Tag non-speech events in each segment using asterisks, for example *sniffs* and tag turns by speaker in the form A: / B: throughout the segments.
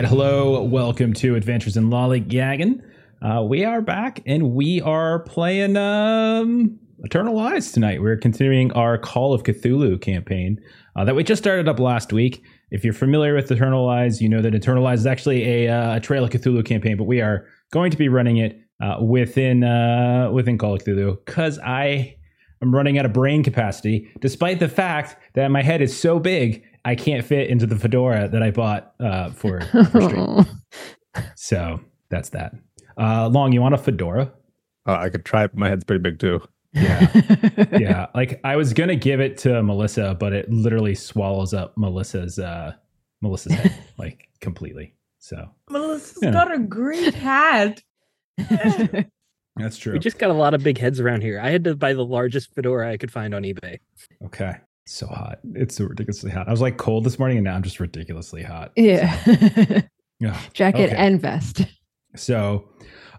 A: right, hello, welcome to Adventures in Lollygagging. Uh, we are back and we are playing um, Eternal Lies tonight. We're continuing our Call of Cthulhu campaign uh, that we just started up last week. If you're familiar with Eternal Lies, you know that Eternal Lies is actually a, uh, a Trail of Cthulhu campaign, but we are going to be running it uh, within uh, within Call of Cthulhu because I am running out of brain capacity, despite the fact that my head is so big I can't fit into the fedora that I bought uh, for, for *laughs* stream. so that's that. Uh, Long, you want a fedora?
B: Uh, I could try. My head's pretty big too.
A: Yeah, *laughs* yeah. Like I was gonna give it to Melissa, but it literally swallows up Melissa's uh, Melissa's head *laughs* like completely. So
C: Melissa's
A: Yeah.
C: got a great hat.
A: that's true.
D: We just got a lot of big heads around here. I had to buy the largest fedora I could find on eBay.
A: okay. So hot. It's so ridiculously hot. I was like cold this morning, and now I'm just ridiculously hot.
E: Yeah. *laughs*
A: Yeah. *laughs*
E: Jacket
A: Okay.
E: and vest.
A: So,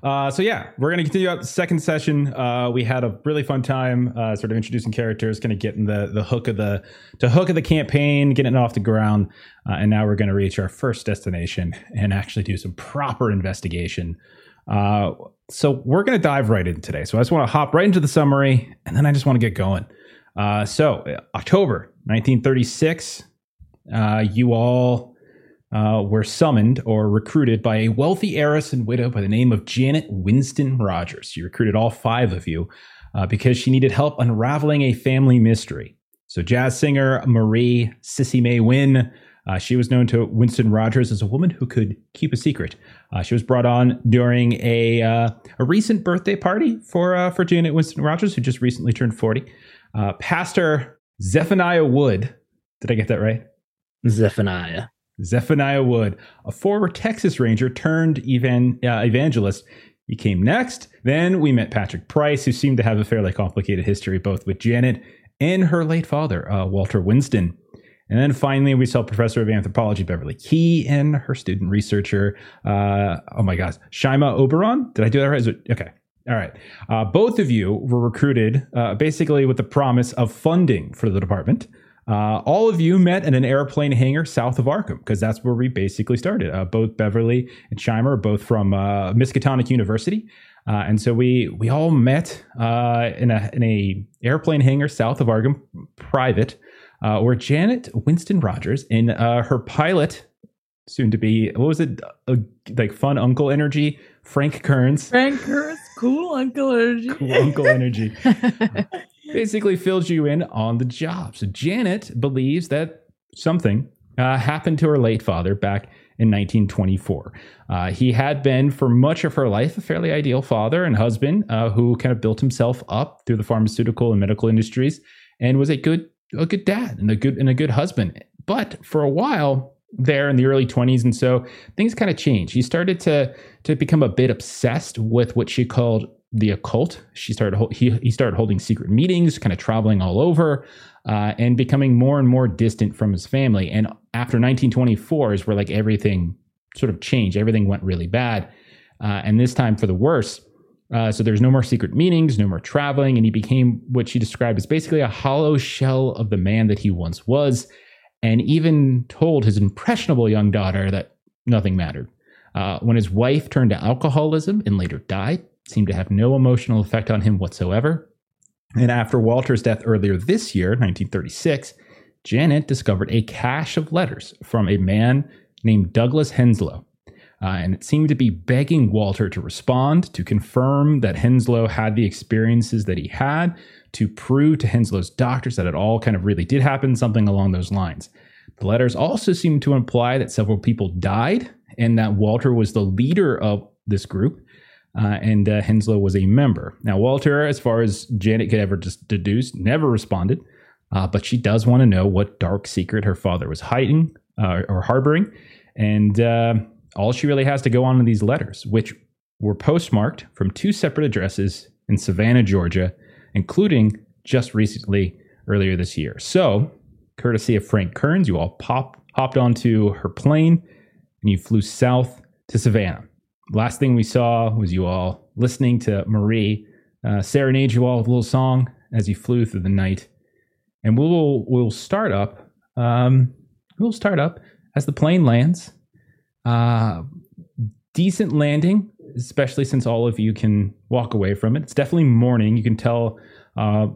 A: uh, so yeah, we're gonna continue out the second session. Uh, we had a really fun time, uh, sort of introducing characters, kind of getting the the hook of the to hook of the campaign, getting it off the ground, uh, and now we're gonna reach our first destination and actually do some proper investigation. Uh, so we're gonna dive right in today. So I just want to hop right into the summary, and then I just want to get going. Uh, so October 1936, uh, you all uh, were summoned or recruited by a wealthy heiress and widow by the name of Janet Winston Rogers. She recruited all five of you uh, because she needed help unraveling a family mystery. So, jazz singer Marie Sissy May Wynn, uh, she was known to Winston Rogers as a woman who could keep a secret. Uh, she was brought on during a uh, a recent birthday party for uh, for Janet Winston Rogers, who just recently turned forty. Uh, Pastor Zephaniah Wood, did I get that right?
D: Zephaniah.
A: Zephaniah Wood, a former Texas Ranger turned evan, uh, evangelist. He came next. Then we met Patrick Price, who seemed to have a fairly complicated history both with Janet and her late father, uh, Walter Winston. And then finally, we saw Professor of Anthropology Beverly Key and her student researcher, uh, oh my gosh, Shyma Oberon. Did I do that right? It, okay. All right. Uh, both of you were recruited uh, basically with the promise of funding for the department. Uh, all of you met at an airplane hangar south of Arkham because that's where we basically started. Uh, both Beverly and Shyma both from uh, Miskatonic University, uh, and so we we all met in a in a airplane hangar south of Arkham, private, where Janet Winston Rogers and uh, her pilot, soon to be what was it, like fun uncle energy, Frank Kearns,
C: Frank Kurtz, cool Uncle Energy.
A: cool uncle energy *laughs* basically fills you in on the job. So Janet believes that something uh, happened to her late father back in 1924. Uh, he had been, for much of her life, a fairly ideal father and husband uh, who kind of built himself up through the pharmaceutical and medical industries, and was a good a good dad and a good and a good husband. But for a while there in the early 20s and so things kind of changed. He started to to become a bit obsessed with what she called the occult. She started he he started holding secret meetings, kind of traveling all over, uh, and becoming more and more distant from his family. And after 1924 is where like everything sort of changed. Everything went really bad, uh, and this time for the worse. Uh, so there's no more secret meetings, no more traveling, and he became what she described as basically a hollow shell of the man that he once was, and even told his impressionable young daughter that nothing mattered. Uh, when his wife turned to alcoholism and later died, seemed to have no emotional effect on him whatsoever. And after Walter's death earlier this year, 1936, Janet discovered a cache of letters from a man named Douglas Henslow. Uh, and it seemed to be begging Walter to respond, to confirm that Henslow had the experiences that he had, to prove to Henslow's doctors that it all kind of really did happen, something along those lines. The letters also seem to imply that several people died and that Walter was the leader of this group uh, and uh, Henslow was a member. Now, Walter, as far as Janet could ever just deduce, never responded, uh, but she does want to know what dark secret her father was hiding uh, or harboring. And uh, all she really has to go on in these letters, which were postmarked from two separate addresses in Savannah, Georgia, including just recently earlier this year. So, courtesy of Frank Kearns, you all pop, hopped onto her plane and you flew south to Savannah last thing we saw was you all listening to Marie uh, serenade you all with a little song as you flew through the night. And we'll we'll start up. Um, we'll start up as the plane lands Uh, decent landing, especially since all of you can walk away from it. It's definitely morning. You can tell uh,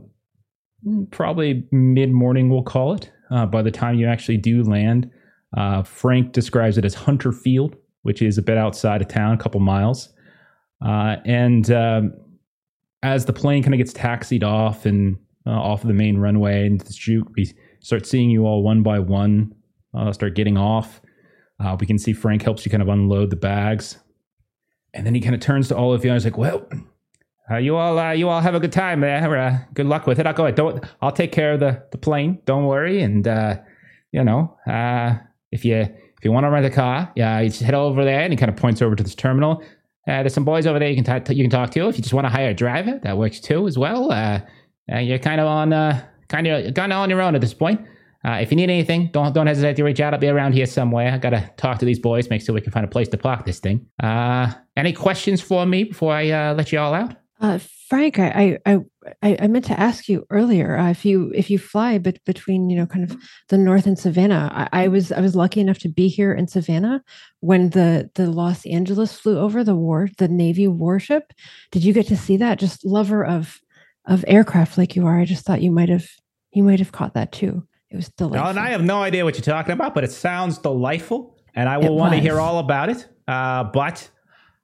A: probably mid morning, we'll call it, uh, by the time you actually do land. Uh, Frank describes it as Hunter Field, which is a bit outside of town, a couple miles. Uh, and um, as the plane kind of gets taxied off and uh, off of the main runway into the chute, we start seeing you all one by one uh, start getting off. We can see Frank helps you kind of unload the bags, and then he kind of turns to all of you and he's like, "Well, uh, you all, uh, you all have a good time there. Uh, good luck with it. I'll go. Don't. I'll take care of the, the plane. Don't worry. And uh, you know, uh, if you if you want to rent a car, yeah, you just head over there." And he kind of points over to this terminal. Uh, there's some boys over there you can t- you can talk to. If you just want to hire a driver, that works too as well. Uh, uh, you're kind of on uh, kind of kind of on your own at this point. Uh, if you need anything, don't don't hesitate to reach out. I'll be around here somewhere. I gotta talk to these boys, make sure we can find a place to park this thing. Uh, any questions for me before I uh, let you all out?
E: Uh, Frank, I, I, I, I meant to ask you earlier uh, if you if you fly but between you know kind of the north and Savannah. I, I was I was lucky enough to be here in Savannah when the the Los Angeles flew over the war the Navy warship. Did you get to see that? Just lover of of aircraft like you are, I just thought you might have you might have caught that too. It was delightful.
A: And I have no idea what you're talking about, but it sounds delightful, and I will want to hear all about it. Uh, but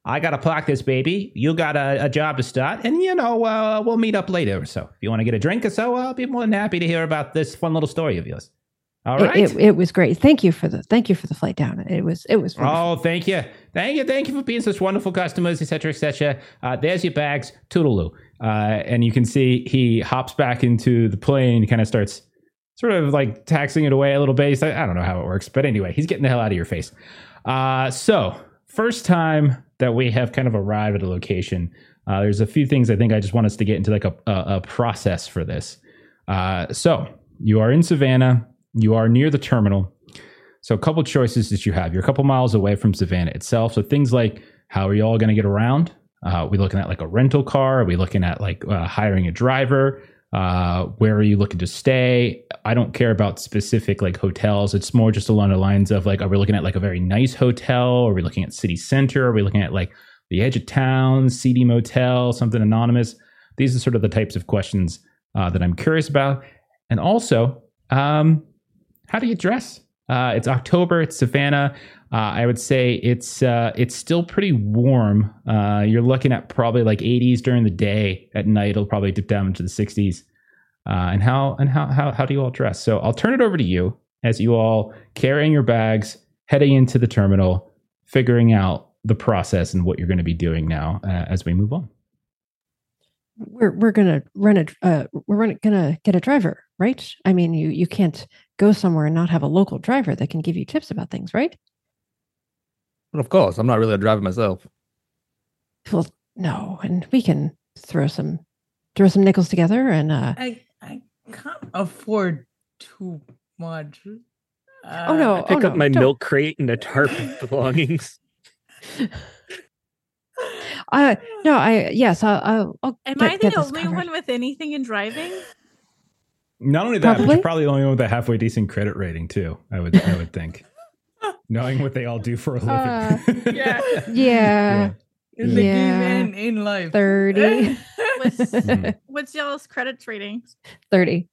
A: I got to park this baby. You got a, a job to start, and you know uh, we'll meet up later or so. If you want to get a drink or so, I'll be more than happy to hear about this fun little story of yours. All right.
E: It- it, it, was great. Thank you for the thank you for the flight down. It was it was wonderful.
A: Oh, thank you, thank you, thank you for being such wonderful customers, etc., etc. Uh, there's your bags, toodaloo. Uh, and you can see he hops back into the plane, and kind of starts sort of like taxing it away a little bit. Like, I don't know how it works, but anyway, he's getting the hell out of your face. Uh, so first time that we have kind of arrived at a location. Uh, there's a few things I think I just want us to get into like a, a, a process for this. Uh, so you are in Savannah. You are near the terminal. So a couple choices that you have. You're a couple miles away from Savannah itself. So things like how are you all going to get around? Uh, are we looking at like a rental car? Are we looking at like uh, hiring a driver? Uh, where are you looking to stay? I don't care about specific like hotels. It's more just along the lines of like, are we looking at like a very nice hotel? Are we looking at city center? Are we looking at like the edge of town, seedy motel, something anonymous? These are sort of the types of questions uh, that I'm curious about. And also, um, how do you dress? Uh, it's October. It's Savannah. Uh, I would say it's uh, it's still pretty warm. Uh, you're looking at probably like 80s during the day. At night, it'll probably dip down into the 60s. Uh, and how and how, how how do you all dress? So I'll turn it over to you as you all carrying your bags, heading into the terminal, figuring out the process and what you're going to be doing now uh, as we move on.
E: we're we're gonna run a uh, we're gonna get a driver, right? I mean, you you can't go somewhere and not have a local driver that can give you tips about things, right?
B: But of course, I'm not really a driver myself.
E: Well, no, and we can throw some throw some nickels together and uh
C: I I can't afford too much. Uh,
E: oh no,
D: I
E: oh
D: pick
E: no,
D: up my
E: don't-
D: milk crate and a tarp *laughs* of belongings. *laughs*
E: Uh, no, I yes, I'll I'll, I'll
F: Am
E: get-
F: I
E: get
F: the
E: this
F: only
E: covered.
F: one with anything in driving?
A: Not only that, but
E: Probably.
A: you're probably the only one with a halfway decent credit rating too. I would I would think, knowing what they all do for a living.
E: Uh, *laughs*
C: yeah.
E: Yeah,
C: It's the
E: Yeah.
C: man in life.
E: 30. *laughs*
F: What's,
A: Mhm.
F: what's y'all's credit rating?
E: 30.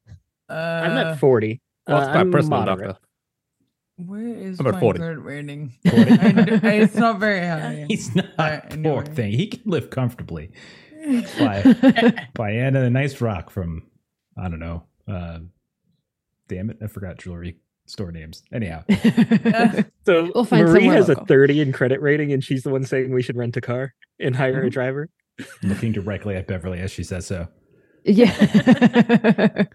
C: uh,
D: I'm at 40.
B: Well,
D: Uh,
B: it's my
D: I'm
B: personal
D: moderate.
B: doctor.
C: Where is
B: I'm
C: my
B: 40.
C: credit rating?
A: 40? *laughs*
C: I d- I- it's not very high.
A: He's not
C: Alright,
A: poor
C: anyway.
A: thing. He can live comfortably by by and a nice rock from I don't know. Uh, damn it, I forgot jewelry store names. Anyhow, *laughs* *laughs*
D: So
E: We'll find
D: Marie has
E: local.
D: a 30 in credit rating, and she's the one saying we should rent a car and hire a driver.
A: looking directly at Beverly as she says so.
E: yeah. *laughs*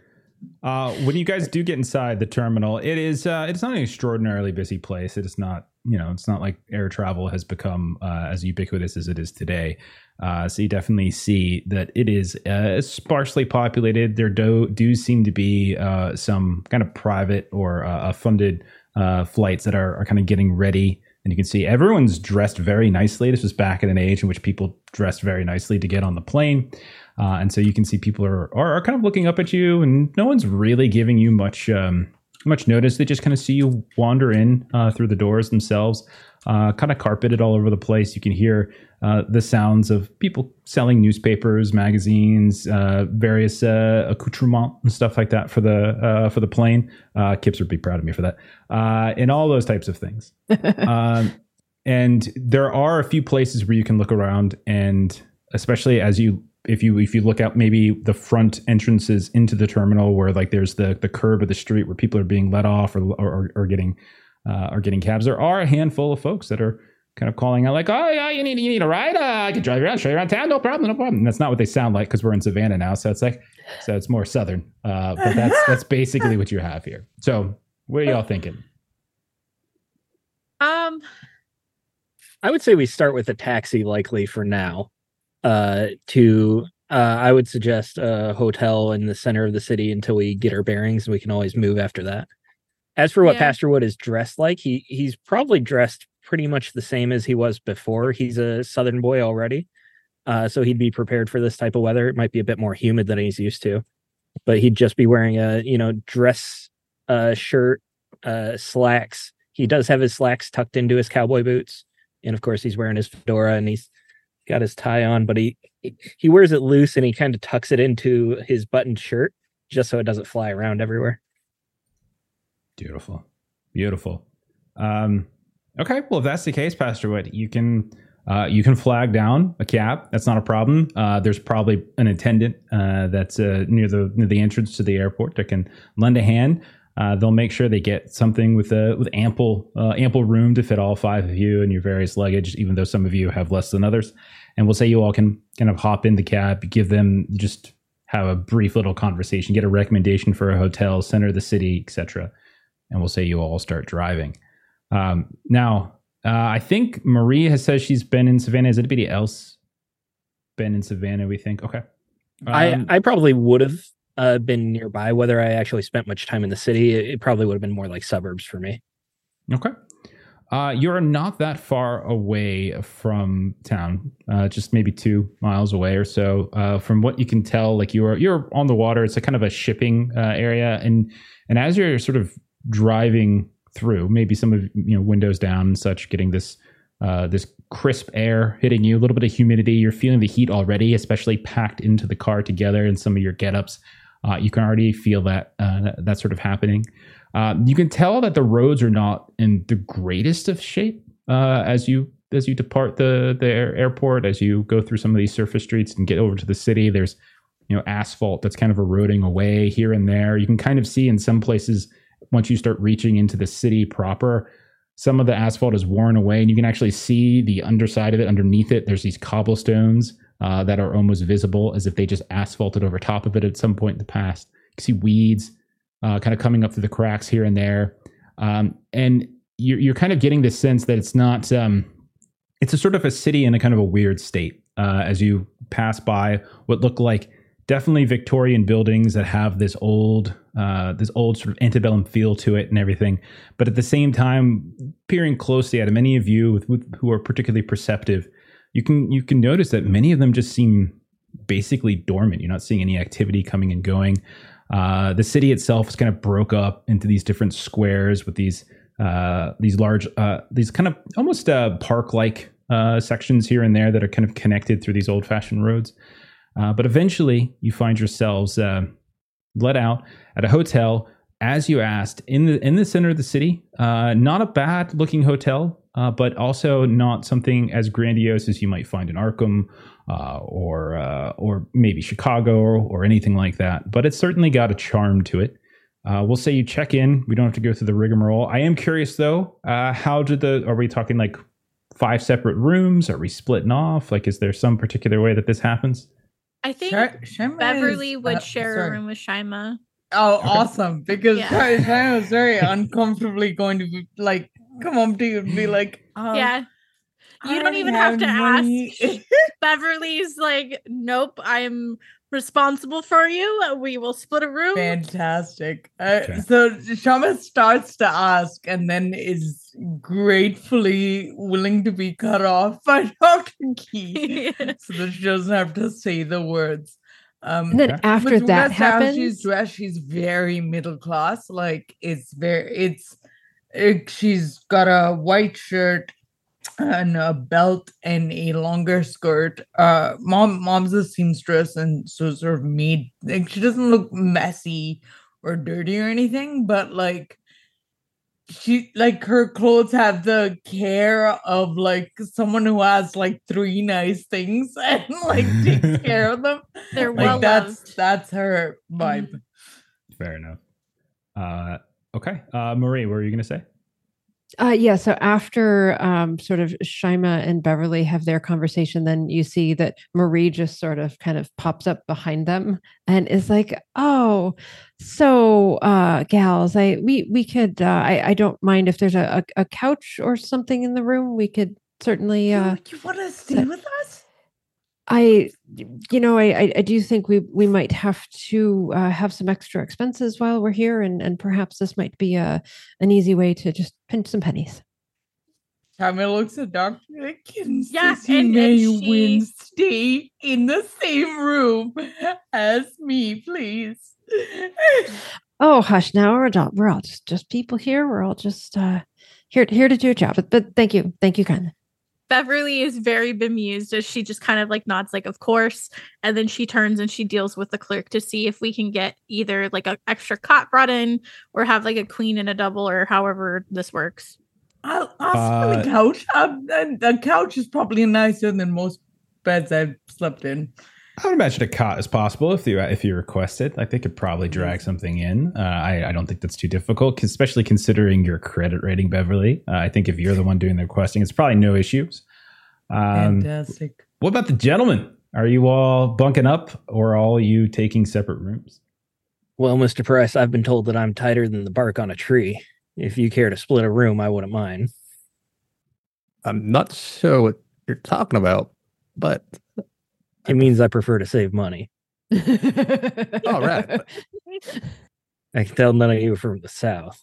A: Uh, when you guys do get inside the terminal, it is uh, it's not an extraordinarily busy place. It is not you know it's not like air travel has become uh, as ubiquitous as it is today. Uh, so you definitely see that it is uh, sparsely populated. There do do seem to be uh, some kind of private or uh, funded uh, flights that are, are kind of getting ready. And you can see everyone's dressed very nicely. This was back in an age in which people dressed very nicely to get on the plane. And so you can see people are, are are kind of looking up at you, and no one's really giving you much um, much notice. They just kind of see you wander in uh, through the doors themselves. uh, kind of carpeted all over the place. You can hear uh, the sounds of people selling newspapers, magazines, uh, various uh, accoutrements and stuff like that for the uh, for the plane. Uh, Kips would be proud of me for that, uh, and all those types of things. *laughs* um, and there are a few places where you can look around, and especially as you if you if you look out maybe the front entrances into the terminal where like there's the the curb of the street where people are being let off or or, or getting uh, are getting cabs. There are a handful of folks that are kind of calling out like, "Oh yeah, you need you need a ride? Uh, I can drive you around, show you around town, no problem, no problem." And that's not what they sound like because we're in Savannah now, so it's like so it's more southern. Uh, but that's *laughs* that's basically what you have here. So what are y'all thinking?
F: Um,
D: I would say we start with a taxi likely for now. Uh to uh I would suggest a hotel in the center of the city until we get our bearings and we can always move after that. As for what
F: Yeah.
D: Pastor Wood is dressed like, he he's probably dressed pretty much the same as he was before. He's a southern boy already. Uh so he'd be prepared for this type of weather. It might be a bit more humid than he's used to. But he'd just be wearing a, you know, dress uh shirt, uh slacks. He does have his slacks tucked into his cowboy boots and of course he's wearing his fedora and he's got his tie on but he he wears it loose and he kind of tucks it into his buttoned shirt just so it doesn't fly around everywhere
A: Beautiful, beautiful. Um, okay, well if that's the case, Pastor Wood, you can uh, you can flag down a cab. That's not a problem. Uh, there's probably an attendant uh, that's uh, near the near the entrance to the airport that can lend a hand. Uh, they'll make sure they get something with a with ample uh, ample room to fit all five of you and your various luggage, even though some of you have less than others. And we'll say you all can kind of hop in the cab, give them just have a brief little conversation, get a recommendation for a hotel, center of the city, etc. And we'll say you all start driving. Um, now, uh, I think Marie has said she's been in Savannah. Has anybody else been in Savannah? We think okay. Um,
D: i i probably would have uh been nearby whether i actually spent much time in the city it, it probably would have been more like suburbs for me
A: Okay. Uh, you're not that far away from town, uh, just maybe two miles away or so. Uh, from what you can tell, like you're you're on the water. It's a kind of a shipping uh, area, and and as you're sort of driving through, maybe some of you know windows down and such, getting this uh, this crisp air hitting you, a little bit of humidity. You're feeling the heat already, especially packed into the car together, and some of your get-ups. Uh, you can already feel that uh, that, sort of happening. Um, you can tell that the roads are not in the greatest of shape uh, as you as you depart the the air, airport, as you go through some of these surface streets and get over to the city. There's you know asphalt that's kind of eroding away here and there. You can kind of see in some places once you start reaching into the city proper, some of the asphalt is worn away, and you can actually see the underside of it. Underneath it, there's these cobblestones uh, that are almost visible, as if they just asphalted over top of it at some point in the past. You can see weeds uh, kind of coming up through the cracks here and there, um, and you're, you're kind of getting this sense that it's not. Um, it's a sort of a city in a kind of a weird state uh, as you pass by what look like definitely Victorian buildings that have this old, uh, this old sort of antebellum feel to it and everything. But at the same time, peering closely at it, many of you with, with, who are particularly perceptive, you can you can notice that many of them just seem basically dormant. You're not seeing any activity coming and going. Uh, the city itself is kind of broke up into these different squares with these uh, these large, uh, these kind of almost uh, park-like uh, sections here and there that are kind of connected through these old-fashioned roads. Uh, but eventually, you find yourselves let out at a hotel, as you asked, in the in the center of the city. Not a bad-looking hotel, uh, but also not something as grandiose as you might find in Arkham uh, or uh, or maybe Chicago or, or anything like that. But it's certainly got a charm to it. Uh, we'll say you check in. We don't have to go through the rigmarole. I am curious though. Uh, how did the? Are we talking like five separate rooms? Are we splitting off? Like, is there some particular way that this happens?
F: I think
C: Shar- Shyma
F: Beverly
C: is-
F: would
C: uh,
F: share
C: sorry.
F: a room with Shyma.
C: Oh,
A: Okay.
C: awesome! Because
F: Yeah.
C: Shyma was very uncomfortably going to be like come up to you and be *laughs* like, um,
F: yeah.
C: I
F: You don't even have to
C: money." *laughs*
F: Beverly's like, nope, I'm responsible for you. We will split a room.
C: Fantastic. Uh,
A: Okay.
C: So Shama starts to ask and then is gratefully willing to be cut off by Dr. Key so that she doesn't have to say the words. Um,
E: And then
A: Okay.
E: after that
C: West how
E: happens,
C: she's dressed, she's very middle class. Like it's very, it's, it, she's got a white shirt, and a belt and a longer skirt. Uh, mom, mom's a seamstress, and so sort of made like she doesn't look messy or dirty or anything, but like she like her clothes have the care of like someone who has like three nice things *laughs* and like takes *laughs* care of them.
F: They're
C: Like
F: well
C: that's
F: loved.
C: that's her vibe.
A: Fair enough. Uh, okay. Uh, Marie, what were you going to say?
E: Uh, yeah. So after um, sort of Shyma and Beverly have their conversation, then you see that Marie just sort of kind of pops up behind them and is like, "Oh, so uh, gals, I we we could. Uh, I I don't mind if there's a, a a couch or something in the room. We could certainly. Uh,
C: you, you want to stay with us?
E: I, you know, I, I, I do think we we might have to uh, have some extra expenses while we're here, and and perhaps this might be a an easy way to just pinch some pennies.
C: Camille looks at Dr. Dickens.
F: Yeah,
C: says, you
F: and-
C: may
F: and she-
C: win stay in the same room as me, please.
E: Oh, hush! Now we're all we're all just just people here. We're all just uh, here here to do a job. But, but thank you, thank you, kindly.
F: Beverly is very bemused as she just kind of like nods, like, of course. And then she turns and she deals with the clerk to see if we can get either like an extra cot brought in or have like a queen and a double or however this works.
C: I'll ask for
A: Uh,
C: the couch. Um, the couch is probably nicer than most beds I've slept in.
A: I would imagine a cot is possible if you if you request it. Like they could probably drag something in. Uh, I I don't think that's too difficult, especially considering your credit rating, Beverly. Uh, I think if you're the one doing the requesting, it's probably no issues. Um,
C: Fantastic.
A: what about the gentlemen? Are you all bunking up, or are all you taking separate rooms?
D: Well, Mr. Price, I've been told that I'm tighter than the bark on a tree. If you care to split a room, I wouldn't mind.
B: I'm not sure what you're talking about, but
D: It means I prefer to save money.
B: all right. *laughs*
D: I can tell none of you are from the South.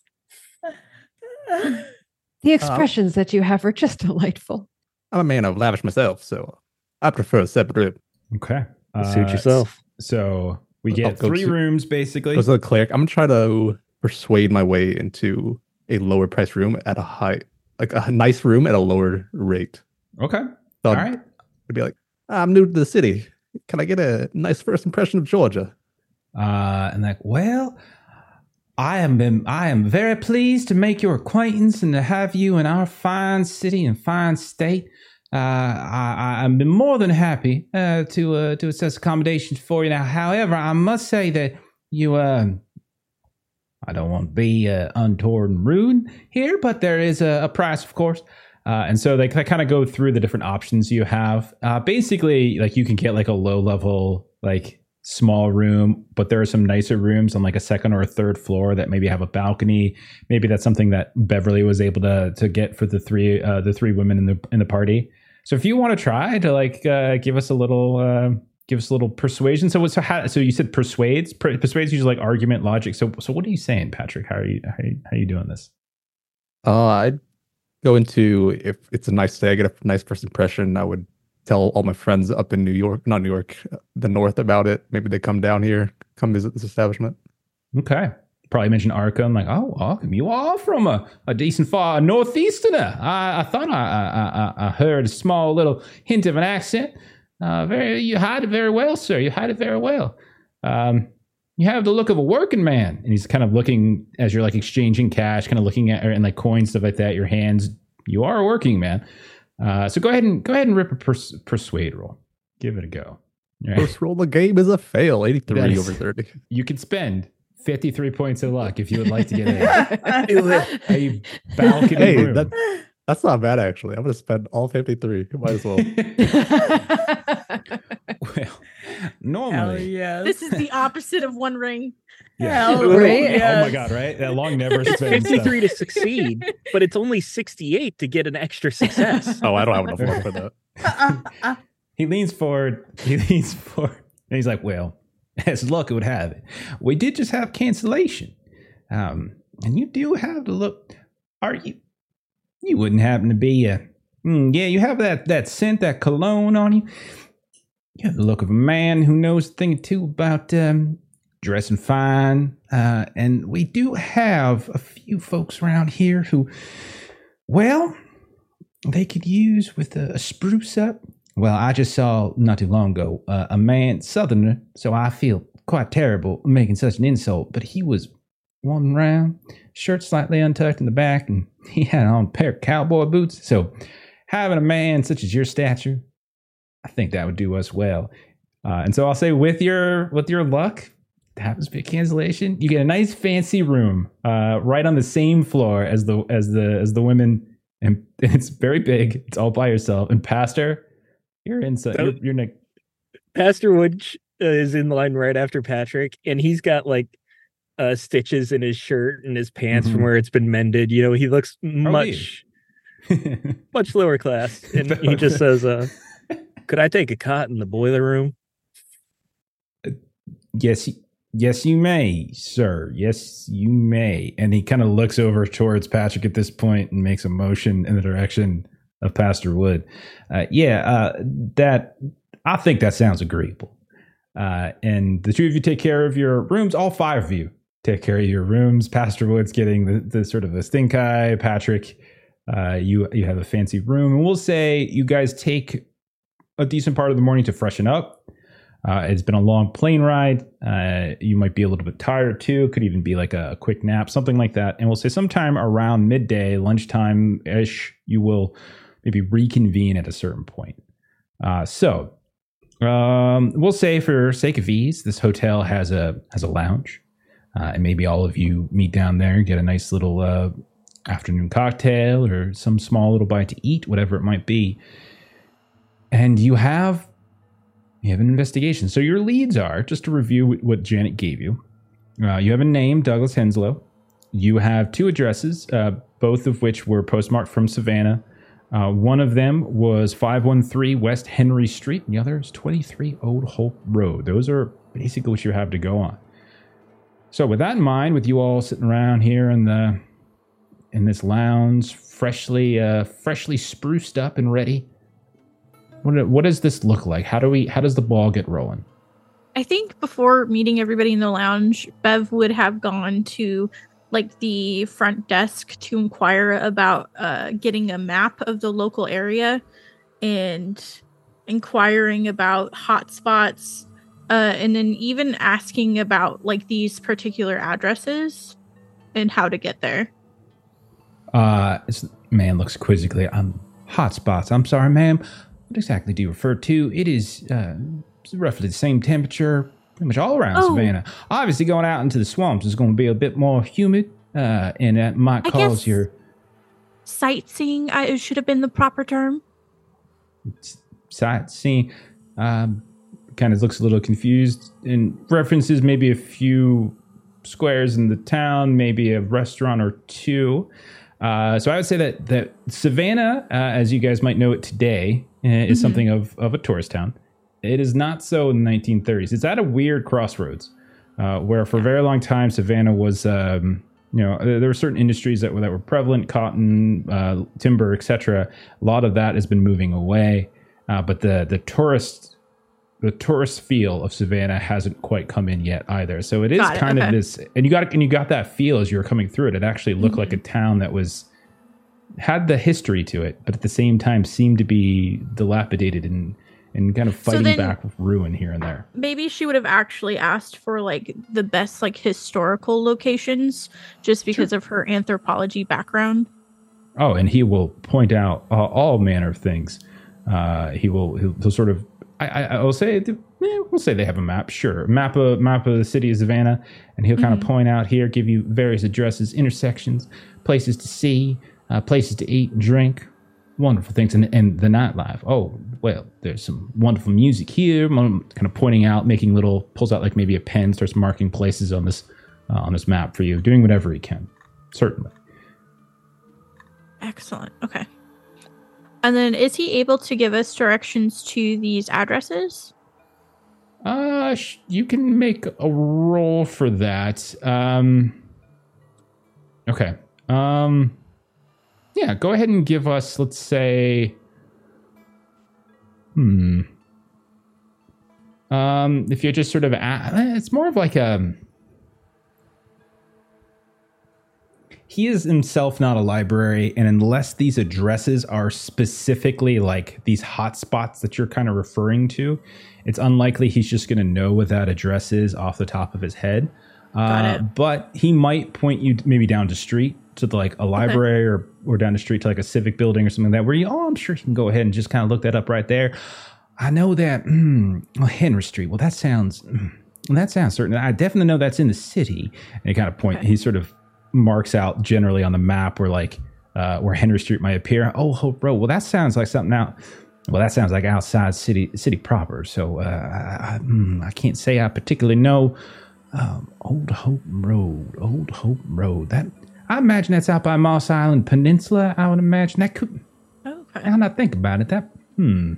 E: The expressions that you have are just delightful.
B: I'm a man of lavish myself, so I prefer a separate room.
A: Okay,
D: Suit
A: Uh,
D: yourself.
A: So we get
B: go
A: three
B: to-
A: rooms basically.
B: Goes to the cleric. I'm gonna try to persuade my way into a lower price room at a high, like a nice room at a lower rate.
A: Okay,
B: So
A: all
B: I'd
A: right.
B: be like, I'm new to the city. Can I get a nice first impression of Georgia?
A: Uh, and like, well, I am been, I am very pleased to make your acquaintance and to have you in our fine city and fine state. Uh, I, I've been more than happy uh, to uh, to assess accommodations for you. Now, however, I must say that you, uh, I don't want to be uh, untoward and rude here, but there is a, a price, of course. Uh, and so they, kind of go through the different options you have. Uh, basically, like you can get like a low level, like small room, but there are some nicer rooms on like a second or a third floor that maybe have a balcony. Maybe that's something that Beverly was able to to get for the three uh, the three women in the in the party. So if you want to try to like uh, give us a little. Uh, Give us a little persuasion. So, so how? So you said persuades. Per, persuades usually like argument, logic. So, so what are you saying, Patrick? How are you? How are you, how are you doing this?
B: Uh, I'd go into if it's a nice day, I get a nice first impression. I would tell all my friends up in New York, not New York, the North about it. Maybe they come down here, come visit this establishment.
A: Okay. Probably mention Arkham, like, oh, Arkham, you are from a, a decent far northeasterner. I, I thought I, I, I, I heard a small little hint of an accent. Uh, very, you hide it very well, sir. You hide it very well. Um, you have the look of a working man. And he's kind of looking as you're like exchanging cash, kind of looking at and like coins, stuff like that. Your hands, you are a working man. Uh, so go ahead and go ahead and rip a pers- persuade roll. Give it a go. All right.
B: First roll of the game is a fail, 83 over 30.
A: You can spend 53 points of luck if you would like to get a, *laughs* a balcony
B: Hey,
A: room.
B: that, that's not bad actually. I'm gonna spend all 53. Might as well.
A: well,
C: Hell
A: normally,
C: yes.
F: This is the opposite of One Ring.
A: yeah.
C: Hell
E: Right?
A: Oh my god, right? That long never
D: It's
A: spends.
D: 53 to succeed, but it's only 68 to get an extra success. *laughs*
B: Oh, I don't have enough luck for that.
C: Uh,
A: He leans forward. He leans forward, and he's like, "Well, as luck would have it, we did just have cancellation, um, and you do have to look. Are you? You wouldn't happen to be a? mm, yeah, you have that that scent, that cologne on you. You have the look of a man who knows a thing or two about um, dressing fine, uh, and we do have a few folks around here who, well." they could use with a, a spruce up? Well, I just saw not too long ago uh, a man, Southerner, so I feel quite terrible making such an insult, but he was wandering around, shirt slightly untucked in the back, and *laughs* he had on a pair of cowboy boots. So, having a man such as your stature, I think that would do us well. Uh, and so I'll say, with your with your luck, it happens to be a cancellation. You get a nice fancy room, uh, right on the same floor as the as the as the women, and, *laughs* it's very big. It's all by yourself. And Pastor, you're inside. You're, you're ne-
D: Pastor Wood uh, is in line right after Patrick, and he's got like uh, stitches in his shirt and his pants
A: Mhm.
D: from where it's been mended. You know, he looks much *laughs* much lower class, and he just says, uh, "Could I take a cot in the boiler room?"
A: yes, yes, you may, sir. Yes, you may. And he kind of looks over towards Patrick at this point and makes a motion in the direction of Pastor Wood. Uh, yeah, uh, that I think that sounds agreeable. Uh, and the two of you take care of your rooms. All five of you take care of your rooms. Pastor Wood's getting the, the sort of a stink eye. Patrick, uh, you you have a fancy room, and we'll say you guys take a decent part of the morning to freshen up. Uh, it's been a long plane ride. Uh, you might be a little bit tired too. Could even be like a, quick nap, something like that. And we'll say sometime around midday, lunchtime ish, you will maybe reconvene at a certain point. Uh, so um, we'll say for sake of ease, this hotel has a has a lounge, uh, and maybe all of you meet down there and get a nice little uh, afternoon cocktail or some small little bite to eat, whatever it might be. And you have you have an investigation. So your leads are just to review what Janet gave you. Uh, you have a name, Douglas Henslow. You have two addresses, uh, both of which were postmarked from Savannah. Uh, one of them was 513 West Henry Street, and the other is 23 Old Hope Road. Those are basically what you have to go on. So, with that in mind, with you all sitting around here in the in this lounge, freshly uh, freshly spruced up and ready, what what does this look like? How do we? How does the ball get rolling?
F: I think before meeting everybody in the lounge, Bev would have gone to like the front desk to inquire about uh, getting a map of the local area and inquiring about hotspots, uh, and then even asking about like these particular addresses and how to get there.
A: Uh, man looks quizzically. Um, hotspots. I'm sorry, ma'am. What exactly do you refer to? It is uh, roughly the same temperature, pretty much all around
F: Oh.
A: Savannah. Obviously, going out into the swamps is going to be a bit more humid, uh, and that might
F: I
A: cause your
F: Sightseeing, I, it should have been the proper term.
A: sightseeing. Um, kind of looks a little confused and references maybe a few squares in the town, maybe a restaurant or two. Uh, so I would say that that Savannah, uh, as you guys might know it today, uh, is
F: Mhm.
A: something of, of a tourist town. It is not so in the 1930s. It's at a weird crossroads uh, where for a very long time Savannah was, um, you know, there were certain industries that were, that were prevalent, cotton, uh, timber, etc. A lot of that has been moving away, uh, but the the tourist the tourist feel of Savannah hasn't quite come in yet either. So it is
F: it,
A: kind of this, and you got and you got that feel as you were coming through it. It actually looked like a
F: Mm-hmm.
A: town that was had the history to it, but at the same time seemed to be dilapidated and and kind of
F: So
A: fighting
F: then-
A: back with ruin here and there.
F: maybe she would have actually asked for like the best like historical locations just because of her anthropology background.
A: Oh, and he will point out uh, all manner of things. Uh, he will he'll, he'll sort of I, I I will say eh, we'll say they have a map, sure, map of map of the city of Savannah, and he'll kind of
F: Mhm.
A: point out here, give you various addresses, intersections, places to see, uh, places to eat and drink, wonderful things, and and the nightlife. Oh well, there's some wonderful music here. Kind of pointing out, making little pulls out like maybe a pen, starts marking places on this uh, on this map for you, doing whatever he can, certainly.
F: Excellent. Okay. And then is he able to give us directions to these addresses?
A: Uh, sh- you can make a roll for that. Um, okay. Um, yeah, go ahead and give us, let's say, hmm. Um, if you're just sort of, a- it's more of like a. he is himself not a library, and unless these addresses are specifically like these hotspots that you're kind of referring to, it's unlikely he's just going to know what that address is off the top of his head.
F: Got
A: Uh,
F: it.
A: but he might point you maybe down the street to the, like a library or or down the street to like a civic building or something like that. Where you, oh, I'm sure he can go ahead and just kind of look that up right there. I know that mm, well, Henry Street. Well, that sounds mm, that sounds certain. I definitely know that's in the city. And he kind of point.
F: Okay.
A: He sort of marks out generally on the map where like uh, where Henry Street might appear. Oh, Hope Road. Well, that sounds like something out. Well, that sounds like outside city city proper. So uh, I, I, mm, I can't say I particularly know. Um, Old Hope Road, Old Hope Road. That I imagine that's out by Moss Island Peninsula. I would imagine that could.
F: Okay.
A: Now that I think about it, that hmm,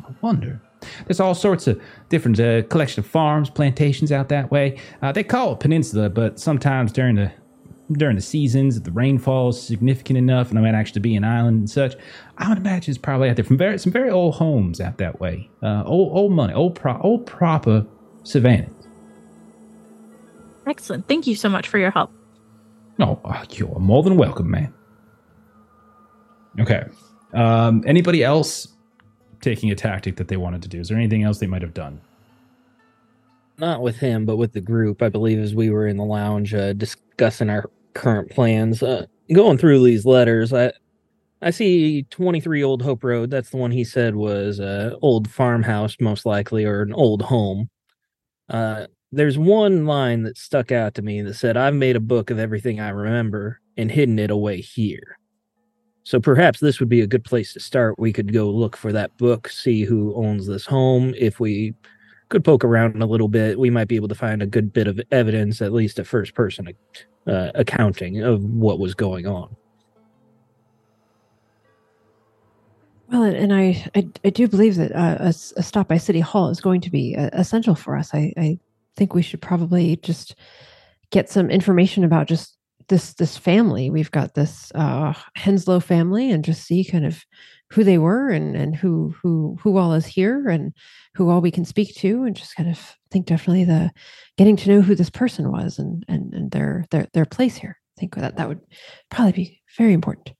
A: I wonder. There's all sorts of different uh, collection of farms, plantations out that way. Uh, they call it peninsula, but sometimes during the during the seasons, if the rainfall is significant enough, and I might actually be an island and such, I would imagine it's probably out there from very some very old homes out that way. Uh, old old money, old pro, old proper Savannah.
F: Excellent. Thank you so much for your help.
A: No, uh, you're more than welcome, man. Okay. Um, anybody else taking a tactic that they wanted to do? Is there anything else they might have done?
D: Not with him, but with the group. I believe as we were in the lounge uh, discussing our current plans, uh, going through these letters, I I see 23 Old Hope Road. That's the one he said was a old farmhouse, most likely, or an old home. Uh, there's one line that stuck out to me that said, "I've made a book of everything I remember and hidden it away here." So perhaps this would be a good place to start. We could go look for that book, see who owns this home. If we could poke around a little bit, we might be able to find a good bit of evidence, at least a first person uh, accounting of what was going on.
E: Well, and, I, I I do believe that uh, a, a stop by City Hall is going to be uh, essential for us. I, I think we should probably just get some information about just this this family. We've got this uh, Henslow family, and just see kind of who they were and and who who who all is here and who all we can speak to, and just kind of think definitely the getting to know who this person was and and and their their their place here. I think that that would probably be very important.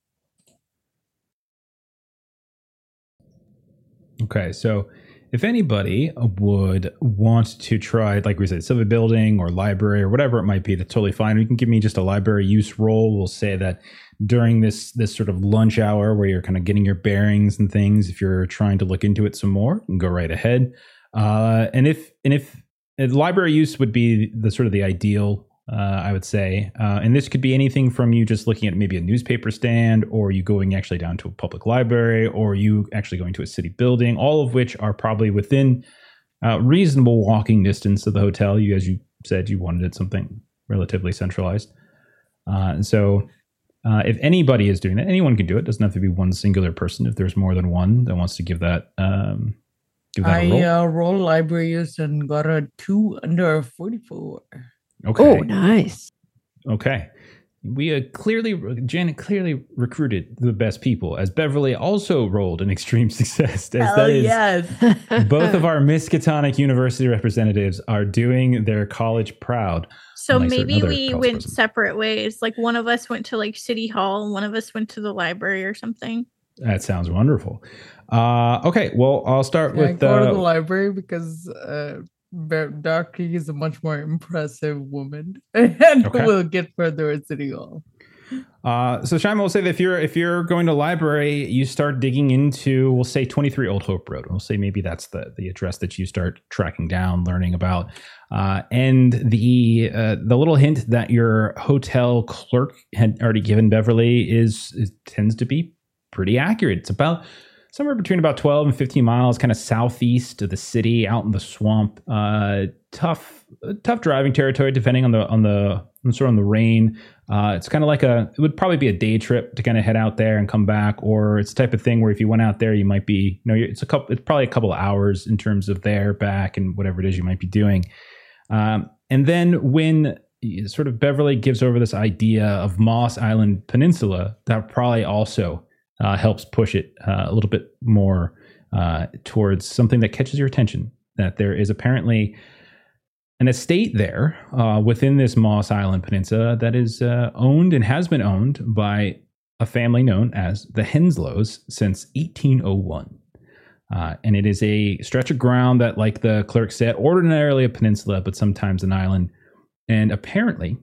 A: Okay, so if anybody would want to try, like we said, civic building or library or whatever it might be, that's totally fine. You can give me just a library use role. We'll say that during this this sort of lunch hour where you're kind of getting your bearings and things, if you're trying to look into it some more, you can go right ahead. Uh, and if and if and library use would be the sort of the ideal uh, I would say. Uh, and this could be anything from you just looking at maybe a newspaper stand, or you going actually down to a public library, or you actually going to a city building, all of which are probably within uh, reasonable walking distance of the hotel. You, as you said, you wanted something relatively centralized. Uh, and so, uh, if anybody is doing that, anyone can do it. Doesn't have to be one singular person. If there's more than one that wants to give that, um, give that a
C: I
A: roll.
C: uh, rolled libraries and got a two under 44.
A: okay.
E: Oh, nice.
A: Okay. We uh, clearly, Janet clearly recruited the best people, as Beverly also rolled an extreme *laughs* success. As
C: Hell
A: that is,
C: yes. *laughs*
A: both of our Miskatonic University representatives are doing their college proud.
F: So maybe we went
A: persons.
F: separate ways. Like one of us went to like City Hall and one of us went to the library or something.
A: That sounds wonderful. Uh, okay, well, I'll start
C: Yeah, I
A: with
C: go to the
A: uh,
C: library because uh, Dr. Key is a much more impressive woman, *laughs* and
A: Okay.
C: we'll get further at City Hall.
A: Uh, so Shyma will say that if you're if you're going to library, you start digging into we'll say 23 Old Hope Road. We'll say maybe that's the the address that you start tracking down, learning about. Uh, and the uh, the little hint that your hotel clerk had already given Beverly is, is tends to be pretty accurate. It's about somewhere between about 12 and 15 miles, kind of southeast of the city, out in the swamp. Uh, tough tough driving territory, depending on the on the sort of on the rain. Uh, it's kind of like a, it would probably be a day trip to kind of head out there and come back, or it's the type of thing where if you went out there, you might be, you know, it's a couple, it's probably a couple hours in terms of there, back, and whatever it is you might be doing. Um, and then when sort of Beverly gives over this idea of Moss Island Peninsula, that probably also uh, helps push it uh, a little bit more uh, towards something that catches your attention. That there is apparently an estate there uh, within this Moss Island Peninsula that is uh, owned and has been owned by a family known as the Henslows since 1801. Uh, and it is a stretch of ground that, like the clerk said, ordinarily a peninsula, but sometimes an island. And apparently,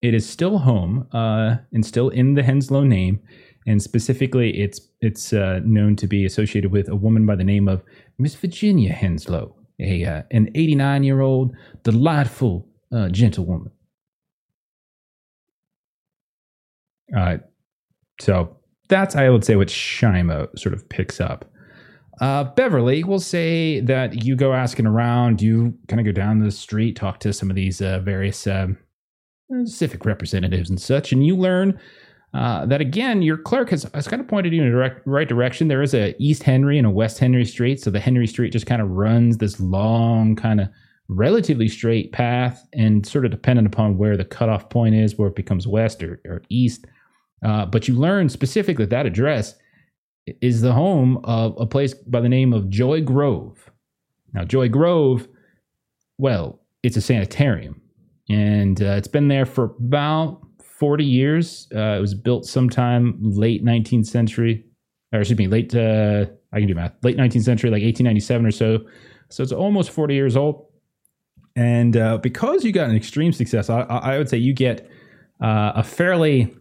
A: it is still home and still in the Henslow name. And specifically, it's it's uh, known to be associated with a woman by the name of Miss Virginia Henslow, a uh, an 89 year old delightful uh, gentlewoman. Uh, so that's I would say what Shyma sort of picks up. Uh, Beverly will say that you go asking around, you kind of go down the street, talk to some of these uh, various um, civic representatives and such, and you learn uh, that again, your clerk has, has kind of pointed you in the direct, right direction. There is a East Henry and a West Henry Street, so the Henry Street just kind of runs this long, kind of relatively straight path, and sort of dependent upon where the cutoff point is, where it becomes west or, or east. Uh, but you learn specifically that that address is the home of a place by the name of Joy Grove. Now, Joy Grove, well, it's a sanitarium, and uh, it's been there for about 40 years. Uh, it was built sometime late 19th century, or excuse me, late, uh, I can do math, late 19th century, like 1897 or so. So it's almost 40 years old. And uh, because you got an extreme success, I, I would say you get uh, a fairly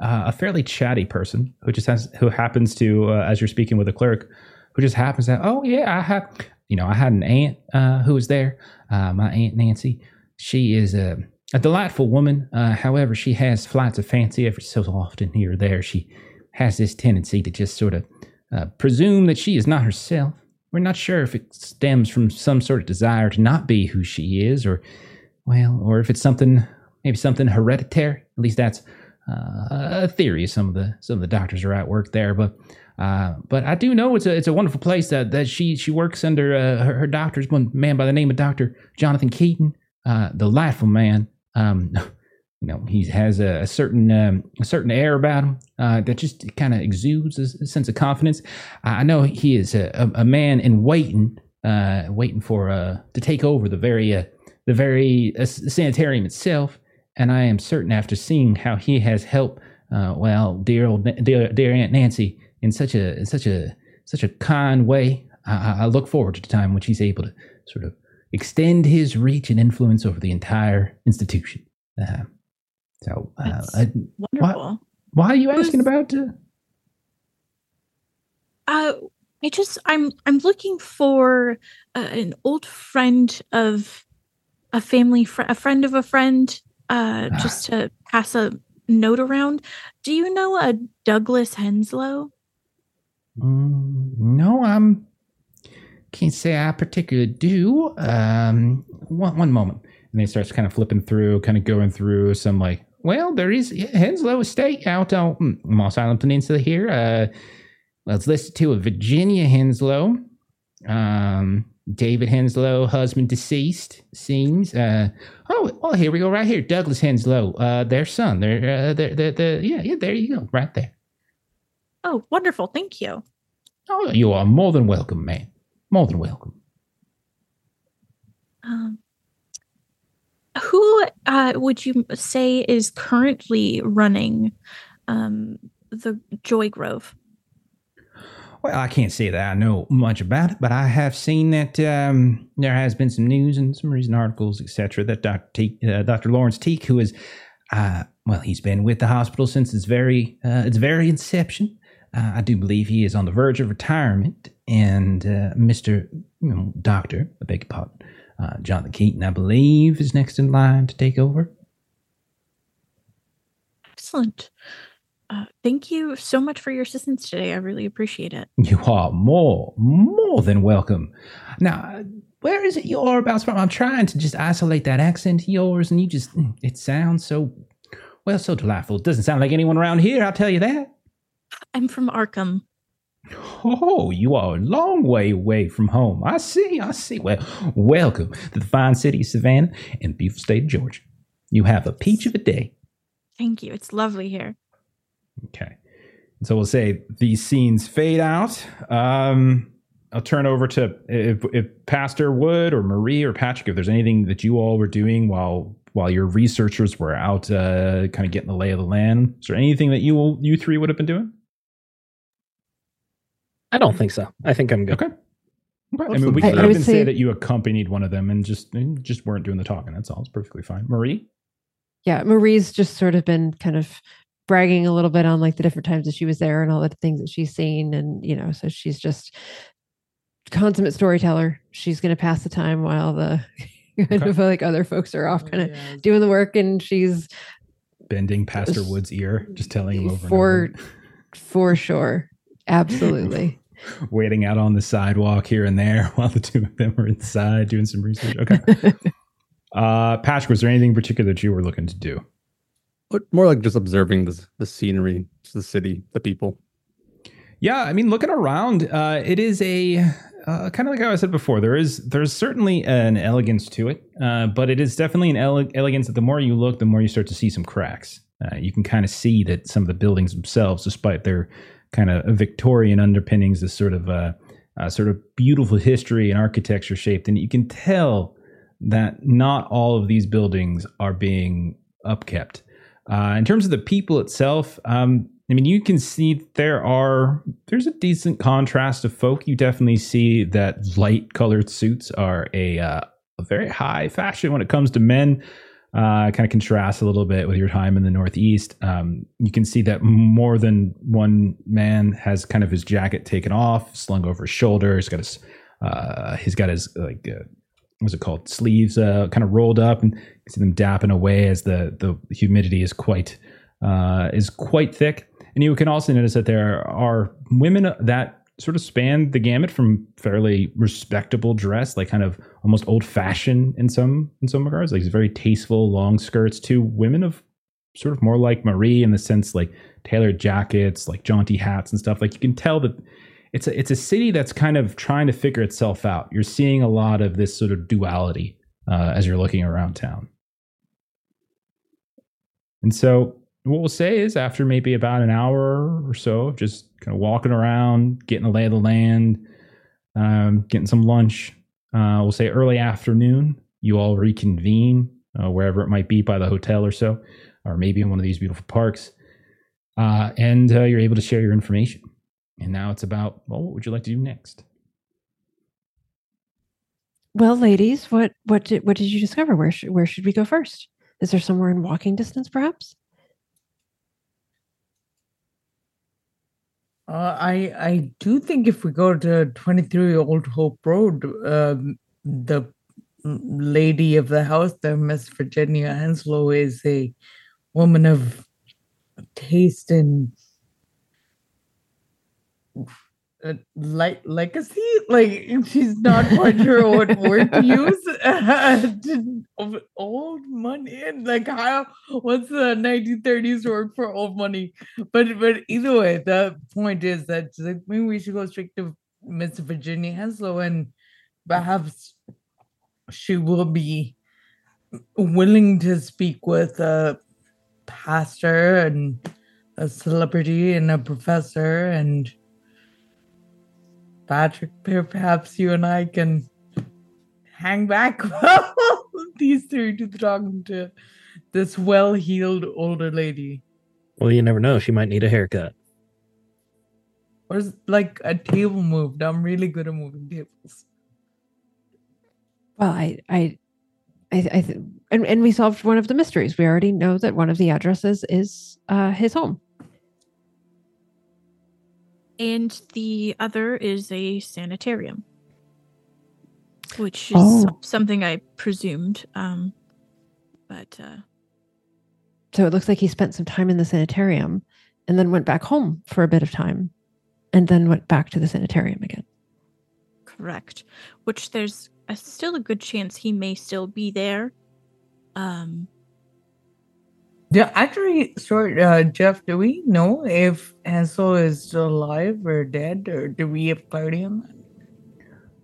A: uh, a fairly chatty person who just has who happens to uh, as you're speaking with a clerk who just happens to oh yeah I have you know I had an aunt who was there my aunt Nancy she is a, a delightful woman uh, however she has flights of fancy every so often here or there she has this tendency to just sort of uh, presume that she is not herself we're not sure if it stems from some sort of desire to not be who she is or well or if it's something maybe something hereditary at least that's uh, a theory. Some of the some of the doctors are at work there, but uh, but I do know it's a it's a wonderful place that that she she works under uh, her, her doctor's one man by the name of Doctor Jonathan Keaton, uh, delightful man. Um, *laughs* you know he has a, a certain um, a certain air about him uh, that just kind of exudes a, a, sense of confidence. I know he is a, a, man in waiting, uh, waiting for uh, to take over the very uh, the very uh, sanitarium itself and I am certain after seeing how he has helped, uh, well, dear old dear, dear Aunt Nancy in such a in such a such a kind way, I, I look forward to the time when he's able to sort of extend his reach and influence over the entire institution. Uh, so, uh, I,
F: wonderful.
A: Why, why, are you asking about? Uh,
F: uh, I just I'm I'm looking for uh, an old friend of a family fr- a friend of a friend uh, just to pass a note around. Do you know a Douglas Henslow?
A: Mm, no, I'm can't say I particularly do. Um, one one moment, and he starts kind of flipping through, kind of going through some like, well, there is Henslow Estate out on hmm, Moss Island Peninsula here. Uh, well, it's listed to a Virginia Henslow. Um, David Henslow, husband deceased, seems. Uh, oh, well, here we go, right here. Douglas Henslow, uh, their son. They're, uh, they're, they're, they're, yeah, yeah, there you go, right there.
F: Oh, wonderful. Thank you.
A: Oh, you are more than welcome, man. More than welcome.
F: Um, who uh, would you say is currently running um, the Joy Grove?
A: Well, I can't say that I know much about it, but I have seen that um, there has been some news and some recent articles, etc., that Dr. Teak, uh, Dr. Lawrence Teak, who is, uh, well, he's been with the hospital since its very uh, its very inception. Uh, I do believe he is on the verge of retirement, and uh, Mister you know, Doctor, I beg your pardon, uh, Jonathan Keaton, I believe, is next in line to take over.
F: Excellent. Uh, thank you so much for your assistance today. I really appreciate it.
A: You are more, more than welcome. Now, where is it you're about from? I'm trying to just isolate that accent of yours, and you just, it sounds so, well, so delightful. It doesn't sound like anyone around here, I'll tell you that.
F: I'm from Arkham.
A: Oh, you are a long way away from home. I see, I see. Well, welcome to the fine city of Savannah and beautiful state of Georgia. You have a peach of a day.
F: Thank you. It's lovely here.
A: Okay. So we'll say these scenes fade out. Um, I'll turn over to if, if Pastor Wood or Marie or Patrick, if there's anything that you all were doing while while your researchers were out, uh, kind of getting the lay of the land. Is there anything that you you three would have been doing?
D: I don't think so. I think I'm good.
A: Okay. Okay. I mean, we
B: I-
A: could
B: I
A: even say,
E: say-
A: that you accompanied one of them and just and just weren't doing the talking. That's all. It's perfectly fine. Marie.
E: yeah marie's just sort of been kind of bragging a little bit on like the different times that she was there and all the things that she's seen and you know so she's just consummate storyteller she's going to pass the time while the *laughs* kind
A: Okay.
E: of like other folks are off oh, kind of
C: Yes.
E: doing the work and she's
A: bending Pastor Wood's ear, just telling him over and
E: For-
A: over,
E: for sure absolutely *laughs*
A: waiting out on the sidewalk here and there *laughs* while the two of them are inside doing some research. Okay. *laughs* uh, Patrick, was there anything in particular that you were looking to do?
B: But more like just observing the the scenery, the city, the people.
A: Yeah, I mean, looking around, uh, it is a uh, kind of like I said before. There is there's certainly an elegance to it, uh, but it is definitely an ele- elegance that the more you look, the more you start to see some cracks. Uh, you can kind of see that some of the buildings themselves, despite their kind of Victorian underpinnings, this sort of a, a sort of beautiful history and architecture shaped, and you can tell that not all of these buildings are being upkept. Uh, in terms of the people itself, um, I mean, you can see there are there's a decent contrast of folk. You definitely see that light colored suits are a, uh, a very high fashion when it comes to men. Uh, kind of contrasts a little bit with your time in the Northeast. Um, you can see that more than one man has kind of his jacket taken off, slung over his shoulder. He's got his uh, he's got his like uh, what's it called sleeves uh, kind of rolled up, and you can see them dapping away as the the humidity is quite uh, is quite thick. And you can also notice that there are women that sort of spanned the gamut from fairly respectable dress, like kind of almost old fashioned in some in some regards, like very tasteful long skirts, to women of sort of more like Marie in the sense like tailored jackets, like jaunty hats and stuff. Like you can tell that it's a it's a city that's kind of trying to figure itself out. You're seeing a lot of this sort of duality uh, as you're looking around town. And so what we'll say is after maybe about an hour or so of just kind of walking around, getting a lay of the land, um, getting some lunch, uh, we'll say early afternoon, you all reconvene uh, wherever it might be by the hotel or so, or maybe in one of these beautiful parks. Uh, and uh, you're able to share your information. And now it's about, well, what would you like to do next?
E: well ladies what what did what did you discover where where should we go first is there somewhere in walking distance perhaps
C: Uh, I I do think if we go to 23 Old Hope Road, um, the lady of the house there, Miss Virginia Henslow, is a woman of taste and uh, Uh, like legacy. Like she's not quite sure what word to use. *laughs* Of old money like how what's the 1930s word for old money? But but either way, the point is that like maybe we should go straight to Miss Virginia Henslow and perhaps she will be willing to speak with a pastor and a celebrity and a professor and Patrick, perhaps you and I can hang back *laughs* while these three to the talking to this well-heeled older lady.
D: Well, you never know. She might need a haircut.
C: Or is like a table moved? I'm really good at moving tables.
E: Well, I, I, I, I th- and and we solved one of the mysteries. We already know that one of the addresses is uh, his home.
F: And the other is a sanitarium, which is
E: Oh.
F: something I presumed. Um, but uh,
E: So it looks like he spent some time in the sanitarium, and then went back home for a bit of time, and then went back to the sanitarium again.
F: correct. Which there's a, still a good chance he may still be there. Um,
C: Yeah, actually, sorry, uh, Jeff, do we know if Henslow is still alive or dead, or do we have clarity on that?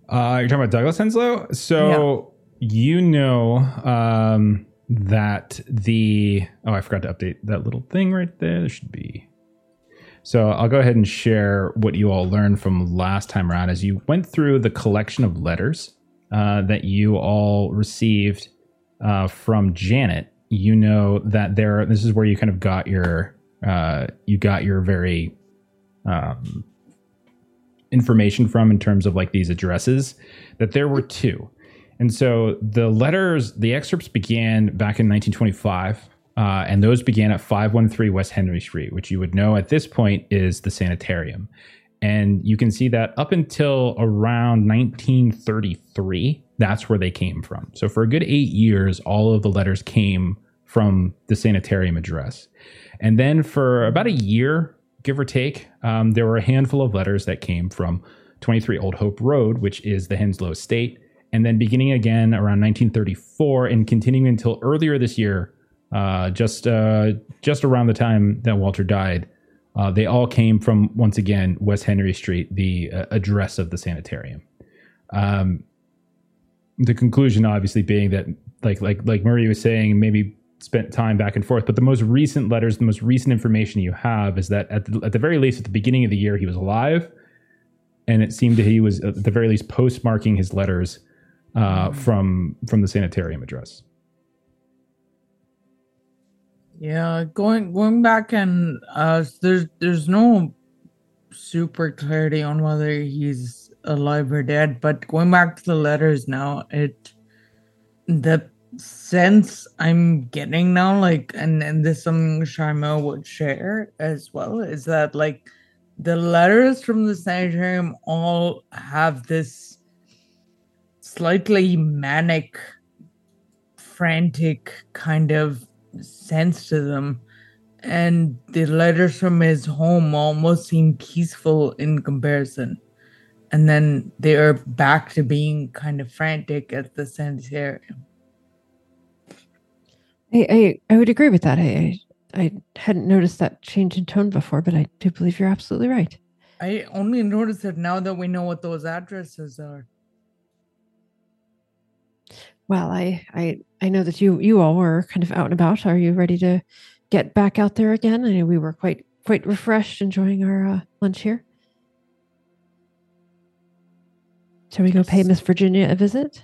A: Uh, you're talking about Douglas Henslow. So you know um, that the oh, I forgot to update that little thing right there. There should be. So I'll go ahead and share what you all learned from last time around as you went through the collection of letters uh, that you all received uh, from Janet. You know that there. This is where you kind of got your uh, you got your very um, information from in terms of like these addresses. That there were two, and so the letters, the excerpts began back in 1925 uh, and those began at 513 West Henry Street, which you would know at this point is the sanitarium. And you can see that up until around 1933, that's where they came from. So for a good eight years, all of the letters came from the sanitarium address. And then for about a year, give or take, um, there were a handful of letters that came from 23 Old Hope Road, which is the Henslow estate. And then beginning again around 1934 and continuing until earlier this year, uh, just uh, just around the time that Walter died. Uh, they all came from once again West Henry Street, the uh, address of the sanitarium. Um, the conclusion, obviously, being that, like like like Marie was saying, maybe spent time back and forth. But the most recent letters, the most recent information you have is that at the, at the very least, at the beginning of the year, he was alive, and it seemed that he was at the very least postmarking his letters uh, mm-hmm. from from the sanitarium address.
C: Yeah, going going back and uh there's there's no super clarity on whether he's alive or dead, but going back to the letters now, it the sense I'm getting now, like and and this something Shyma would share as well, is that like the letters from the sanitarium all have this slightly manic frantic kind of sense to them. And the letters from his home almost seem peaceful in comparison. And then they are back to being kind of frantic at the sanitarium.
E: I, I, I would agree with that. I, I hadn't noticed that change in tone before, but I do believe you're absolutely right.
C: I only noticed it now that we know what those addresses are.
E: Well, I, I I know that you you all were kind of out and about. Are you ready to get back out there again? I know we were quite quite refreshed, enjoying our uh, lunch here. Shall we go pay Miss Virginia a visit?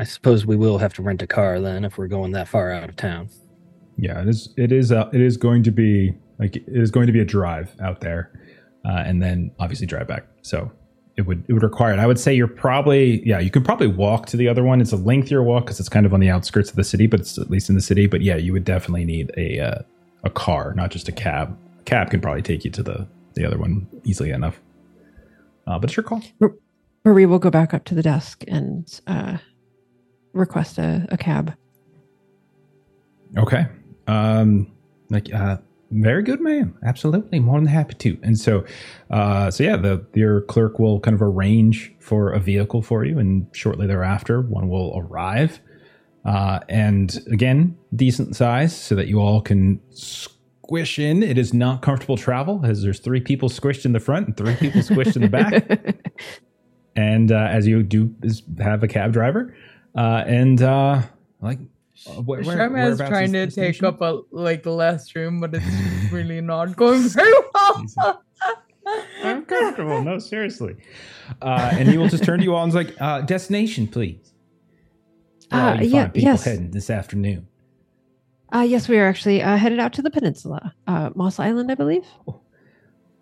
D: I suppose we will have to rent a car then if we're going that far out of town.
A: Yeah, it is. It is. Uh, it is going to be like it is going to be a drive out there, uh, and then obviously drive back. So it would it would require it. I would say you're probably yeah you could probably walk to the other one. It's a lengthier walk because it's kind of on the outskirts of the city, but it's at least in the city. But yeah, you would definitely need a uh, a car, not just a cab. A cab can probably take you to the the other one easily enough. Uh, but it's your call.
E: Marie will go back up to the desk and uh, request a, a cab.
A: Okay. Um, like uh, very good, ma'am. Absolutely, more than happy to. And so, uh, so yeah, the your clerk will kind of arrange for a vehicle for you, and shortly thereafter, one will arrive. Uh, and again, decent size, so that you all can squish in. It is not comfortable travel, as there's three people squished in the front and three people squished in the back. *laughs* And uh, as you do, is have a cab driver, uh, and uh, like
C: uh, where, where, is trying to take station? up a like less room, but it's *laughs* really not going very well.
A: I'm comfortable. No, seriously. Uh, and he will just turn to you all and is like, uh, "Destination, please."
E: Uh, you yeah, people yes.
A: heading this afternoon.
E: Uh, yes, we are actually uh, headed out to the peninsula, uh, Moss Island, I believe.
A: Oh.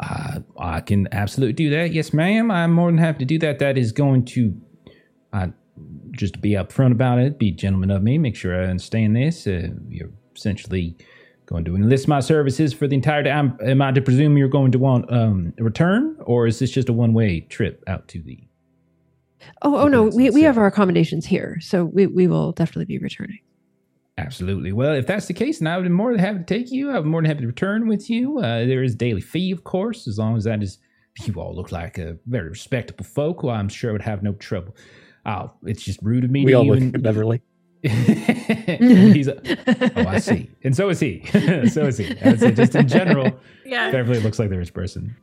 A: Uh, I can absolutely do that. Yes, ma'am. I'm more than happy to do that. That is going to uh, just to be upfront about it, be gentleman of me, make sure I understand this. Uh, you're essentially going to enlist my services for the entire time. Am I to presume you're going to want um, a return, or is this just a one way trip out to the?
E: Oh, oh no, we, we have our accommodations here, so we, we will definitely be returning.
A: Absolutely. Well, if that's the case, then I would be more than happy to take you. I'm more than happy to return with you. Uh, there is daily fee, of course, as long as that is. You all look like a very respectable folk. Well, I'm sure I would have no trouble oh, it's just rude of me.
D: We all even... look at Beverly. *laughs*
A: he's a, oh, I see, and so is he. *laughs* so is he. I would say just in general, *laughs* yeah. Beverly looks like the rich person.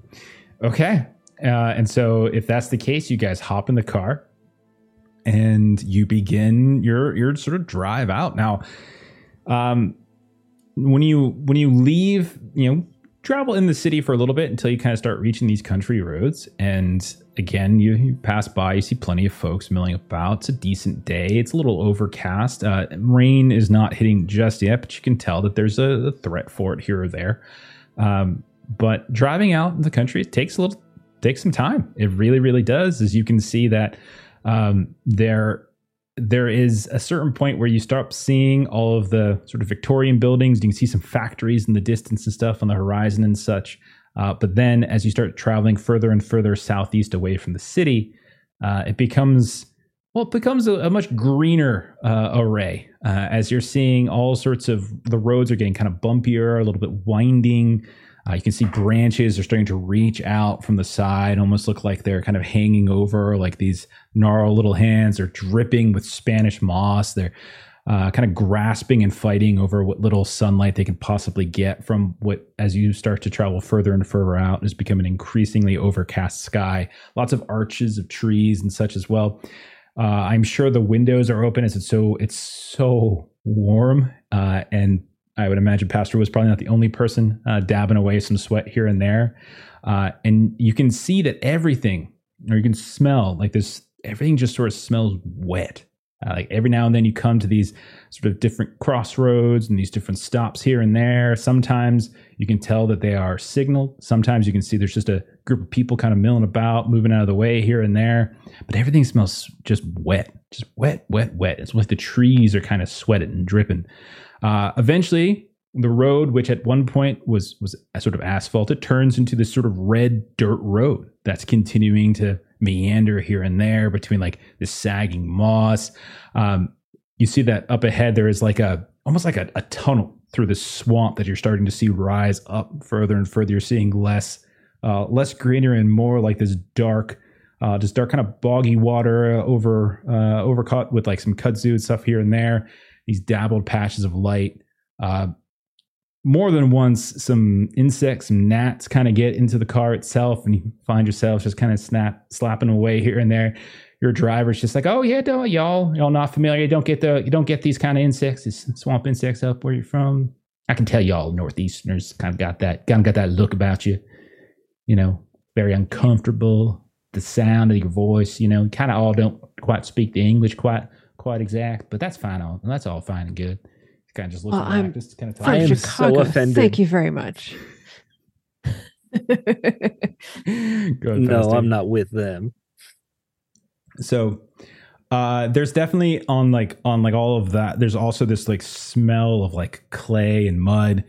A: Okay, uh, and so if that's the case, you guys hop in the car and you begin your your sort of drive out. Now, um, when you when you leave, you know, travel in the city for a little bit until you kind of start reaching these country roads. And again, you, you pass by, you see plenty of folks milling about. It's a decent day. It's a little overcast. Uh, rain is not hitting just yet, but you can tell that there's a, a threat for it here or there. Um, but driving out in the country takes a little takes some time. It really, really does. As you can see that um, there there is a certain point where you start seeing all of the sort of Victorian buildings. You can see some factories in the distance and stuff on the horizon and such. Uh, but then, as you start traveling further and further southeast away from the city, uh, it becomes well, it becomes a, a much greener uh, array uh, as you're seeing all sorts of the roads are getting kind of bumpier, a little bit winding. Uh, you can see branches are starting to reach out from the side, almost look like they're kind of hanging over, like these gnarled little hands. They're dripping with Spanish moss. They're uh, kind of grasping and fighting over what little sunlight they can possibly get from what, as you start to travel further and further out, has become an increasingly overcast sky. Lots of arches of trees and such as well. Uh, I'm sure the windows are open as it's so it's so warm, uh, and I would imagine Pastor was probably not the only person uh, dabbing away some sweat here and there. Uh, and you can see that everything, or you can smell like this, everything just sort of smells wet. Uh, like every now and then you come to these sort of different crossroads and these different stops here and there. Sometimes you can tell that they are signaled. Sometimes you can see there's just a group of people kind of milling about, moving out of the way here and there. But everything smells just wet, just wet, wet, wet. It's like the trees are kind of sweated and dripping. Uh, eventually, the road, which at one point was was sort of asphalt, it turns into this sort of red dirt road that's continuing to meander here and there between like this sagging moss. Um, you see that up ahead there is like a almost like a, a tunnel through the swamp that you're starting to see rise up further and further. You're seeing less uh, less greener and more like this dark. Uh, just dark kind of boggy water over uh, overcut with like some kudzu and stuff here and there these dabbled patches of light. Uh, more than once, some insects, some gnats kind of get into the car itself, and you find yourself just kind of snap, slapping away here and there. Your driver's just like, "Oh yeah, don't y'all, y'all not familiar? don't get the, you don't get these kind of insects, these swamp insects up where you're from." I can tell y'all northeasterners kind of got that, kind of got that look about you. You know, very uncomfortable. The sound of your voice, you know, kind of all don't quite speak the English quite quite exact, but that's fine. All that's all fine and good. Kind of just looking
E: Well,
A: back,
E: I'm
A: just kind of
E: From
D: I am so offended.
E: Thank you very much.
A: Go ahead,
D: No, I'm not with them.
A: So uh there's definitely on like on like all of that there's also this like smell of like clay and mud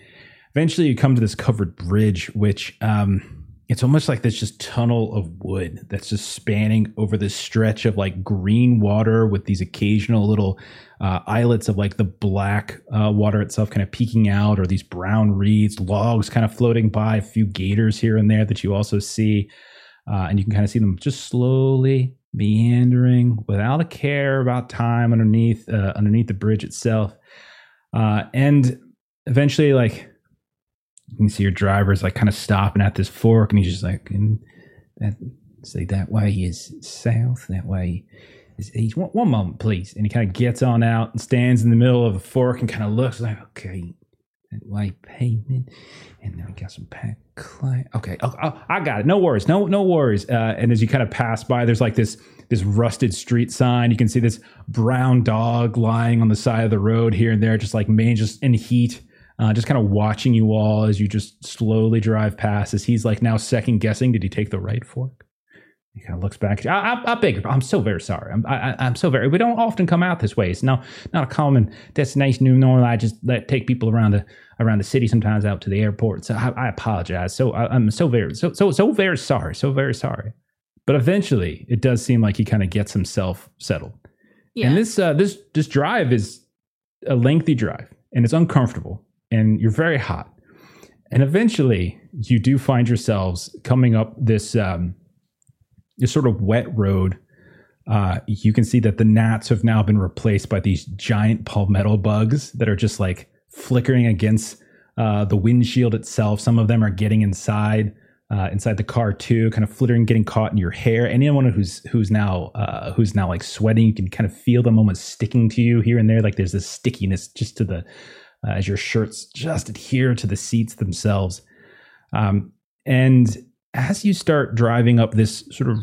A: eventually you come to this covered bridge which um it's almost like this just tunnel of wood that's just spanning over this stretch of like green water with these occasional little uh, islets of like the black uh, water itself kind of peeking out or these brown reeds logs kind of floating by a few gators here and there that you also see uh, and you can kind of see them just slowly meandering without a care about time underneath uh, underneath the bridge itself. Uh, and eventually like you can see your driver's like kind of stopping at this fork and he's just like and that say that way is south that way is east. One, one moment please. And he kind of gets on out and stands in the middle of a fork and kind of looks like okay that way pavement. And then we got some packed clay okay oh, oh, i got it. No worries no no worries. Uh, and as you kind of pass by there's like this this rusted street sign. You can see this brown dog lying on the side of the road here and there just like man just in heat uh, just kind of watching you all as you just slowly drive past as he's like now second guessing did he take the right fork? He kind of looks back I, I, I beg I'm so very sorry. I'm, I, I- I'm so very we don't often come out this way. It's not not a common destination. New normally I just let take people around the around the city sometimes out to the airport. So I, I apologize. So I, I'm so very so so so very sorry so very sorry. But eventually it does seem like he kind of gets himself settled.
F: Yeah.
A: and this uh, this this drive is a lengthy drive, and it's uncomfortable, and you're very hot. And eventually, you do find yourselves coming up this um, this sort of wet road. Uh, you can see that the gnats have now been replaced by these giant palmetto bugs that are just like flickering against uh, the windshield itself. Some of them are getting inside uh, inside the car too, kind of flittering, getting caught in your hair. Anyone who's who's now uh, who's now like sweating, you can kind of feel them almost sticking to you here and there. Like there's this stickiness just to the uh, as your shirts just adhere to the seats themselves. Um, and as you start driving up this sort of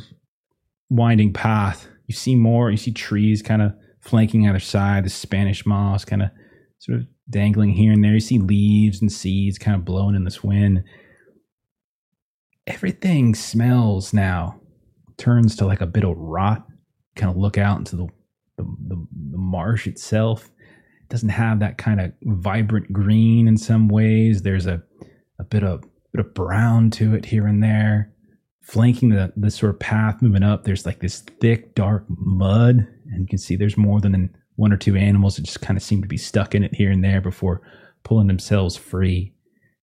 A: winding path, you see more. You see trees kind of flanking either side, the Spanish moss kind of sort of dangling here and there. You see leaves and seeds kind of blowing in this wind. Everything smells now, turns to like a bit of rot. Kind of look out into the, the, the, the marsh itself. Doesn't have that kind of vibrant green in some ways. There's a, a bit of bit of brown to it here and there. Flanking the this sort of path moving up, there's like this thick, dark mud, and you can see there's more than one or two animals that just kind of seem to be stuck in it here and there before pulling themselves free.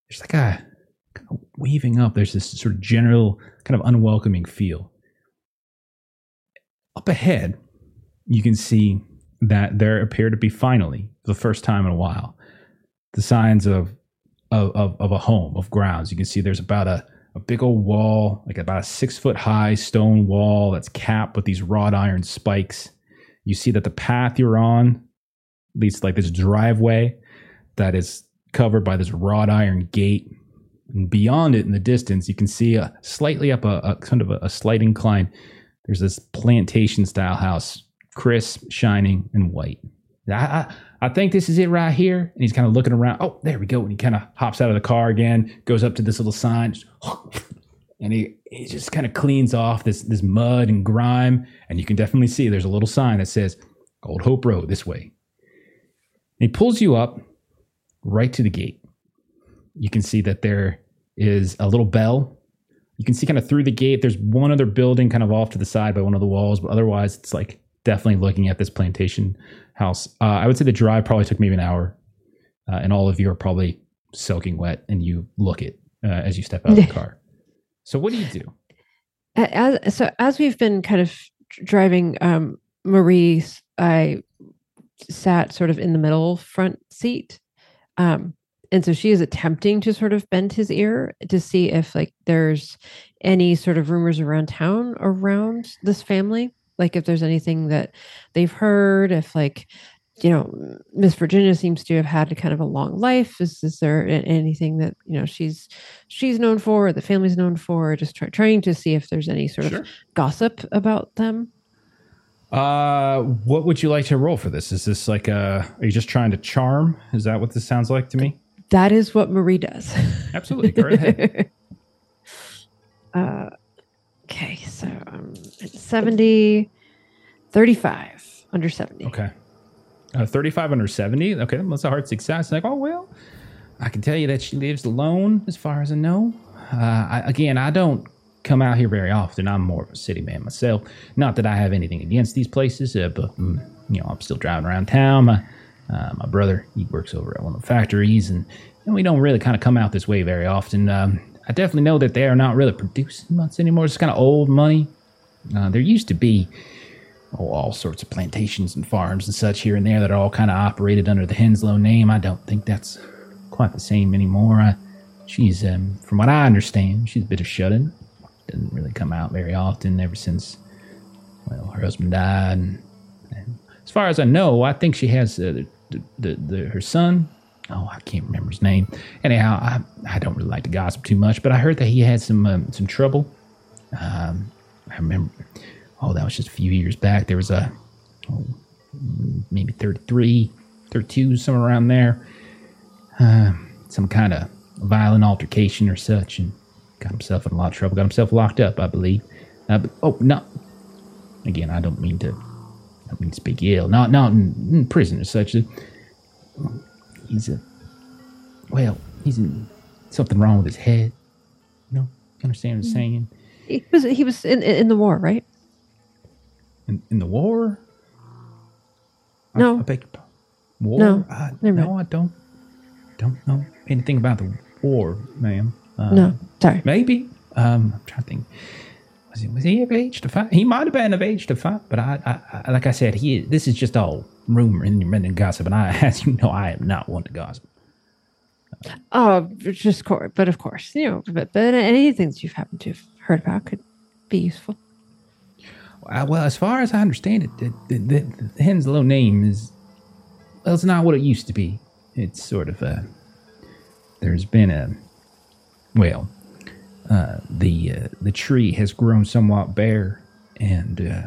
A: There's like a kind of weaving up. There's this sort of general kind of unwelcoming feel. Up ahead, you can see that there appear to be finally, the first time in a while, the signs of of, of, of a home of grounds. You can see there's about a, a big old wall, like about a six foot high stone wall that's capped with these wrought iron spikes. You see that the path you're on leads to like this driveway that is covered by this wrought iron gate. And beyond it in the distance, you can see a, slightly up a, a kind of a, a slight incline. There's this plantation style house, crisp, shining, and white. I, I, I think this is it right here. And he's kind of looking around. Oh, there we go. And he kind of hops out of the car again, goes up to this little sign, *laughs* and he, he just kind of cleans off this, this mud and grime. And you can definitely see there's a little sign that says Old Hope Road this way. And he pulls you up right to the gate. You can see that there is a little bell. You can see kind of through the gate, there's one other building kind of off to the side by one of the walls, but otherwise it's like definitely looking at this plantation house. Uh, I would say the drive probably took maybe an hour, uh, and all of you are probably soaking wet, and you look it uh, as you step out of the *laughs* car. So what do you do?
E: As, so as we've been kind of driving, um, Marie, I sat sort of in the middle front seat. Um, and so she is attempting to sort of bend his ear to see if like there's any sort of rumors around town around this family like if there's anything that they've heard if like you know miss virginia seems to have had a kind of a long life. Is, is there anything that you know she's she's known for or the family's known for? Just try, trying to see if there's any sort sure. of gossip about them.
A: Uh what would you like to roll for this? Is this like a are you just trying to charm? Is that what this sounds like to me?
E: That is what marie does.
A: Absolutely. Go ahead. *laughs*
E: Uh Okay, so um, 70, 35 under 70.
A: Okay. Uh, 35 under 70. Okay, that's a hard success. Like, oh, well, I can tell you that she lives alone as far as I know. Uh, I, again, I don't come out here very often. I'm more of a city man myself. Not that I have anything against these places, uh, but, um, you know, I'm still driving around town. My, uh, my brother, he works over at one of the factories, and, and we don't really kind of come out this way very often. Um, I definitely know that they are not really producing much anymore. It's kind of old money. Uh, there used to be oh, all sorts of plantations and farms and such here and there that are all kind of operated under the Henslow name. I don't think that's quite the same anymore. I, she's, um, from what I understand, she's a bit of shut-in. Doesn't really come out very often ever since, well, her husband died. And, and as far as I know, I think she has uh, the, the, the, her son oh, I can't remember his name. Anyhow, I, I don't really like to gossip too much, but I heard that he had some um, some trouble. Um, I remember, oh, that was just a few years back. There was a, oh, maybe 33, 32, somewhere around there. Uh, some kind of violent altercation or such, and got himself in a lot of trouble. Got himself locked up, I believe. Uh, but, oh, no. Again, I don't mean to. I mean speak ill. Not not in, in prison or such he's a well, he's in something wrong with his head. You know, you understand what I'm mm-hmm. saying?
E: He was he was in in the war, right?
A: In in the war?
E: No.
A: I, I beg your War? No, I, no, I don't don't know anything about the war, ma'am.
E: Uh, no, sorry.
A: Maybe. Um, I'm trying to think. Was he, was he of age to fight? He might have been of age to fight, but I, I, I like I said, he this is just all rumor and, and gossip, and I, *laughs* as you know, I am not one to gossip.
E: Oh, just course, but of course, you know, but, but any things you've happened to have heard about could be useful.
A: Uh, well, as far as I understand it, the, the, the, the Henslow name is well, it's not what it used to be. It's sort of a there's been a well, uh, the uh, the tree has grown somewhat bare, and, uh,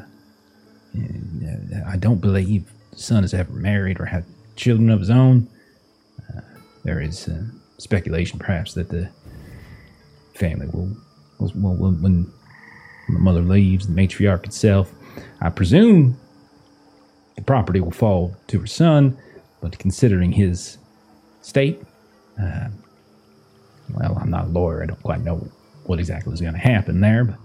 A: and uh, I don't believe the son has ever married or had children of his own. Uh, there is uh, speculation, perhaps, that the family will, will, will, will when the mother leaves, the matriarch itself, I presume the property will fall to her son, but considering his state, well, I'm not a lawyer. I don't quite know what exactly is going to happen there, but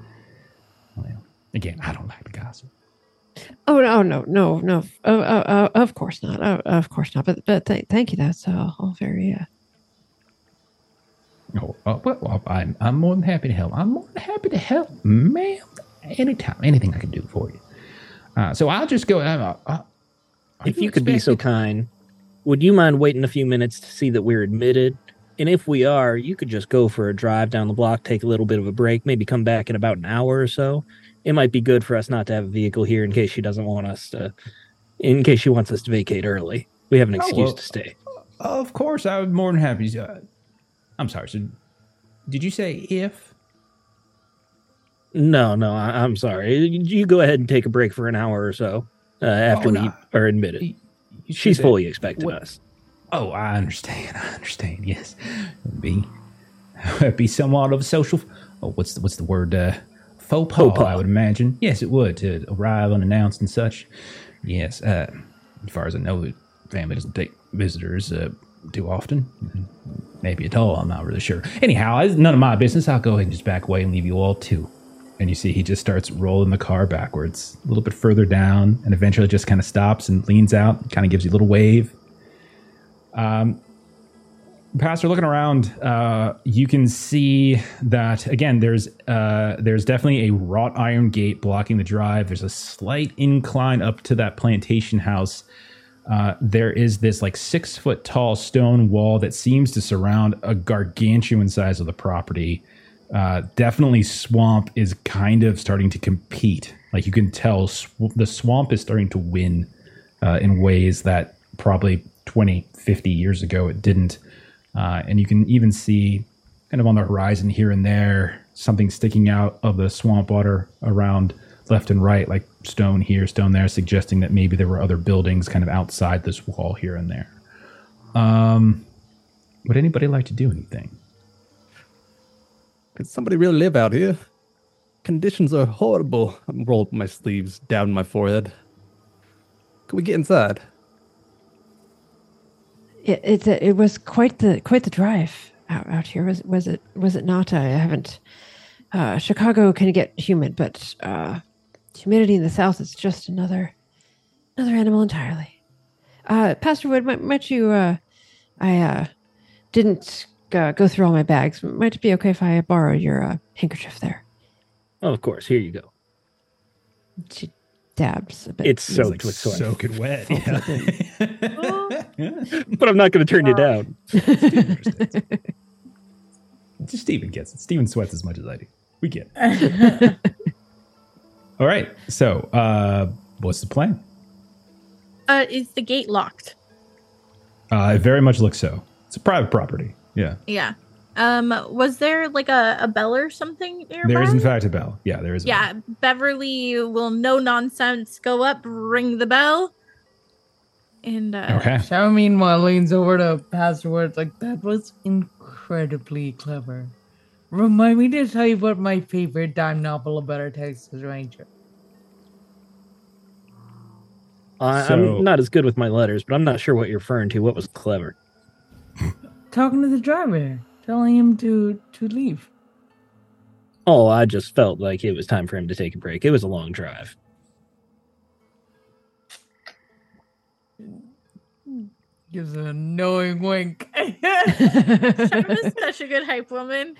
A: well, again, I don't like the gossip.
E: Oh no, no, no, no. Oh, oh, oh, of course not. Oh, of course not. But but th- thank you. That's all, all very. Uh,
A: Oh, oh well, well, I'm, I'm more than happy to help. I'm more than happy to help, ma'am. Anytime, anything I can do for you. Uh, so I'll just go. Uh, uh,
D: If you could be so kind, would you mind waiting a few minutes to see that we're admitted? And if we are, you could just go for a drive down the block, take a little bit of a break, maybe come back in about an hour or so. It might be good for us not to have a vehicle here in case she doesn't want us to, in case she wants us to vacate early. We have an
A: Oh,
D: excuse
A: well,
D: to stay.
A: Of course, I would more than happy. to- Uh, I'm sorry. So, did you say if?
D: No, no, I, I'm sorry. You go ahead and take a break for an hour or so uh, after
A: Oh,
D: we are admitted. She's fully expecting
A: what-
D: us.
A: Oh, I understand. I understand. Yes, It'd be it'd *laughs* be somewhat of a social. Oh, what's the, what's the word? Uh, faux pas,
D: Faux pas.
A: I would imagine. Yes, it would to arrive unannounced and such. Yes. Uh, as far as I know, the family doesn't take visitors uh, too often. Maybe at all. I'm not really sure. Anyhow, it's none of my business. I'll go ahead and just back away and leave you all too. And you see, he just starts rolling the car backwards a little bit further down, and eventually just kind of stops and leans out, kind of gives you a little wave. Pastor, looking around, uh, you can see that again. There's uh, there's definitely a wrought iron gate blocking the drive. There's a slight incline up to that plantation house. Uh, there is this like six foot tall stone wall that seems to surround a gargantuan size of the property. Uh, definitely, swamp is kind of starting to compete. Like you can tell, sw- the swamp is starting to win uh, in ways that probably 20, 50 years ago it didn't. Uh, and you can even see kind of on the horizon here and there something sticking out of the swamp water around left and right, like stone here, stone there, suggesting that maybe there were other buildings kind of outside this wall here and there. Um, would anybody like to do anything?
B: Could somebody really live out here? Conditions are horrible. I'm roll up my sleeves down my forehead. Can we get inside?
E: It it, it was quite the quite the drive out, out here. Was was it was it not? I haven't. Uh, Chicago can get humid, but uh, humidity in the south is just another another animal entirely. Uh, Pastor Wood, might, might you? Uh, I uh, didn't uh, go through all my bags. Might it be okay if I borrow your uh, handkerchief there?
D: Oh, of course. Here you go.
E: She dabs a bit.
D: It's soaked with sweat,
A: Soaking wet. *laughs* Yeah. *laughs*
D: but I'm not going to turn you down.
A: Steven gets it. Steven sweats as much as I do. We get it. *laughs* All right. So, uh, what's the plan?
F: Uh, is the gate locked?
A: Uh, it very much looks so. It's a private property. Yeah.
F: Yeah. Um, was there like a, a bell or something nearby?
A: There is, in fact, a bell. Yeah, there is. A
F: Yeah, Beverly will no nonsense go up, ring the bell, and uh,
A: Bell. Okay.
C: Shyma meanwhile leans over to Pastor Wood's like that was incredibly clever. Remind me to tell you about my favorite dime novel about a Texas Ranger.
D: I,
A: So-
D: I'm not as good with my letters, but I'm not sure what you're referring to. What was clever?
C: Talking to the driver, telling him to to leave.
D: Oh, I just felt like it was time for him to take a break. It was a long drive.
C: Gives a knowing wink.
F: Shyma is *laughs* such a good hype woman.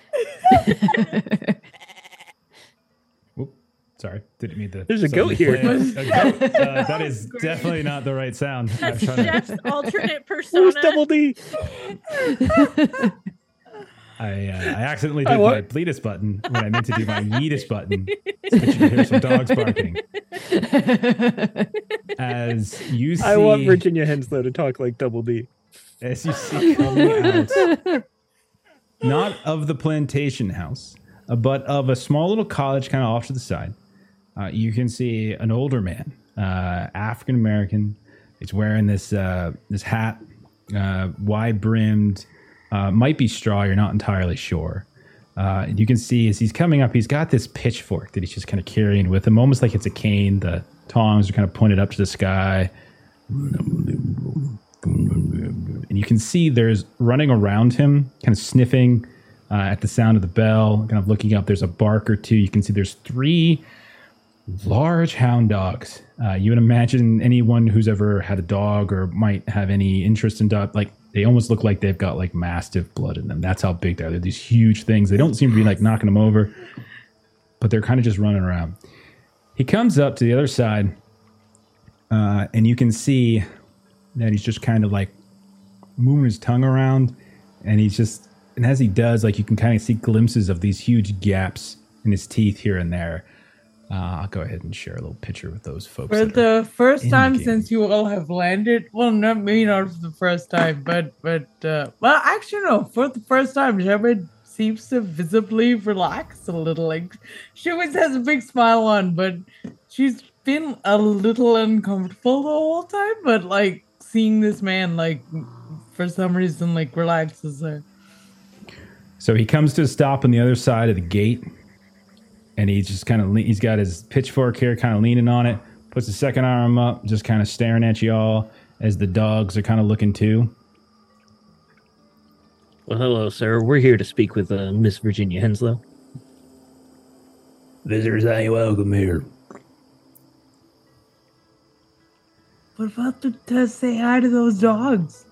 A: Whoop. Sorry, didn't mean to.
D: There's a goat here.
A: A goat. *laughs* Uh, that is definitely not the right sound. I'm
F: That's
A: trying to-
F: Jeff's alternate
D: Where's
F: persona.
D: Double D? *laughs*
A: I, uh, I accidentally *laughs*
D: I
A: did
D: wa-
A: my Bleedus button when I meant to do my Yeetus button. So you can hear some dogs barking. As you see,
D: I want Virginia Henslow to talk like Double D.
A: as you see coming out, not of the plantation house, uh, but of a small little cottage kind of off to the side. Uh, you can see an older man, uh, African American. He's wearing this uh, this hat, uh, wide brimmed, uh, might be straw. You're not entirely sure. Uh, you can see as he's coming up, he's got this pitchfork that he's just kind of carrying with him, almost like it's a cane. The tongs are kind of pointed up to the sky. And you can see there's running around him, kind of sniffing uh, at the sound of the bell, kind of looking up. There's a bark or two. You can see there's three large hound dogs. Uh, you would imagine anyone who's ever had a dog or might have any interest in dog, like they almost look like they've got like mastiff blood in them. That's how big they are. They're these huge things. They don't seem to be like knocking them over, but they're kind of just running around. He comes up to the other side, uh, and you can see that he's just kind of like moving his tongue around, and he's just, and as he does, like you can kind of see glimpses of these huge gaps in his teeth here and there. Uh, I'll go ahead and share a little picture with those folks.
C: For the first time
A: the
C: since you all have landed, well, not maybe not for the first time, but but uh, well, actually no, for the first time, Shepard seems to visibly relax a little. Like she always has a big smile on, but she's been a little uncomfortable the whole time. But like seeing this man, like for some reason, like relaxes her.
A: So he comes to a stop on the other side of the gate, and he's just kind of le- he's got his pitchfork here, kind of leaning on it. Puts the second arm up, just kind of staring at y'all as the dogs are kind of looking too.
D: Well, hello, sir. We're here to speak with uh, Miss Virginia Henslow.
G: Visitors ain't welcome here.
C: What about the to say hi to those dogs?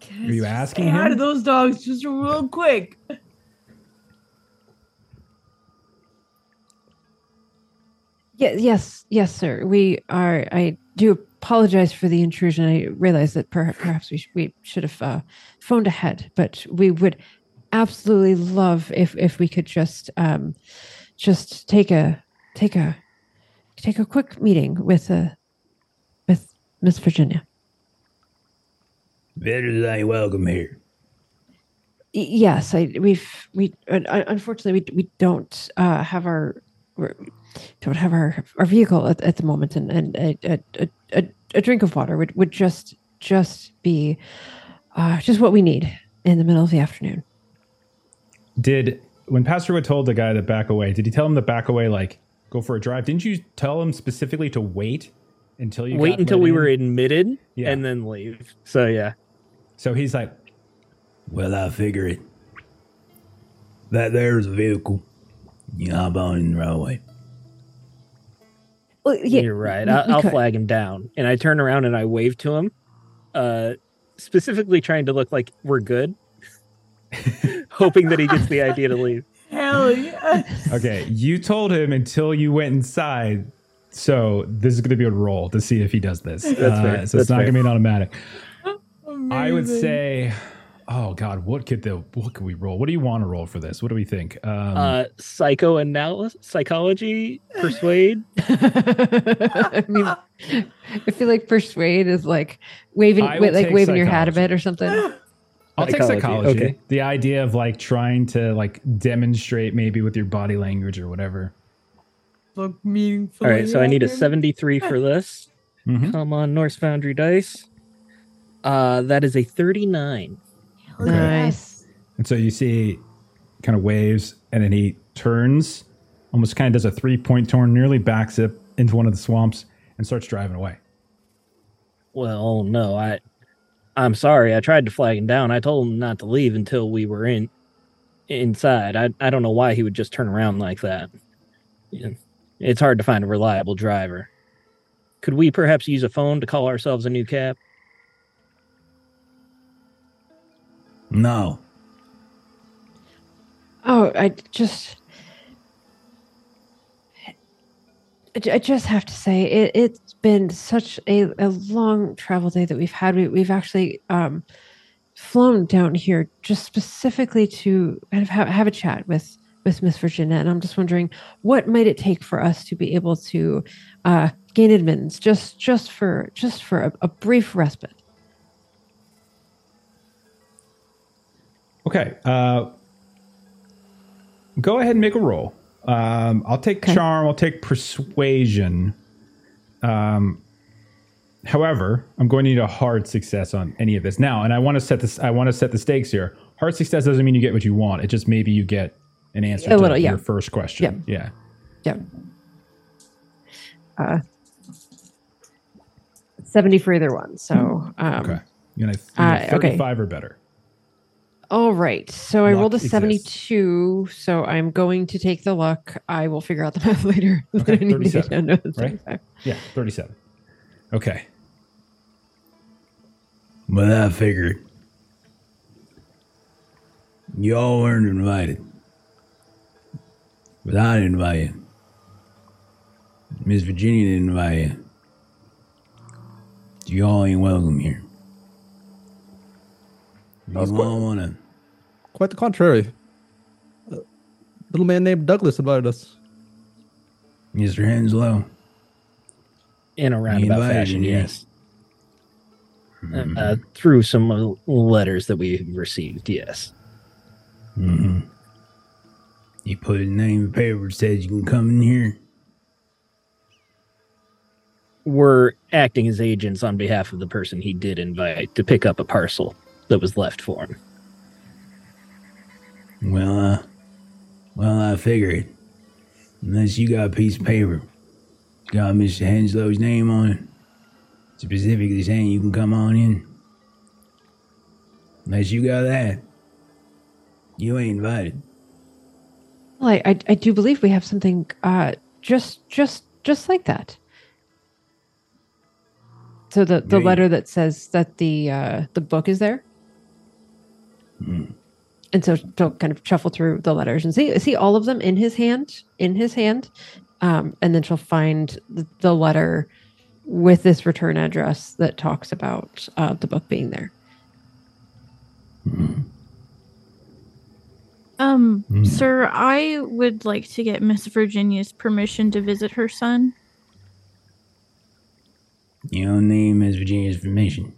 C: Can
A: Are you
C: just
A: asking
C: say hi to those dogs just real quick?
E: Yeah, yes, yes, sir. We are. I do apologize for the intrusion. I realize that per- perhaps we, sh- we should have uh, phoned ahead, but we would absolutely love if if we could just um, just take a take a take a quick meeting with uh, with Miss Virginia.
G: Visitors ain't welcome here.
E: Yes, I we've we un- unfortunately we we don't uh, have our we're- don't have our our vehicle at, at the moment, and and a, a, a- a, a drink of water Wood would just just be uh, just what we need in the middle of the afternoon.
A: Did when Pastor would told the guy to back away? Did he tell him to back away, like go for a drive? Didn't you tell him specifically to wait until you
D: Wait
A: got
D: until we
A: in?
D: were admitted
A: Yeah.
D: and then leave. So, yeah.
A: So he's like,
G: Well, I figure it. That there's a vehicle. You hop on in the right away.
E: Well, yeah,
D: You're right. I'll, I'll flag him down. And I turn around and I wave to him, uh, specifically trying to look like we're good, *laughs* hoping that he gets the idea to leave.
C: Hell yeah!
A: okay, you told him until you went inside. So this is going to be a roll to see if he does this.
D: That's
A: Uh,
D: fair.
A: So it's not going to be an automatic. *laughs* I would say, oh God, what could the what could we roll? What do you want to roll for this? What do we think? Um,
D: Uh, psychoanalysis, psychology, persuade. *laughs* *laughs*
E: I mean, I feel like persuade is like waving,
A: I
E: like
A: take
E: waving your hat a bit or something. *laughs*
A: I'll take
D: Psychology,
A: psychology.
D: okay.
A: The idea of like trying to like demonstrate maybe with your body language or whatever.
C: Look meaningful.
D: All right, so I need a 73 for this.
A: Mhm.
D: Come on, Norse Foundry dice. Uh, that is a 39.
A: Okay.
E: Nice.
A: And so you see kind of waves and then he turns, almost kind of does a three point turn, nearly backs it into one of the swamps and starts driving away.
D: Well, no, I, I'm sorry. I tried to flag him down. I told him not to leave until we were in, inside. I, I don't know why he would just turn around like that. It's hard to find a reliable driver. Could we perhaps use a phone to call ourselves a new cab?
G: No.
E: Oh, I just, I just have to say it, it's been such a, a long travel day that we've had. We, we've actually um, flown down here just specifically to kind of have, have a chat with with Miss Virginia, and I'm just wondering what might it take for us to be able to uh, gain admittance just just for just for a, a brief respite.
A: Okay. Uh, go ahead and make a roll. Um, I'll take charm. I'll take persuasion. Um, however, I'm going to need a hard success on any of this now, and I want to set this. I want to set the stakes here. Hard success doesn't mean you get what you want. It just maybe you get an answer
E: A
A: to
E: little, yeah.
A: your first question. Yeah.
E: Yeah. Uh, 70 for either one. So, um,
A: Okay. You're gonna
E: Uh,
A: you're
E: okay.
A: 35 or better.
E: All right. So I rolled a
A: exists.
E: 72. So I'm going to take the luck. I will figure out the *laughs* math later. *laughs*
A: Okay,
E: I need to
A: 37,
E: know
A: right?
E: 35.
A: Yeah, 37. Okay.
G: But I figured you all weren't invited. But I didn't invite you. Miss Virginia didn't invite you. You all ain't welcome here. You
B: That's
G: all
B: quite-
G: wanna
B: Quite the contrary. A little man named Douglas invited us.
G: Mr. Henslow.
D: in a roundabout
G: invited
D: fashion,
G: you.
D: yes. Uh, uh, through some uh, letters that we received, yes.
G: Mm-hmm. He put his name in the paper says you can come in here.
D: We're acting as agents on behalf of the person he did invite to pick up a parcel that was left for him.
G: Well, uh, well, I figured. Unless you got a piece of paper, got Mr. Henslow's name on it, specifically saying you can come on in. Unless you got that, you ain't invited.
E: Well, I, I, I do believe we have something uh, just just just like that. So the, the letter that says that the uh, the book is there, and so she'll kind of shuffle through the letters and see see all of them in his hand in his hand, um, and then she'll find the, the letter with this return address that talks about uh, the book being there.
F: Um,
A: Mm.
F: sir, I would like to get Miss Virginia's permission to visit her son.
G: You don't need Miss Virginia's permission.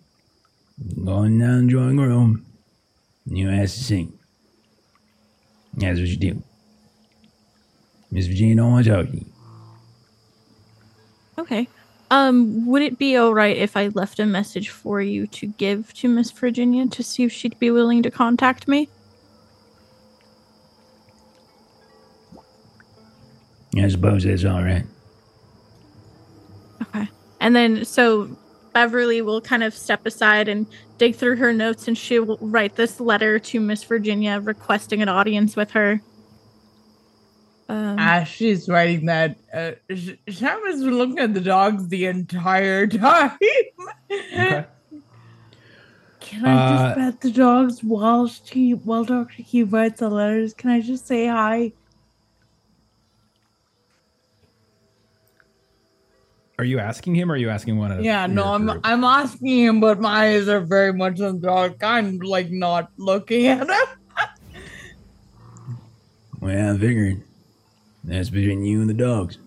G: Go on down to the drawing room. You ask to sing. That's what you do. Miss Virginia don't want to talk to you.
F: Okay. Um, would it be all right if I left a message for you to give to Miss Virginia to see if she'd be willing to contact me?
G: I suppose that's all right.
F: Okay. And then so Beverly will kind of step aside and dig through her notes and she will write this letter to Miss Virginia requesting an audience with her. Um,
C: As she's writing that, uh, Sh- Shyma has been looking at the dogs the entire time.
A: Okay.
C: Can I just
A: Uh,
C: pet the dogs while she while Doctor Key writes the letters? Can I just say hi?
A: Are you asking him or are you asking one of
C: Yeah, no, I'm
A: group?
C: I'm asking him, but my eyes are very much on the dog. I'm like not looking at him. *laughs*
G: Well, I figured that's between you and the dogs.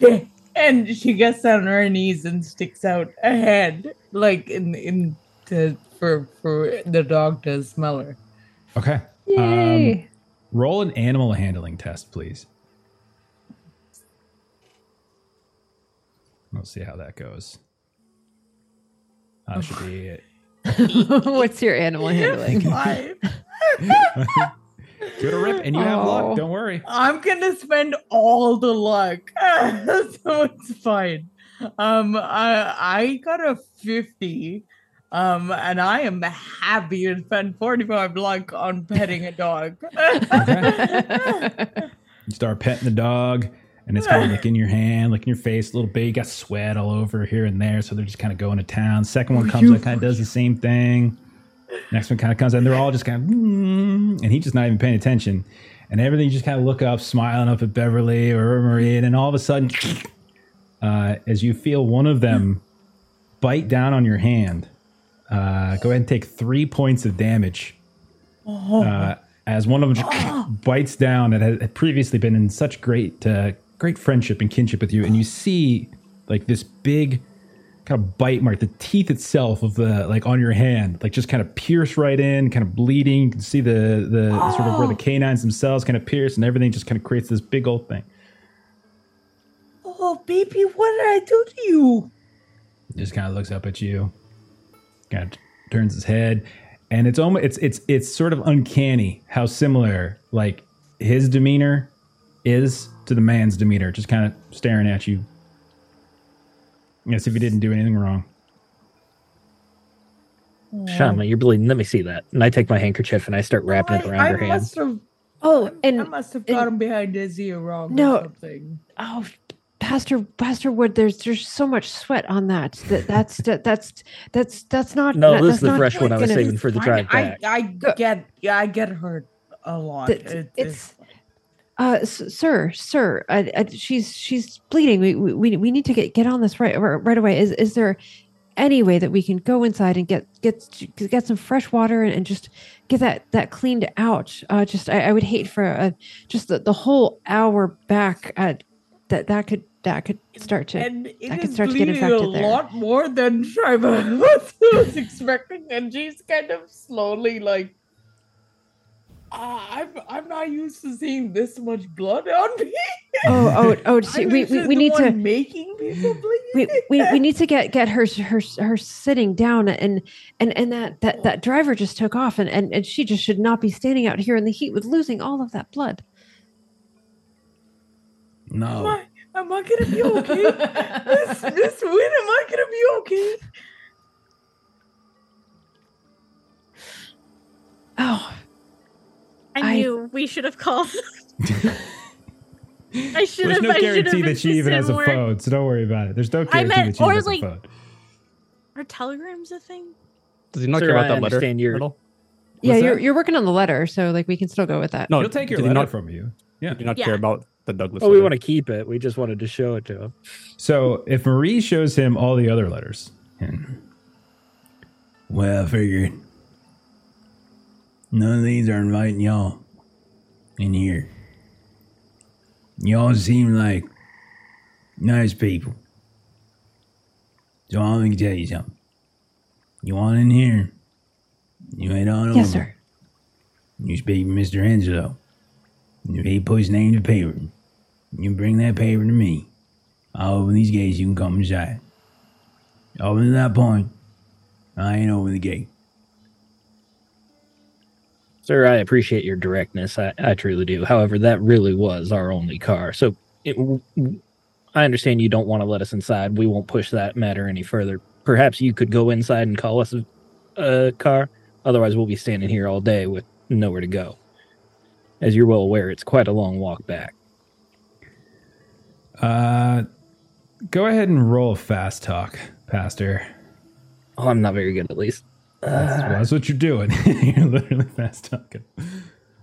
G: *laughs*
C: and she gets on her knees and sticks out a head, like in in to for for the dog to smell her.
A: Okay.
E: Yay!
A: Um, roll an animal handling test, please. We'll see how that goes. That should be it. *laughs*
E: What's your animal handling?
C: Five.
A: Give a rip, and you have
E: Oh.
A: luck. Don't worry.
C: I'm gonna spend all the luck, *laughs* so it's fine. Um, I I got a fifty, um, and I am happy to spend forty five luck on petting a dog. *laughs*
A: You start petting the dog, and it's kind of *laughs* like in your hand, like in your face a little bit. You got sweat all over here and there, so they're just kind of going to town. Second one comes up, kind of does the same thing. Next one kind of comes, and they're all just kind of, mm, and he's just not even paying attention. And everything, you just kind of look up, smiling up at Beverly or Marie, and then all of a sudden, *sniffs* uh, as you feel one of them bite down on your hand, uh, go ahead and take three points of damage uh, as one of them just *gasps* *sniffs* bites down that had previously been in such great uh, great friendship and kinship with you and you see like this big kind of bite mark, the teeth itself of the like on your hand, like just kind of pierce right in, kind of bleeding. You can see the the sort of where the oh. canines themselves kind of pierce, and everything just kind of creates this big old thing.
C: Oh, baby, what did I do to you?
A: Just kind of looks up at you, kind of turns his head, and it's almost it's it's it's sort of uncanny how similar like his demeanor is to the man's demeanor, just kind of staring at you. As if he didn't do anything wrong.
D: Shyma, you're bleeding. Let me see that. And I take my handkerchief and I start wrapping it around
C: I
D: her hand.
C: have,
E: Oh, and I
C: must have got him behind his ear wrong.
E: No.
C: or something.
E: oh, Pastor Pastor Wood, there's there's so much sweat on that. That that's that, that's that's that's not.
D: No,
E: that-
D: this
E: that's
D: is the fresh one I was saving for the drive
C: I,
D: back.
C: I
E: Go-
C: get, yeah, I get hurt a lot.
E: Th-
C: It-
E: it's uh sir sir I, I, she's she's bleeding. We, we we need to get get on this right right away. Is is there any way that we can go inside and get get get some fresh water and, and just get that that cleaned out? Uh just i, I would hate for uh just the, the whole hour back uh that that could that could start to
C: and it
E: I could start to get
C: bleeding a
E: infected there.
C: lot more than *laughs* Shyma was, *laughs* was expecting, and she's kind of slowly like, "Ah, I'm I'm not used to seeing this much blood on me.
E: oh oh oh *laughs* see, we, we, we need to
C: making people bleed.
E: we, we we need to get get her her her sitting down and and and that that that driver just took off and and, and she just should not be standing out here in the heat with losing all of that blood
C: Am
G: No.
C: I, am I gonna be okay? this *laughs* this win, am I gonna be okay?
E: oh
F: I,
E: I-
F: knew we should have called. *laughs* *laughs* I should
A: There's
F: have.
A: no
F: I should
A: guarantee
F: have
A: that she even has a
F: more.
A: phone, so don't worry about it. There's no
F: I
A: guarantee
F: meant-
A: that she
F: or
A: has
F: like-
A: a phone.
F: Are telegrams a thing?
B: Does he not
D: Sir,
B: care about
D: I
B: that letter
D: understand you're-
B: at all?
E: yeah
A: What's
E: you're you're working on the letter so like we can still go with that
B: No,
A: He'll take your
B: did he
A: letter
B: not,
A: from you. Yeah.
B: did he not
F: Yeah.
B: care about the Douglas?
D: Oh, we want to keep it. We just wanted to show it to him.
A: So if Marie shows him all the other letters,
G: hmm. well, I figured none of these are inviting y'all in here. Y'all seem like nice people. So I'm going to tell you something. You want in here? You head on over.
E: yes sir
G: You speak to Mr. Angelo. And if he puts his name to paper, you bring that paper to me. I'll open these gates, you can come inside. Up to that point, I ain't over the gate.
D: Sir, I appreciate your directness. I, I truly do. However, that really was our only car. So it, I understand you don't want to let us inside. We won't push that matter any further. Perhaps you could go inside and call us a, a car. Otherwise, we'll be standing here all day with nowhere to go. As you're well aware, it's quite a long walk back.
A: uh, go ahead and roll a fast talk, Pastor.
D: Oh, I'm not very good, at least.
A: That's, well, that's what you're doing. *laughs* you're literally fast talking.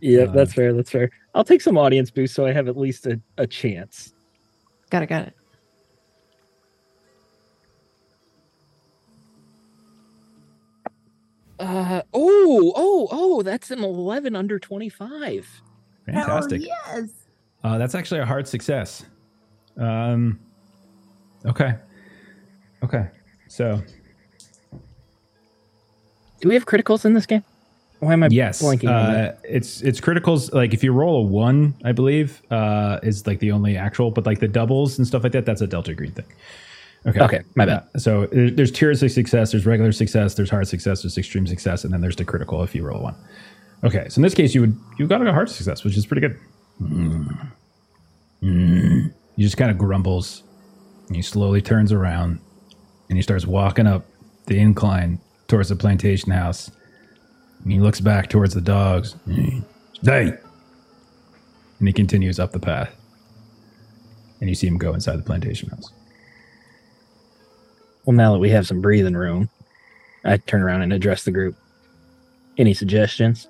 D: Yeah,
A: Uh,
D: that's fair. That's fair. I'll take some audience boost so I have at least a, a chance.
E: got it got it
D: Uh oh, oh, oh, that's an 11 under 25.
A: Fantastic.
C: Hell yes.
A: Uh, that's actually a hard success. Um, okay. Okay. So
D: Do we have criticals in this game? Why am I
A: yes,
D: blanking
A: uh, it's it's criticals. Like if you roll a one, I believe, uh, is like the only actual. But like the doubles and stuff like that, that's a Delta Green thing. Okay.
D: Okay, my bad.
A: Uh, so there's tiers of success. There's regular success. There's hard success. There's extreme success, and then there's the critical if you roll a one. Okay. So in this case, you would you got a hard success, which is pretty good. He just kind of grumbles. And he slowly turns around and he starts walking up the incline towards the plantation house. And he looks back towards the dogs. Stay! And he continues up the path. And you see him go inside the plantation house.
D: Well, now that we have some breathing room, I turn around and address the group. Any suggestions?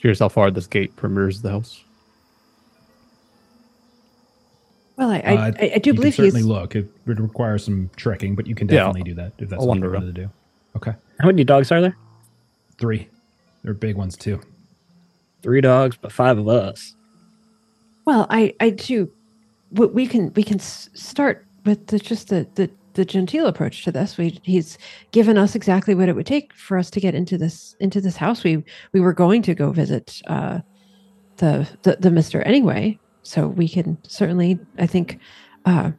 B: Curious how far this gate perimeters the house.
E: Well i i,
A: Uh,
E: I, I do
A: you
E: believe
A: can
E: he's
A: certainly look. It would require some trekking, but you can
B: Yeah,
A: definitely do that if that's
B: I'll
A: what you wanted to do. Okay.
D: How many dogs are there?
A: Three. They're big ones too.
D: Three dogs, but five of us.
E: Well, I I do. We we can we can start with the, just the, the the genteel approach to this. We he's given us exactly what it would take for us to get into this into this house. We we were going to go visit uh, the, the the Mister anyway, so we can certainly. I think uh,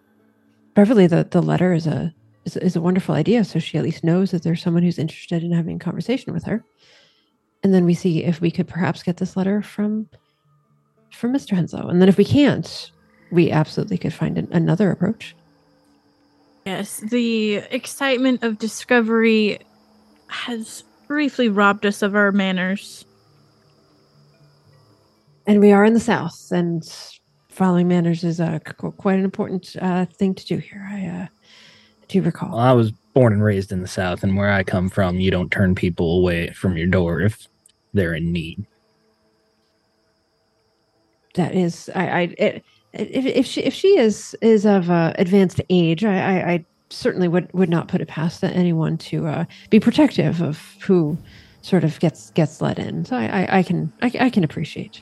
E: Beverly, the the letter is a is, is a wonderful idea. So she at least knows that there's someone who's interested in having a conversation with her, and then we see if we could perhaps get this letter from from Mister Henslow, and then if we can't, we absolutely could find an, another approach.
F: Yes, the excitement of discovery has briefly robbed us of our manners.
E: And we are in the south and following manners is uh, quite an important uh, thing to do here i uh, do recall
D: Well, I was born and raised in the South, and where I come from, you don't turn people away from your door if they're in need.
E: that is i i it, if, if she if she is is of uh, advanced age I, I i certainly would would not put it past anyone to uh, be protective of who sort of gets gets let in so i i, I can I, I can appreciate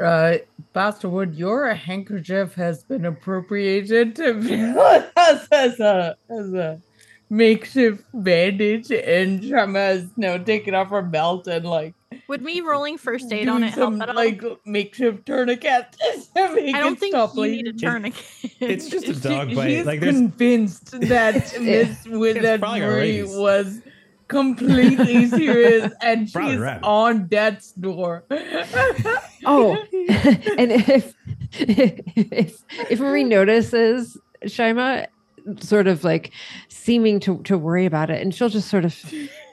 C: Uh, Pastor Wood, your handkerchief has been appropriated to be as, *laughs* as a as a makeshift bandage, and Shyma has now taken off her belt and like
F: Would me rolling first aid on it help
C: some
F: at all?
C: like makeshift tourniquet *laughs* to make
F: I don't
C: it
F: think
C: stop
F: you need a
C: bleeding.
F: tourniquet.
A: It's just a
C: She- *laughs*
A: dog
C: she
A: bite.
C: is
A: Like there's
C: convinced that Miss with that
A: probably got
C: Marie was completely *laughs* serious, and she's on death's door.
E: Oh, *laughs* *laughs* and if if if Marie notices Shyma sort of like seeming to to worry about it, and she'll just sort of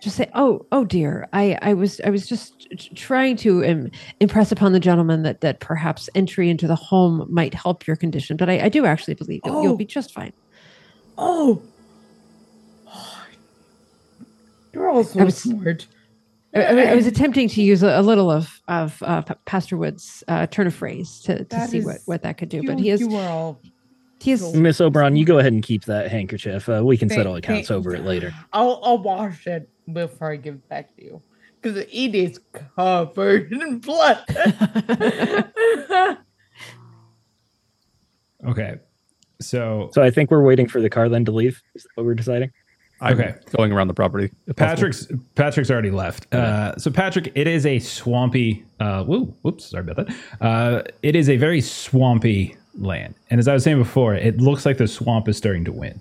E: just say, "Oh, oh dear, I I was I was just trying to um, impress upon the gentleman that that perhaps entry into the home might help your condition, but I, I do actually believe you'll, you'll
C: Oh.
E: be just fine."
C: oh. You're all so
E: I was-
C: smart.
E: I, I, I was attempting to use a, a little of of uh, Pastor Wood's uh, turn of phrase to, to see what,
C: is-
E: what that could do,
C: You,
E: but he is
C: you are all.
E: he is
D: Miss Oberon, you go ahead and keep that handkerchief. Uh, we can settle accounts
C: thank-
D: over it later.
C: I'll I'll wash it before I give it back to you because it is covered in blood. *laughs* *laughs*
A: okay. So
D: So I think we're waiting for the car then to leave. Is that what we're deciding?
B: I'm
A: Okay.
B: going around the property. if possible.
A: Patrick's Patrick's already left. Uh, so Patrick, it is a swampy. Uh, whoo, whoops, sorry about that. Uh, it is a very swampy land, and as I was saying before, it looks like the swamp is starting to win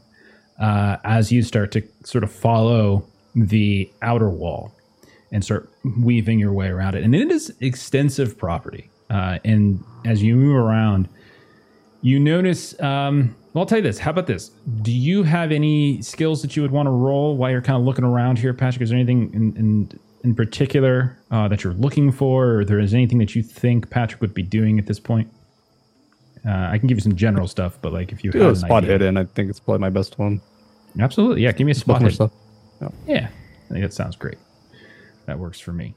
A: uh, as you start to sort of follow the outer wall and start weaving your way around it. And it is extensive property. Uh, and as you move around, you notice. Um, well, I'll tell you this. How about this? Do you have any skills that you would want to roll while you're kind of looking around here, Patrick? Is there anything in in, in particular uh, that you're looking for, or there is anything that you think Patrick would be doing at this point? Uh, I can give you some general stuff, but like if you have
B: a spot
A: idea.
B: hidden. I think it's probably my best one.
A: absolutely, yeah. Give me a spot. hidden.
B: stuff.
A: Yeah, I think that sounds great. That works for me.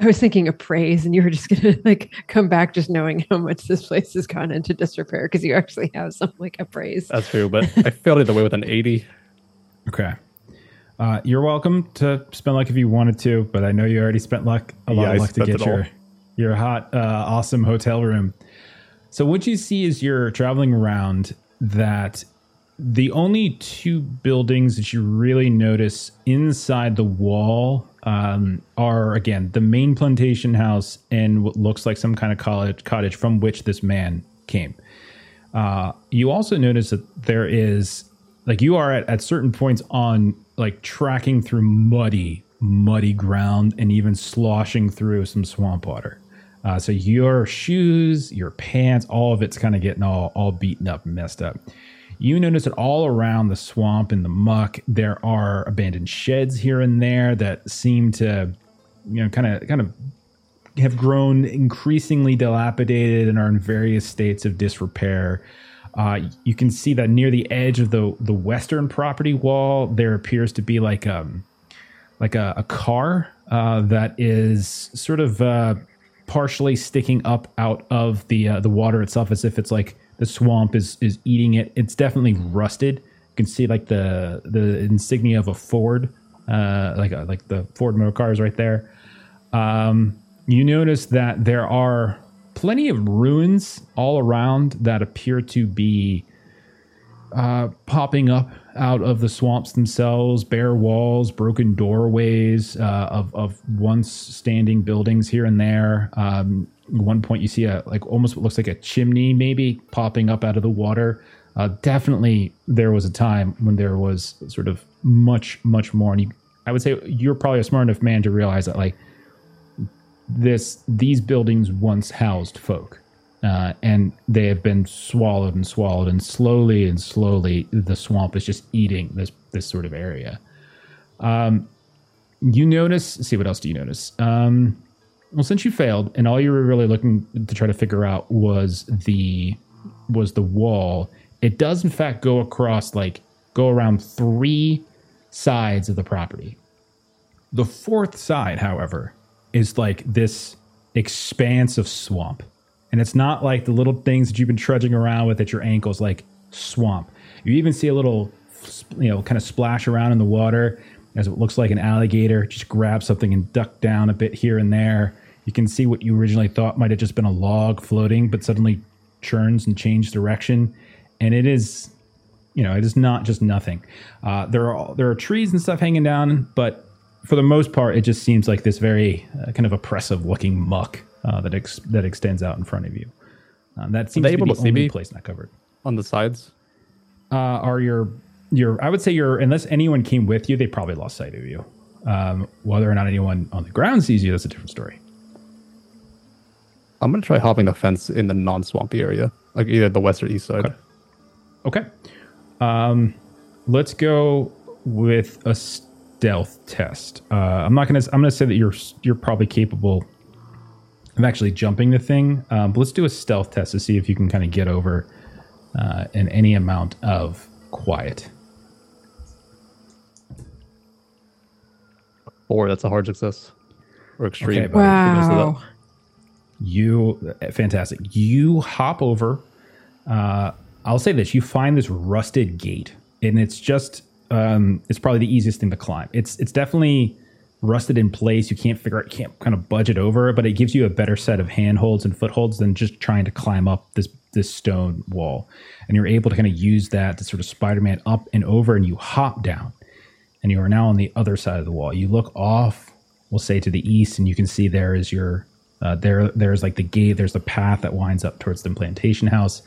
E: I was thinking of praise, and you were just *laughs* gonna like come back just knowing how much this place has gone into disrepair because you actually have some like a praise.
B: That's true, but *laughs* I failed either way with an 80.
A: Okay. Uh, you're welcome to spend luck if you wanted to, but I know you already spent luck a lot
B: Yeah,
A: of luck to get
B: it all.
A: your your hot, uh, awesome hotel room. So what you see is you're traveling around that the only two buildings that you really notice inside the wall um, are again the main plantation house and what looks like some kind of college cottage from which this man came. Uh, you also notice that there is like you are at, at certain points on like tracking through muddy muddy ground and even sloshing through some swamp water uh, so your shoes your pants all of it's kind of getting all all beaten up messed up you notice that all around the swamp and the muck there are abandoned sheds here and there that seem to you know kind of kind of have grown increasingly dilapidated and are in various states of disrepair. Uh, you can see that near the edge of the the western property wall, there appears to be like um like a, a car uh, that is sort of uh, partially sticking up out of the uh, the water itself, as if it's like the swamp is is eating it. It's definitely rusted. You can see like the the insignia of a Ford, uh, like a, like the Ford motor cars right there. Um, you notice that there are plenty of ruins all around that appear to be uh, popping up out of the swamps themselves bare walls broken doorways uh, of, of once standing buildings here and there um, one point you see a like almost what looks like a chimney maybe popping up out of the water. Uh, definitely there was a time when there was sort of much much more. And you, i would say you're probably a smart enough man to realize that like this these buildings once housed folk uh, and they have been swallowed and swallowed and slowly and slowly the swamp is just eating this this sort of area. Um, you notice see what else do you notice? Um, well since you failed and all you were really looking to try to figure out was the was the wall it does in fact go across like go around three sides of the property. The fourth side however is like this expanse of swamp. And it's not like the little things that you've been trudging around with at your ankles like swamp. You even see a little you know kind of splash around in the water as it looks like an alligator just grab something and duck down a bit here and there you can see what you originally thought might have just been a log floating but suddenly churns and changes direction and it is you know it is not just nothing uh, there are there are trees and stuff hanging down but for the most part it just seems like this very uh, kind of oppressive looking muck uh, that ex- that extends out in front of you um, that seems to be the
B: to
A: only place not covered
B: on the sides.
A: uh, are your your I would say your unless anyone came with you, they probably lost sight of you. Um, whether or not anyone on the ground sees you, that's a different story.
B: I'm gonna try hopping the fence in the non-swampy area, like either the west or east side.
A: Okay. Okay. Um, let's go with a stealth test. Uh, I'm not gonna. I'm gonna say that you're you're probably capable of actually jumping the thing. Um, but let's do a stealth test to see if you can kind of get over uh, in any amount of quiet.
B: Or that's a hard success, or extreme.
A: Okay, buddy.
B: Goodness of that.
E: Wow.
A: You fantastic. You hop over. Uh, I'll say this: you find this rusted gate, and it's just um, it's probably the easiest thing to climb. It's it's definitely rusted in place. You can't figure out, can't kind of budge it over, but it gives you a better set of handholds and footholds than just trying to climb up this this stone wall. And you're able to kind of use that to sort of Spider-Man up and over, and you hop down, and you are now on the other side of the wall. You look off, we'll say to the east, and you can see there is your uh, there there's like the gate. There's the path that winds up towards the plantation house,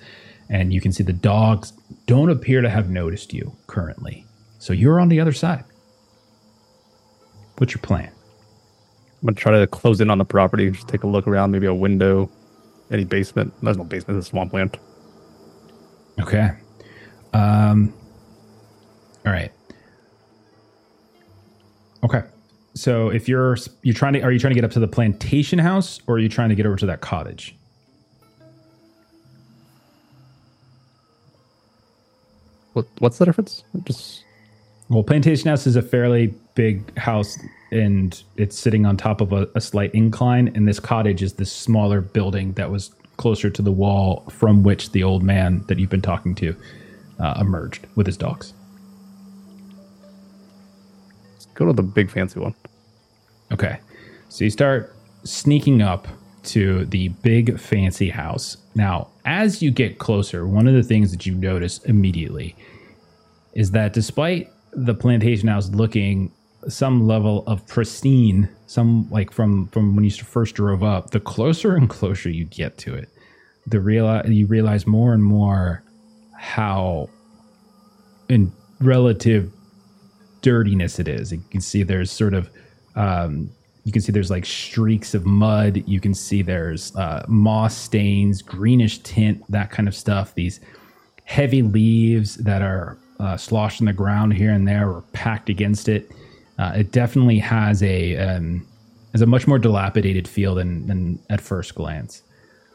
A: and you can see the dogs don't appear to have noticed you currently. So you're on the other side. What's your plan?
B: I'm gonna try to close in on the property, just take a look around, maybe a window, any basement. There's no basement. It's swampland.
A: Okay. Um. All right. Okay. So if you're you're trying to are you trying to get up to the plantation house or are you trying to get over to that cottage?
B: What What's the difference? Just
A: Well, plantation house is a fairly big house and it's sitting on top of a, a slight incline and this cottage is this smaller building that was closer to the wall from which the old man that you've been talking to uh, emerged with his dogs.
B: go to the big fancy one.
A: Okay. So you start sneaking up to the big fancy house. Now, as you get closer, one of the things that you notice immediately is that despite the plantation house looking some level of pristine, some like from from when you first drove up, the closer and closer you get to it, the real you realize more and more how in relative dirtiness it is. You can see there's sort of um, you can see there's like streaks of mud. You can see there's uh, moss stains, greenish tint, that kind of stuff. These heavy leaves that are uh, sloshed in the ground here and there or packed against it. Uh, it definitely has a um, has a much more dilapidated feel than, than at first glance.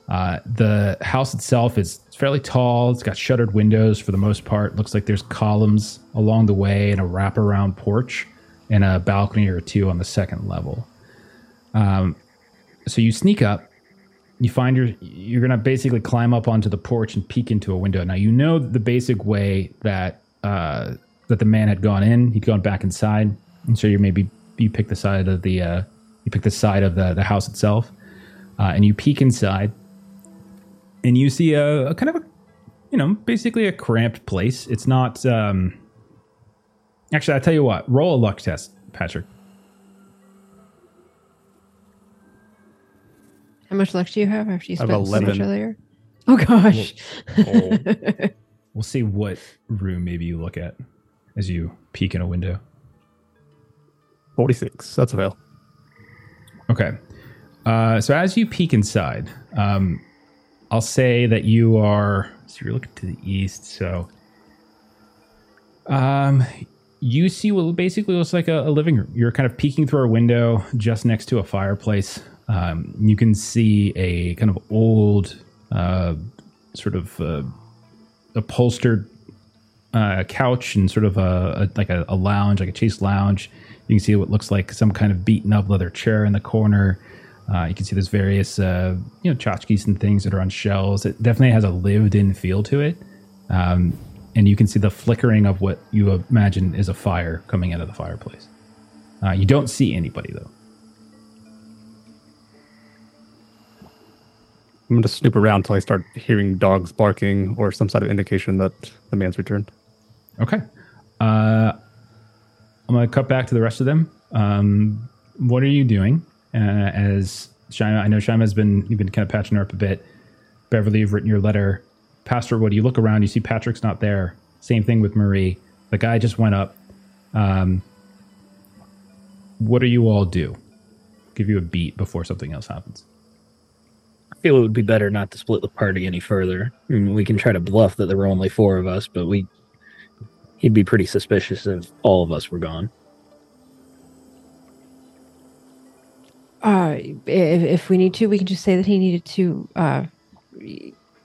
A: Uh, the house itself is fairly tall. It's got shuttered windows for the most part. Looks like there's columns along the way and a wraparound porch and a balcony or two on the second level. Um, so you sneak up. You find your you're gonna basically climb up onto the porch and peek into a window. Now you know the basic way that uh, that the man had gone in. He'd gone back inside, and so you maybe you pick the side of the uh, You pick the side of the, the house itself, uh, and you peek inside, and you see a, a kind of a, you know, basically a cramped place. It's not. Um, actually, I tell you what. Roll a luck test, Patrick.
E: How much luck do you have after you spent so much
B: 11.
E: earlier? Oh gosh. *laughs*
A: We'll see what room maybe you look at as you peek in a window.
B: 46. That's a fail.
A: Okay. Uh, so as you peek inside, um, I'll say that you are. So you're looking to the east. So, um, you see what basically looks like a, a living room. You're kind of peeking through a window just next to a fireplace. Um, you can see a kind of old, uh, sort of uh, upholstered uh, couch and sort of a, a like a, a lounge, like a chaise lounge. You can see what looks like some kind of beaten up leather chair in the corner. Uh, you can see there's various uh, you know tchotchkes and things that are on shelves. It definitely has a lived-in feel to it, um, and you can see the flickering of what you imagine is a fire coming out of the fireplace. Uh, you don't see anybody though.
B: I'm going to snoop around until I start hearing dogs barking or some sort of indication that the man's returned.
A: Okay. Uh, I'm going to cut back to the rest of them. Um, what are you doing? Uh, as Shyma, I know Shyma has been, you've been kind of patching her up a bit. Beverly, you've written your letter. Pastor Wood, you look around, you see Patrick's not there. Same thing with Marie. The guy just went up. Um, what do you all do? Give you a beat before something else happens.
D: I feel it would be better not to split the party any further. I mean, we can try to bluff that there were only four of us, but we he'd be pretty suspicious if all of us were gone.
E: Uh, if, if we need to, we can just say that he needed to. Uh,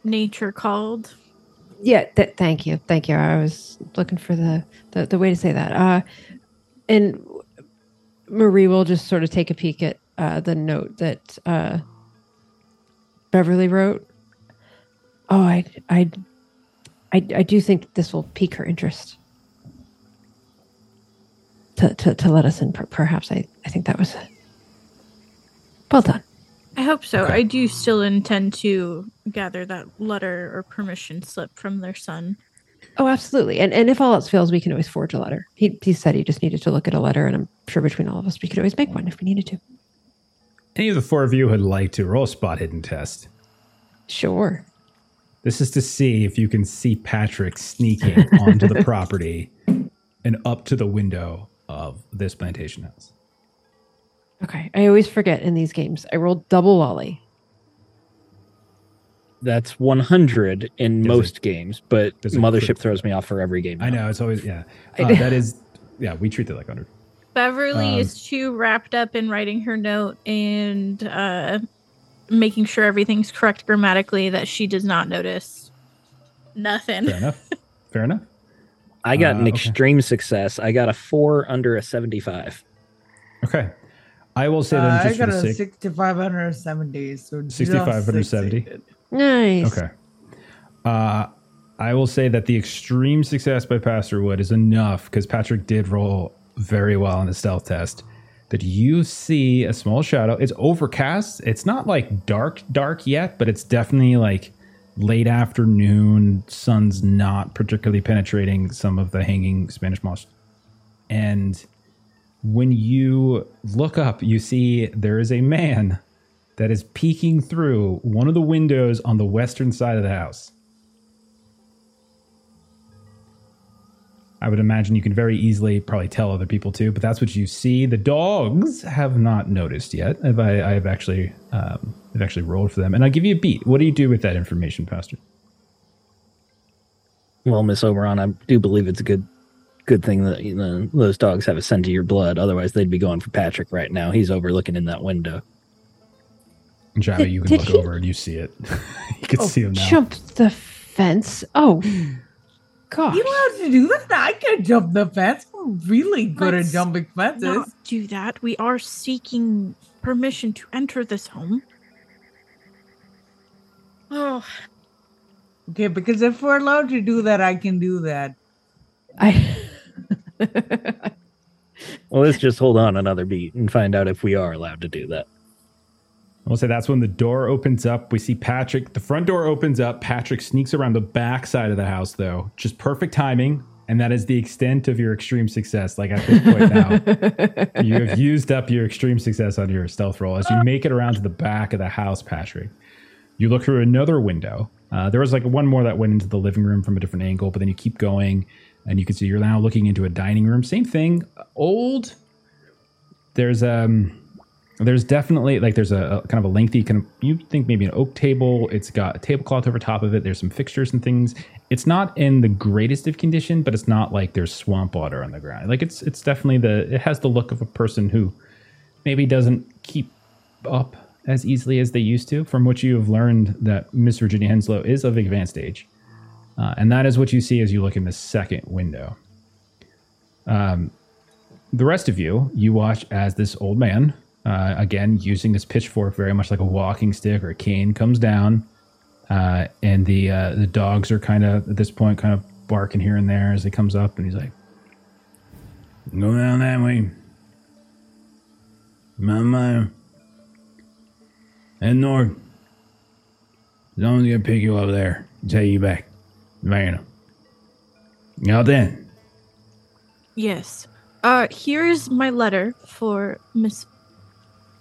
F: Nature called.
E: yeah. Th- thank you. Thank you. I was looking for the, the the way to say that. Uh, and Marie will just sort of take a peek at uh, the note that uh, Beverly wrote. Oh, I, I, I, I do think this will pique her interest. To, to, to let us in, perhaps. I, I think that was well done.
F: I hope so.
A: Okay.
F: I do still intend to gather that letter or permission slip from their son.
E: Oh, absolutely. And and if all else fails, we can always forge a letter. He he said he just needed to look at a letter, and I'm sure between all of us, we could always make one if we needed to.
A: Any of the four of you would like to roll a spot hidden test?
E: Sure.
A: This is to see if you can see Patrick sneaking onto the *laughs* property and up to the window of this plantation house.
E: Okay. I always forget in these games. I rolled double lolly.
D: That's 100 in
A: Does
D: most games, but
A: does it
D: Mothership
A: crit-
D: throws me off for every game.
A: I
D: now.
A: know it's always yeah. Uh, that is yeah. We treat it like under.
F: Beverly
A: Um,
F: is too wrapped up in writing her note and uh, making sure everything's correct grammatically that she does not notice nothing.
A: Fair enough. *laughs* Fair enough.
D: I got
A: Uh,
D: an
A: okay.
D: extreme success. I got a four under a 75.
A: Okay. I will say
C: Uh,
A: that
C: I
A: just for
C: got
A: the
C: a
A: sake.
C: 6570, so just
A: 6570?
C: succeeded.
E: Nice.
A: Okay. Uh, I will say that the extreme success by Pastor Wood is enough because Patrick did roll very well on the stealth test. That you see a small shadow. It's overcast. It's not like dark, dark yet, but it's definitely like late afternoon. Sun's not particularly penetrating some of the hanging Spanish moss. And when you look up, you see there is a man that is peeking through one of the windows on the western side of the house. I would imagine you can very easily probably tell other people too, but that's what you see. The dogs have not noticed yet. I've, I, I've actually, um, I've actually rolled for them, and I'll give you a beat. What do you do with that information, Pastor?
D: Well, Miss Oberon, I do believe it's a good good thing that you know, those dogs have a scent of your blood. Otherwise, they'd be going for Patrick right now. He's overlooking in that window.
A: And Java,
E: Did-
A: you can look
E: he-
A: over and you see it. *laughs* you can
E: Oh,
A: see him now.
E: jump the fence. Oh, gosh.
C: You don't to do that. I can jump the fence. I'm really good
F: Let's
C: at jumping fences.
F: Not do that. We are seeking permission to enter this home. Oh,
C: Okay, because if we're allowed to do that, I can do that.
E: I *laughs* *laughs*
D: Well, let's just hold on another beat and find out if we are allowed to do that.
A: I will say that's when the door opens up. We see Patrick. The front door opens up. Patrick sneaks around the back side of the house, though. Just perfect timing. And that is the extent of your extreme success. Like at this point now, *laughs* you have used up your extreme success on your stealth roll. As you make it around to the back of the house, Patrick, you look through another window. Uh, there was like one more that went into the living room from a different angle, but then you keep going and you can see you're now looking into a dining room. Same thing, old. There's um there's definitely like there's a, a kind of a lengthy kind of you think maybe an oak table. It's got a tablecloth over top of it. There's some fixtures and things. It's not in the greatest of condition but it's not like there's swamp water on the ground. Like it's it's definitely the it has the look of a person who maybe doesn't keep up as easily as they used to. From what you have learned that miss virginia henslow is of advanced age uh, and that is what you see as you look in the second window um, the rest of you you watch as this old man uh, again using this pitchfork very much like a walking stick or a cane comes down uh, and the uh, the dogs are kind of at this point kind of barking here and there as he comes up and he's like
G: Go down that way. Mama. Head north. Someone's gonna pick you up there and take you back. Vanna. Now then.
F: Yes. Uh, here's my letter for Miss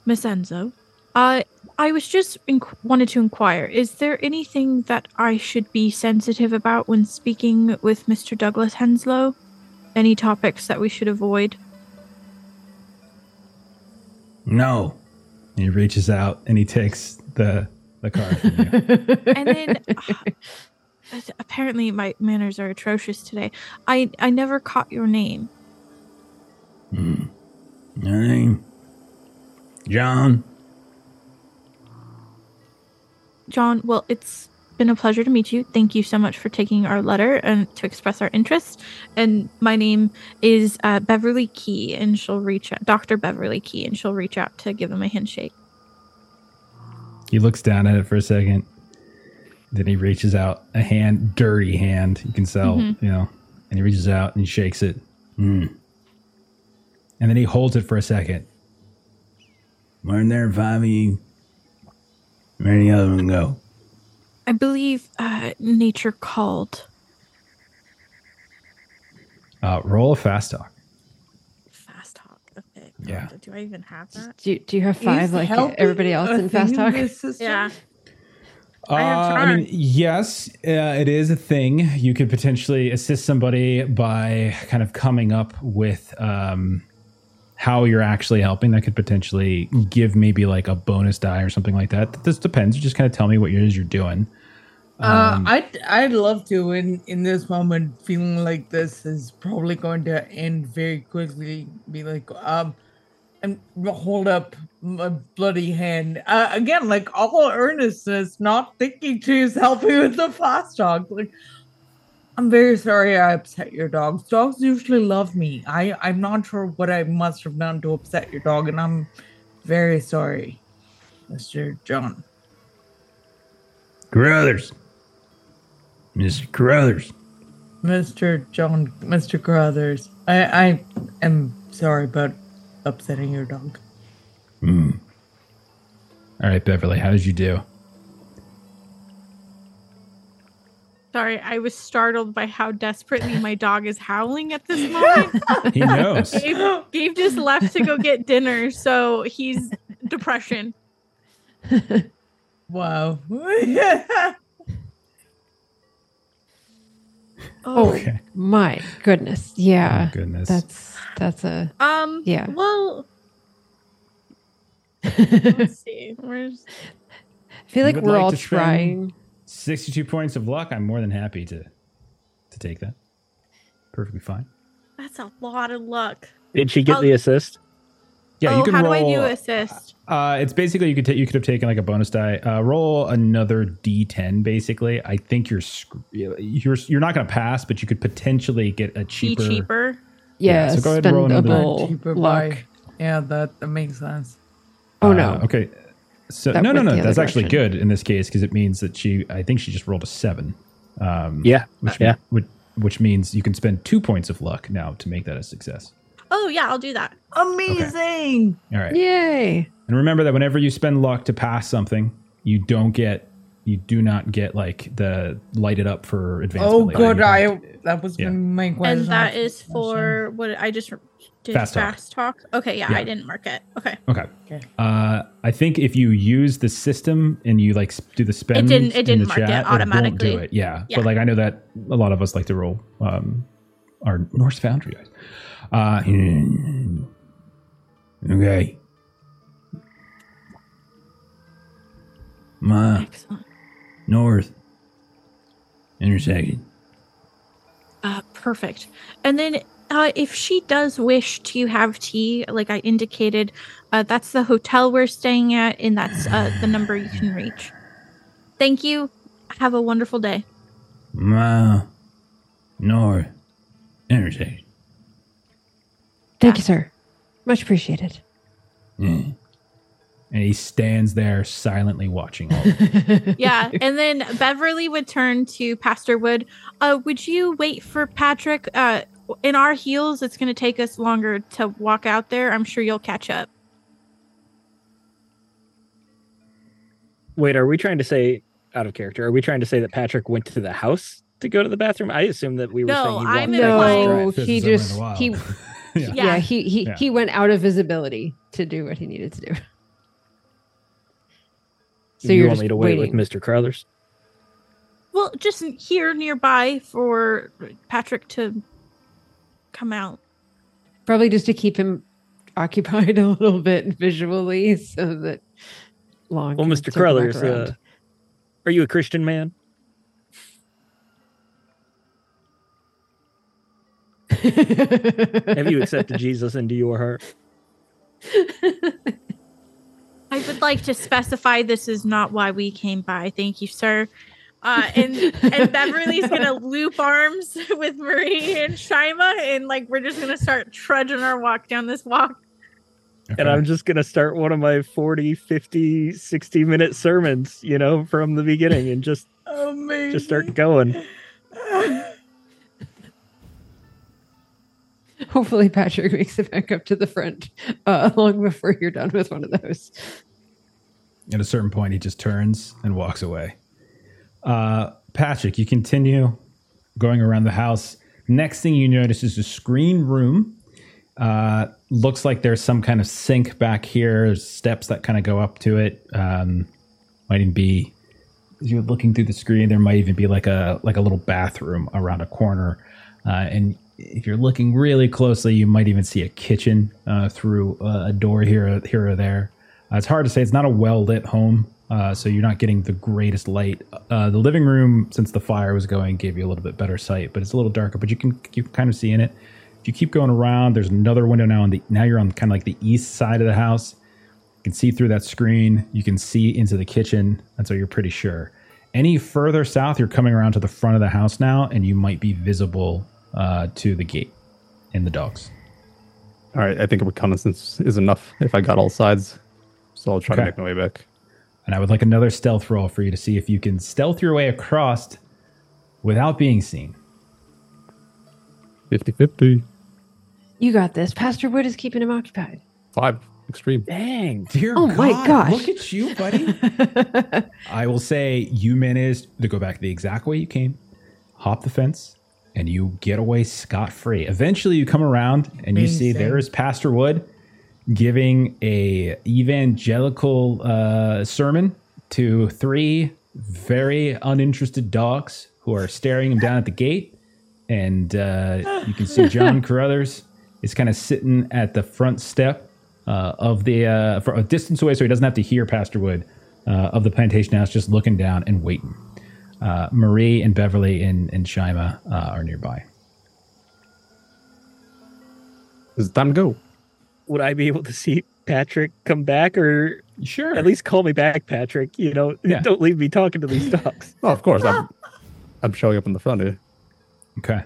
F: Miss Henslow. Uh, I was just inqu- wanted to inquire: Is there anything that I should be sensitive about when speaking with Mr. Douglas Henslow? Any topics that we should avoid?
G: No.
A: and he reaches out and he takes the the card from you *laughs*
F: And then, uh, apparently, my manners are atrocious today. I I never caught your name.
G: Your name? John.
F: John, well, it's been a pleasure to meet you. Thank you so much for taking our letter and to express our interest. And my name is uh, Beverly Key, and she'll reach out, Dr. Beverly Key, and she'll reach out to give him a handshake.
A: he looks down at it for a second then he reaches out a hand dirty hand you can tell
F: Mhm.
A: you know and he reaches out and he shakes it
G: Hmm.
A: and then he holds it for a second
G: Weren't there five of you? Where any other one go?
F: I believe uh, nature called.
A: uh, roll a fast talk
F: Fast talk. Okay.
A: Yeah.
F: Do I even have that?
E: Do, do you have five
C: Is
E: like
C: helping
E: everybody else
C: a
E: in *laughs* fast talk? *laughs*
F: Yeah.
A: Uh,
F: I
A: I mean, yes, uh, it is a thing. You could potentially assist somebody by kind of coming up with um, how you're actually helping. That could potentially give maybe like a bonus die or something like that. This depends. You just kind of tell me what it is you're doing.
C: Uh, I'd I'd love to in in this moment, feeling like this is probably going to end very quickly. Be like, um, and hold up my bloody hand uh, again, like all earnestness, not thinking she's helping with the fast talk. Like, I'm very sorry I upset your dogs. Dogs usually love me. I I'm not sure what I must have done to upset your dog, and I'm very sorry, Mister John.
G: Carruthers. Mr. Carruthers.
C: Mr. John, Mr. Carruthers, I, I am sorry about upsetting your dog.
G: Hmm.
A: All right, Beverly, how did you do?
F: Sorry, I was startled by how desperately my dog is howling at this moment. *laughs*
A: He knows.
F: Gabe, Gabe just left to go get dinner, so he's depression.
C: Wow. *laughs*
E: Oh
A: Okay.
E: my goodness. Yeah.
A: Oh, goodness.
E: That's that's a
F: Um.
E: Yeah.
F: Well. *laughs* Let's see. Where's
E: I feel like we're
A: like
E: all trying.
A: 62 points of luck. I'm more than happy to to take that. Perfectly fine.
F: that's a lot of luck.
D: Did she get
F: I'll-
D: the assist?
A: Yeah,
F: oh,
A: you can
F: how
A: roll.
F: do I do assist?
A: Uh, it's basically you could take you could have taken like a bonus die. Uh, roll another d10. Basically, I think you're sc- you're you're not going to pass, but you could potentially get a
F: Be
A: cheaper.
F: cheaper.
E: Yeah,
A: so go ahead and roll another-
C: Cheaper
E: luck.
C: buy. Yeah, that, that makes sense.
E: Oh
A: Uh,
E: no.
A: okay. So
E: That
A: no, no, no.
E: the other
A: That's actually
E: direction.
A: good in this case because it means that she. I think she just rolled a seven. Um,
D: Yeah.
A: which
D: yeah.
A: which, which means you can spend two points of luck now to make that a success.
F: Oh yeah, I'll do that.
C: Amazing.
A: All right.
E: Yay!
A: And remember that whenever you spend luck to pass something, you don't get, you do not get like the lighted up for advancement.
C: Oh,
A: later.
C: good. I that was
A: Yeah.
C: my question.
F: And that is for what I just did
A: Fast
F: fast
A: talk.
F: talk. Okay, yeah,
A: Yeah.
F: I didn't mark it. Okay.
A: Okay.
C: Okay.
A: Uh, I think if you use the system and you like do the spend, it
F: didn't- it
A: in
F: didn't
A: the
F: mark it
A: chat, won't
F: automatically.
A: do it. Yeah.
F: Yeah.
A: but like I know that a lot of us like to roll um, our Norse Foundry guys. Uh,
G: Okay. Ma,
F: Excellent.
G: North. Intersection.
F: Uh, perfect. And then uh, if she does wish to have tea, like I indicated, uh, that's the hotel we're staying at, and that's uh, the number you can reach. Thank you. Have a wonderful day.
G: Ma, north. Intersection.
E: Thank you, sir. Much appreciated.
G: Yeah.
A: And he stands there silently watching all. of it. *laughs*
F: Yeah. and then Beverly would turn to Pastor Wood. Uh, would you wait for Patrick? Uh, in our heels, it's going to take us longer to walk out there. I'm sure you'll catch up.
D: Wait, are we trying to say out of character? Are we trying to say that Patrick went to the house to go to the bathroom? I assume that we were
F: No,
D: saying he
F: I'm
D: walked
F: in
D: back
F: my-
D: to the
E: No, he
A: is somewhere in
E: just he *laughs*
A: yeah.
F: Yeah.
E: yeah he he
A: Yeah.
E: he went out of visibility to do what he needed to do. So
D: you
E: you're
D: want
E: just
D: me to wait
E: waiting.
D: with Mr. Carruthers?
F: Well, just here nearby for Patrick to come out.
E: Probably just to keep him occupied *laughs* a little bit visually, so that long.
D: Well, Mr.
E: circle
D: Carruthers, uh, are you a Christian man? *laughs* Have you accepted Jesus into your heart? *laughs*
F: I would like to specify this is not why we came by. Thank you, sir. Uh, and and Beverly's gonna *laughs* loop arms *laughs* with Marie and Shyma, and like we're just gonna start trudging our walk down this walk.
D: And I'm just going to start one of my 40, 50, 60 minute sermons, you know, from the beginning and just *laughs*
C: Amazing.
D: just start going. *laughs*
E: Hopefully, Patrick makes it back up to the front uh, long before you're done with one of those.
A: At a certain point, he just turns and walks away. Uh, Patrick, you continue going around the house. Next thing you notice is a screen room. Uh, looks like there's some kind of sink back here. There's steps that kind of go up to it. Um, might even be you're looking through the screen. There might even be like a like a little bathroom around a corner. Uh, and if you're looking really closely, you might even see a kitchen uh, through a door here here or there. Uh, it's hard to say. It's not a well lit home, uh, so you're not getting the greatest light. Uh, the living room, since the fire was going, gave you a little bit better sight, but it's a little darker. But you can you can kind of see in it. If you keep going around, there's another window now on the now you're on kind of like the east side of the house. You can see through that screen. You can see into the kitchen, and so you're pretty sure. Any further south, you're coming around to the front of the house now, and you might be visible uh, to the gate and the dogs.
B: All right, I think reconnaissance is enough if I got all sides. So I'll try
A: Okay.
B: to make my way back.
A: And I would like another stealth roll for you to see if you can stealth your way across without being seen.
B: 50 50.
E: You got this. Pastor Wood is keeping him occupied.
B: Five. Extreme.
D: Dang.
A: Dear
E: Oh my gosh.
A: Look at you, buddy. *laughs* I will say you managed to go back the exact way you came, hop the fence, and you get away scot free. Eventually, you come around and you see there is Pastor Wood giving a evangelical uh, sermon to three very uninterested dogs who are staring him down at the gate. And uh, you can see John *laughs* Carruthers is kind of sitting at the front step uh, of the uh, for a distance away, so he doesn't have to hear Pastor Wood uh, of the plantation house, just looking down and waiting. Uh, Marie and Beverly and, and Shyma uh, are nearby.
B: It's time to go.
D: Would I be able to see Patrick come back or
A: Sure.
D: at least call me back, Patrick? You know, *laughs*
A: Yeah.
D: don't leave me talking to these dogs. *laughs*
B: Oh, of course. I'm, I'm showing up in the front here.
A: Okay. Uh,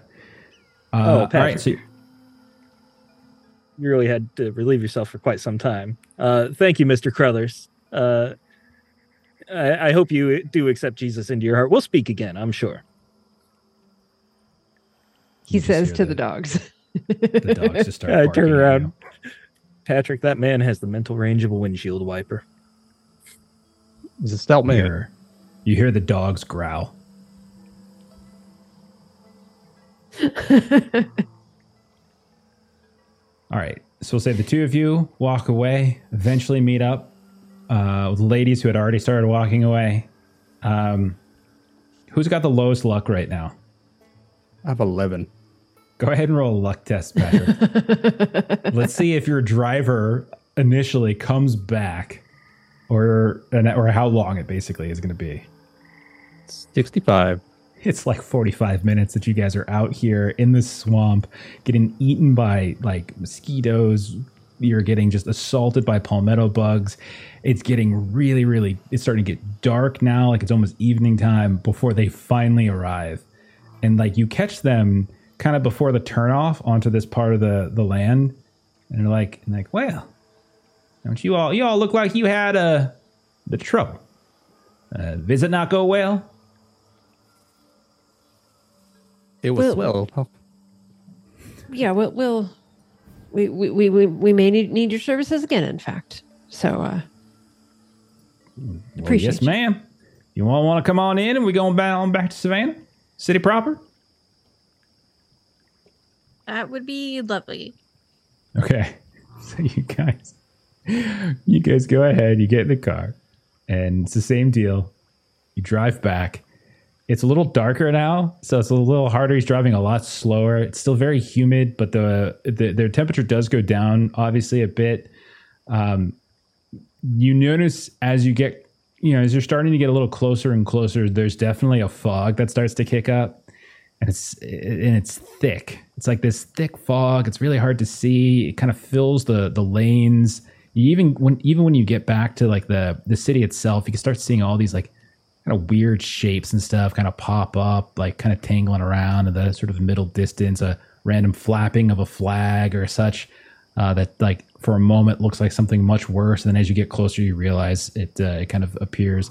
D: Oh,
A: all right.
D: Patrick.
A: So,
D: you really had to relieve yourself for quite some time. Uh, thank you, Mr. Carruthers. Uh, I, I hope you do accept Jesus into your heart. We'll speak again, I'm sure.
E: He
A: You
E: says to
A: the-
E: the dogs. *laughs*
A: The dogs just start. *laughs*
D: I turn around.
A: you.
D: Patrick, that man has the mental range of a windshield wiper.
B: He's a stout
A: You
B: man.
A: hear, you hear the dogs growl. *laughs* All right. So we'll say the two of you walk away, eventually meet up uh, with the ladies who had already started walking away. Um, who's got the lowest luck right now?
B: I have 11.
A: Go ahead and roll a luck test, Patrick. *laughs* Let's see if your driver initially comes back, or or how long it basically is going to be.
B: 65.
A: It's like 45 minutes that you guys are out here in the swamp getting eaten by like mosquitoes. You're getting just assaulted by palmetto bugs. It's getting really, really, it's starting to get dark now. Like it's almost evening time before they finally arrive. And like you catch them kind of before the turnoff onto this part of the, the land. And they're like, and like, well, don't you all, you all look like you had uh, the trouble. Uh, visit not go well?
B: It was
E: Well-
B: well.
E: yeah, we'll, we'll we, we, we, we, we may need, need your services again, in fact. So, uh,
A: Well,
E: Appreciate
A: yes,
E: you.
A: ma'am. You all want to come on in and we going back on back to Savannah, city proper?
F: That would be lovely.
A: Okay. *laughs* So you guys, you guys go ahead. You get in the car, and it's the same deal. You drive back. It's a little darker now, so it's a little harder. He's driving a lot slower. It's still very humid, but the the their temperature does go down obviously a bit. Um, you notice as you get, you know, as you're starting to get a little closer and closer, there's definitely a fog that starts to kick up and it's and it's thick. It's like this thick fog. It's really hard to see. It kind of fills the the lanes. You even when even when you get back to like the the city itself, you can start seeing all these like kind of weird shapes and stuff kind of pop up, like kind of tangling around in the sort of middle distance. A random flapping of a flag or such uh, that like for a moment looks like something much worse. And then as you get closer, you realize it uh, it kind of appears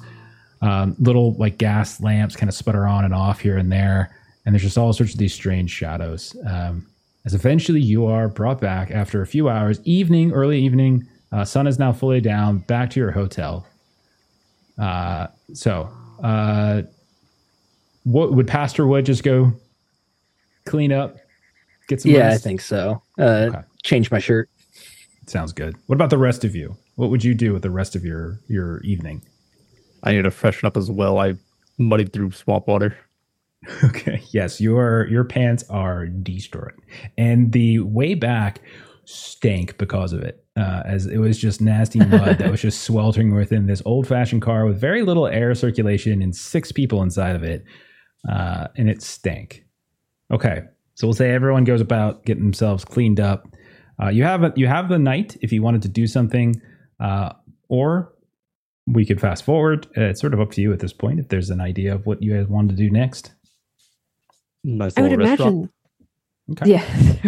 A: um, little like gas lamps kind of sputter on and off here and there and there's just all sorts of these strange shadows um, as eventually you are brought back after a few hours evening early evening uh, sun is now fully down back to your hotel uh, so uh, what would pastor wood just go clean up get some
D: Yeah, I think so. Uh,
A: Okay.
D: Change my shirt.
A: sounds good what about the rest of you what would you do with the rest of your your evening
B: I need to freshen up as well. I muddied through swamp water. *laughs*
A: Okay. Yes, your your pants are destroyed, and the way back stank because of it. Uh, as it was just nasty mud that was just *laughs* sweltering within this old fashioned car with very little air circulation and six people inside of it, uh, and it stank. Okay, so we'll say everyone goes about getting themselves cleaned up. Uh, you have a, you have the night if you wanted to do something, uh, or we could fast forward. Uh, it's sort of up to you at this point if there's an idea of what you guys want to do next.
B: Nice
E: I would
B: little restaurant.
E: imagine
A: Okay.
E: Yeah,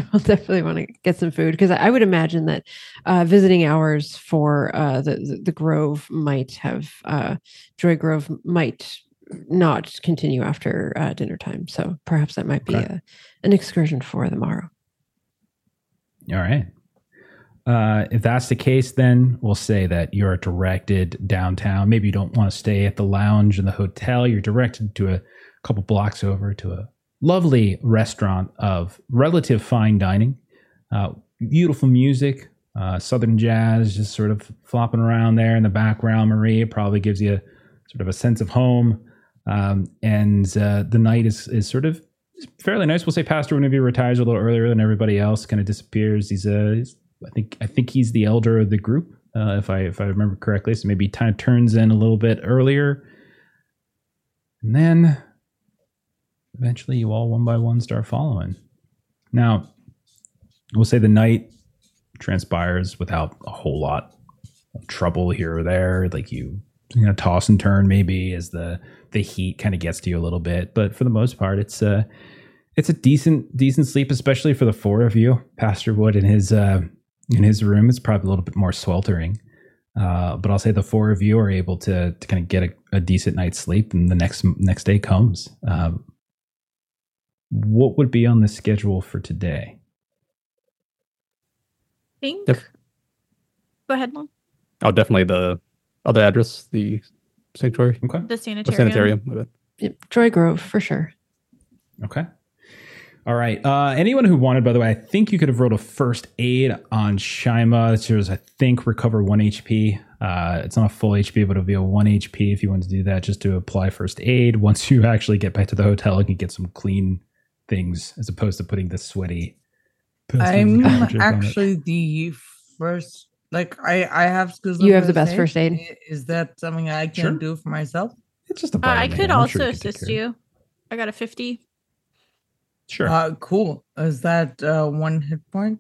E: *laughs* I'll definitely want to get some food because I would imagine that uh, visiting hours for uh, the, the Grove might have uh, Joy Grove might not continue after uh, dinner time. So perhaps that might be
A: Okay.
E: a, an excursion for the morrow.
A: All right. Uh, if that's the case, then we'll say that you're directed downtown. Maybe you don't want to stay at the lounge in the hotel. You're directed to a couple blocks over to a lovely restaurant of relative fine dining, uh, beautiful music, uh, southern jazz just sort of flopping around there in the background. Marie probably gives you sort of a sense of home. Um, and uh, the night is, is sort of fairly nice. We'll say Pastor whenever he retires a little earlier than everybody else. Kind of disappears. He's a, he's, I think, I think he's the elder of the group, uh, if I if I remember correctly. So maybe kind of turns in a little bit earlier, and then eventually you all one by one start following. Now, we'll say the night transpires without a whole lot of trouble here or there. Like you, you know, toss and turn maybe as the the heat kind of gets to you a little bit, but for the most part, it's uh it's a decent decent sleep, especially for the four of you. Pastor Wood in his uh, in his room is probably a little bit more sweltering, uh, but I'll say the four of you are able to to kind of get a, a decent night's sleep, and the next next day comes. Um, what would be on the schedule for today?
F: think.
B: Def-
F: Go ahead, Long.
B: Oh, definitely the other address, the sanctuary,
A: Okay.
F: The
B: the
F: sanitarium.
B: sanitarium. my.
E: Yep, Joy Grove for sure.
A: Okay. All right. Uh, anyone who wanted, by the way, I think you could have rolled a first aid on Shyma. So there's, I think, recover one HP. Uh, it's not a full HP, but it'll be a one HP if you want to do that, just to apply first aid. Once you *laughs* actually get back to the hotel, you can get some clean things as opposed to putting the sweaty.
C: I'm
A: handkerchief on it.
C: actually the first. Like I, I have skills.
E: You have the best first aid.
C: Is that something I can
A: Sure.
C: do for myself?
A: It's just a
F: Uh, I could.
A: I'm
F: also
A: sure you
F: assist
A: care
F: you. I got a 50.
A: Sure.
C: Uh, cool. Is that uh, one hit point?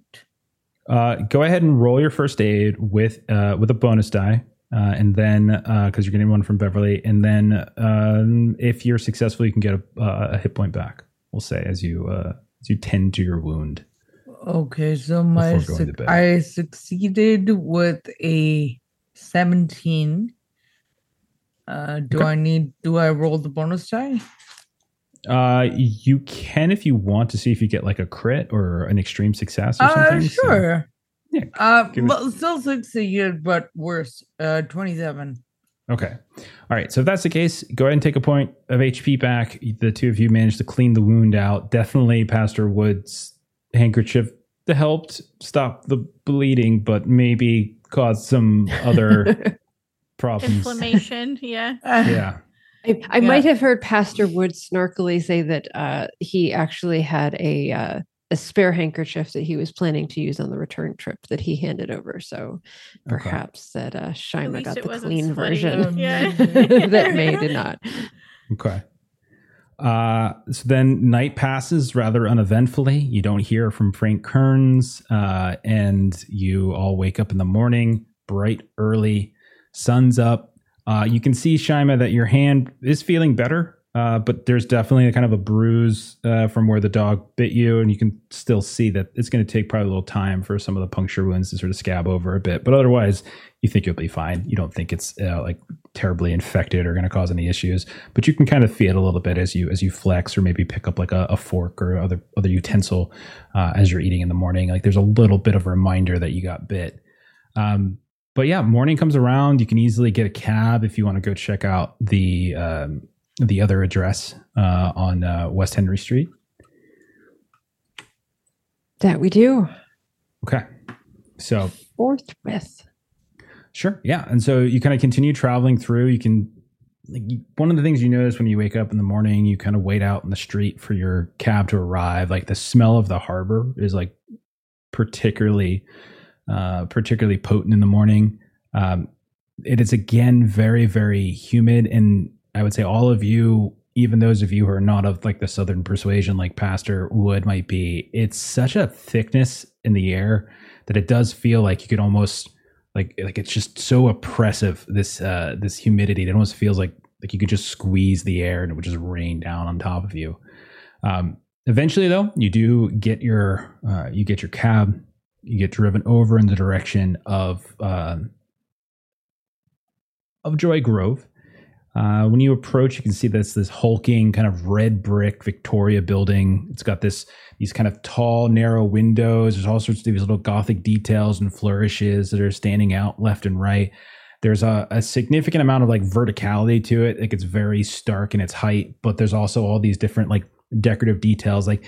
A: Uh, go ahead and roll your first aid with uh, with a bonus die, uh, and then because you're getting one from Beverly, and then um, if you're successful, you can get a, uh, a hit point back. We'll say as you uh, as you tend to your wound.
C: Okay, so my
A: Before going to
C: suc-
A: bed.
C: I succeeded with a seventeen. Uh, do
A: Okay.
C: I need? Do I roll the bonus die?
A: Uh, you can if you want to see if you get like a crit or an extreme success or
C: Uh,
A: something. so-
C: sure.
A: Yeah,
C: Uh, well, still succeeded, but worse. Uh, twenty-seven.
A: Okay. All right. So if that's the case, go ahead and take a point of HP back. The two of you managed to clean the wound out. Definitely Pastor Wood's handkerchief helped stop the bleeding, but maybe caused some other *laughs* problems.
F: Inflammation. yeah. *laughs*
A: Yeah.
E: I, I
C: Yeah.
E: might have heard Pastor Wood snarkily say that uh, he actually had a uh, a spare handkerchief that he was planning to use on the return trip that he handed over. So perhaps that uh,
F: Shyma
E: got the clean
F: sweaty.
E: version
F: Yeah. *laughs*
E: that *laughs* May did not.
A: Okay. Uh, so then night passes rather uneventfully. You don't hear from Frank Kearns, uh, and you all wake up in the morning, bright early, sun's up. Uh, you can see Shyma that your hand is feeling better, uh, but there's definitely a kind of a bruise uh, from where the dog bit you, and you can still see that it's going to take probably a little time for some of the puncture wounds to sort of scab over a bit. But otherwise, you think you'll be fine. You don't think it's uh, like terribly infected or going to cause any issues, but you can kind of feel it a little bit as you as you flex or maybe pick up like a, a fork or other other utensil uh, as you're eating in the morning. Like there's a little bit of a reminder that you got bit. Um, but yeah, morning comes around. You can easily get a cab if you want to go check out the um, the other address uh, on uh, West Henry Street.
E: That we do.
A: Okay, so
E: Forthwith.
A: Sure. Yeah. And so you kind of continue traveling through. You can, like, you, one of the things you notice when you wake up in the morning, you kind of wait out in the street for your cab to arrive. Like the smell of the harbor is like particularly, uh, particularly potent in the morning. Um, it is again very, very humid. And I would say all of you, even those of you who are not of like the Southern persuasion, like Pastor Wood might be, it's such a thickness in the air that it does feel like you could almost like like it's just so oppressive this uh this humidity. It almost feels like like you could just squeeze the air and it would just rain down on top of you. Um eventually though you do get your uh you get your cab. You get driven over in the direction of uh, of joy grove uh, when you approach, you can see this this hulking kind of red brick Victoria building. It's got this these kind of tall, narrow windows. There's all sorts of these little Gothic details and flourishes that are standing out left and right. There's a, a significant amount of like verticality to it. Like it's very stark in its height, but there's also all these different like decorative details. Like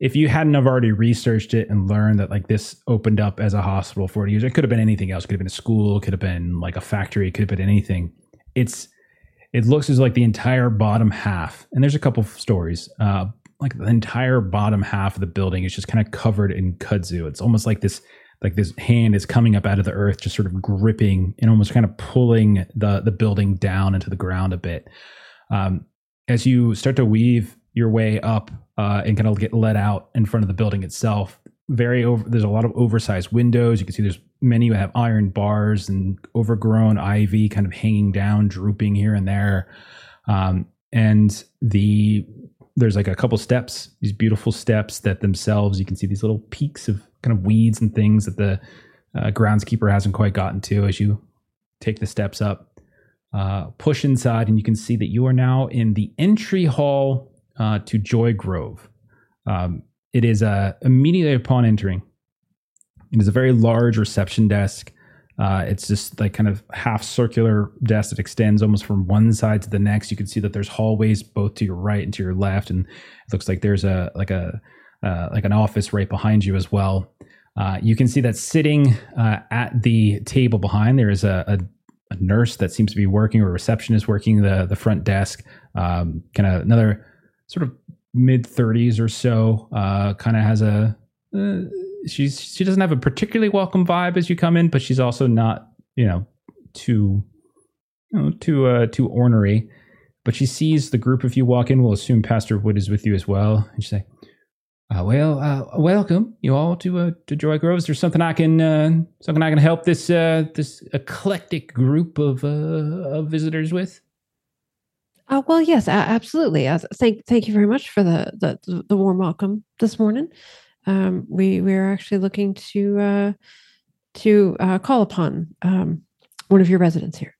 A: if you hadn't have already researched it and learned that like this opened up as a hospital 40 years, it could have been anything else. It could have been a school, could have been like a factory, it could have been anything. It's it looks as like the entire bottom half, and there's a couple stories. Uh, like the entire bottom half of the building is just kind of covered in kudzu. It's almost like this, like this hand is coming up out of the earth, just sort of gripping and almost kind of pulling the the building down into the ground a bit. Um, as you start to weave your way up uh, and kind of get let out in front of the building itself, very over. There's a lot of oversized windows. You can see there's many have iron bars and overgrown ivy kind of hanging down, drooping here and there. Um, and the there's like a couple steps, these beautiful steps that themselves you can see these little peaks of kind of weeds and things that the uh, groundskeeper hasn't quite gotten to as you take the steps up. Uh, push inside, and you can see that you are now in the entry hall uh, to Joy Grove. Um, it is uh, immediately upon entering. It is a very large reception desk. Uh, it's just like kind of half circular desk that extends almost from one side to the next. You can see that there's hallways both to your right and to your left, and it looks like there's a like a uh, like an office right behind you as well. Uh, you can see that sitting uh, at the table behind there is a, a, a, nurse that seems to be working or a receptionist working the the front desk. Um, kind of another sort of mid 30s or so. Uh, kind of has a uh, she's she doesn't have a particularly welcome vibe as you come in, but she's also not you know too you know too uh, too ornery. But she sees the group of you walk in. We'll assume Pastor Wood is with you as well, and she say. Uh, well, uh, welcome you all to uh, to Joy Groves. There's something I can uh, something I can help this uh, this eclectic group of uh, of visitors with.
E: Uh, well, yes, absolutely. Uh, thank thank you very much for the the, the warm welcome this morning. Um, we we are actually looking to uh, to uh, call upon um, one of your residents here.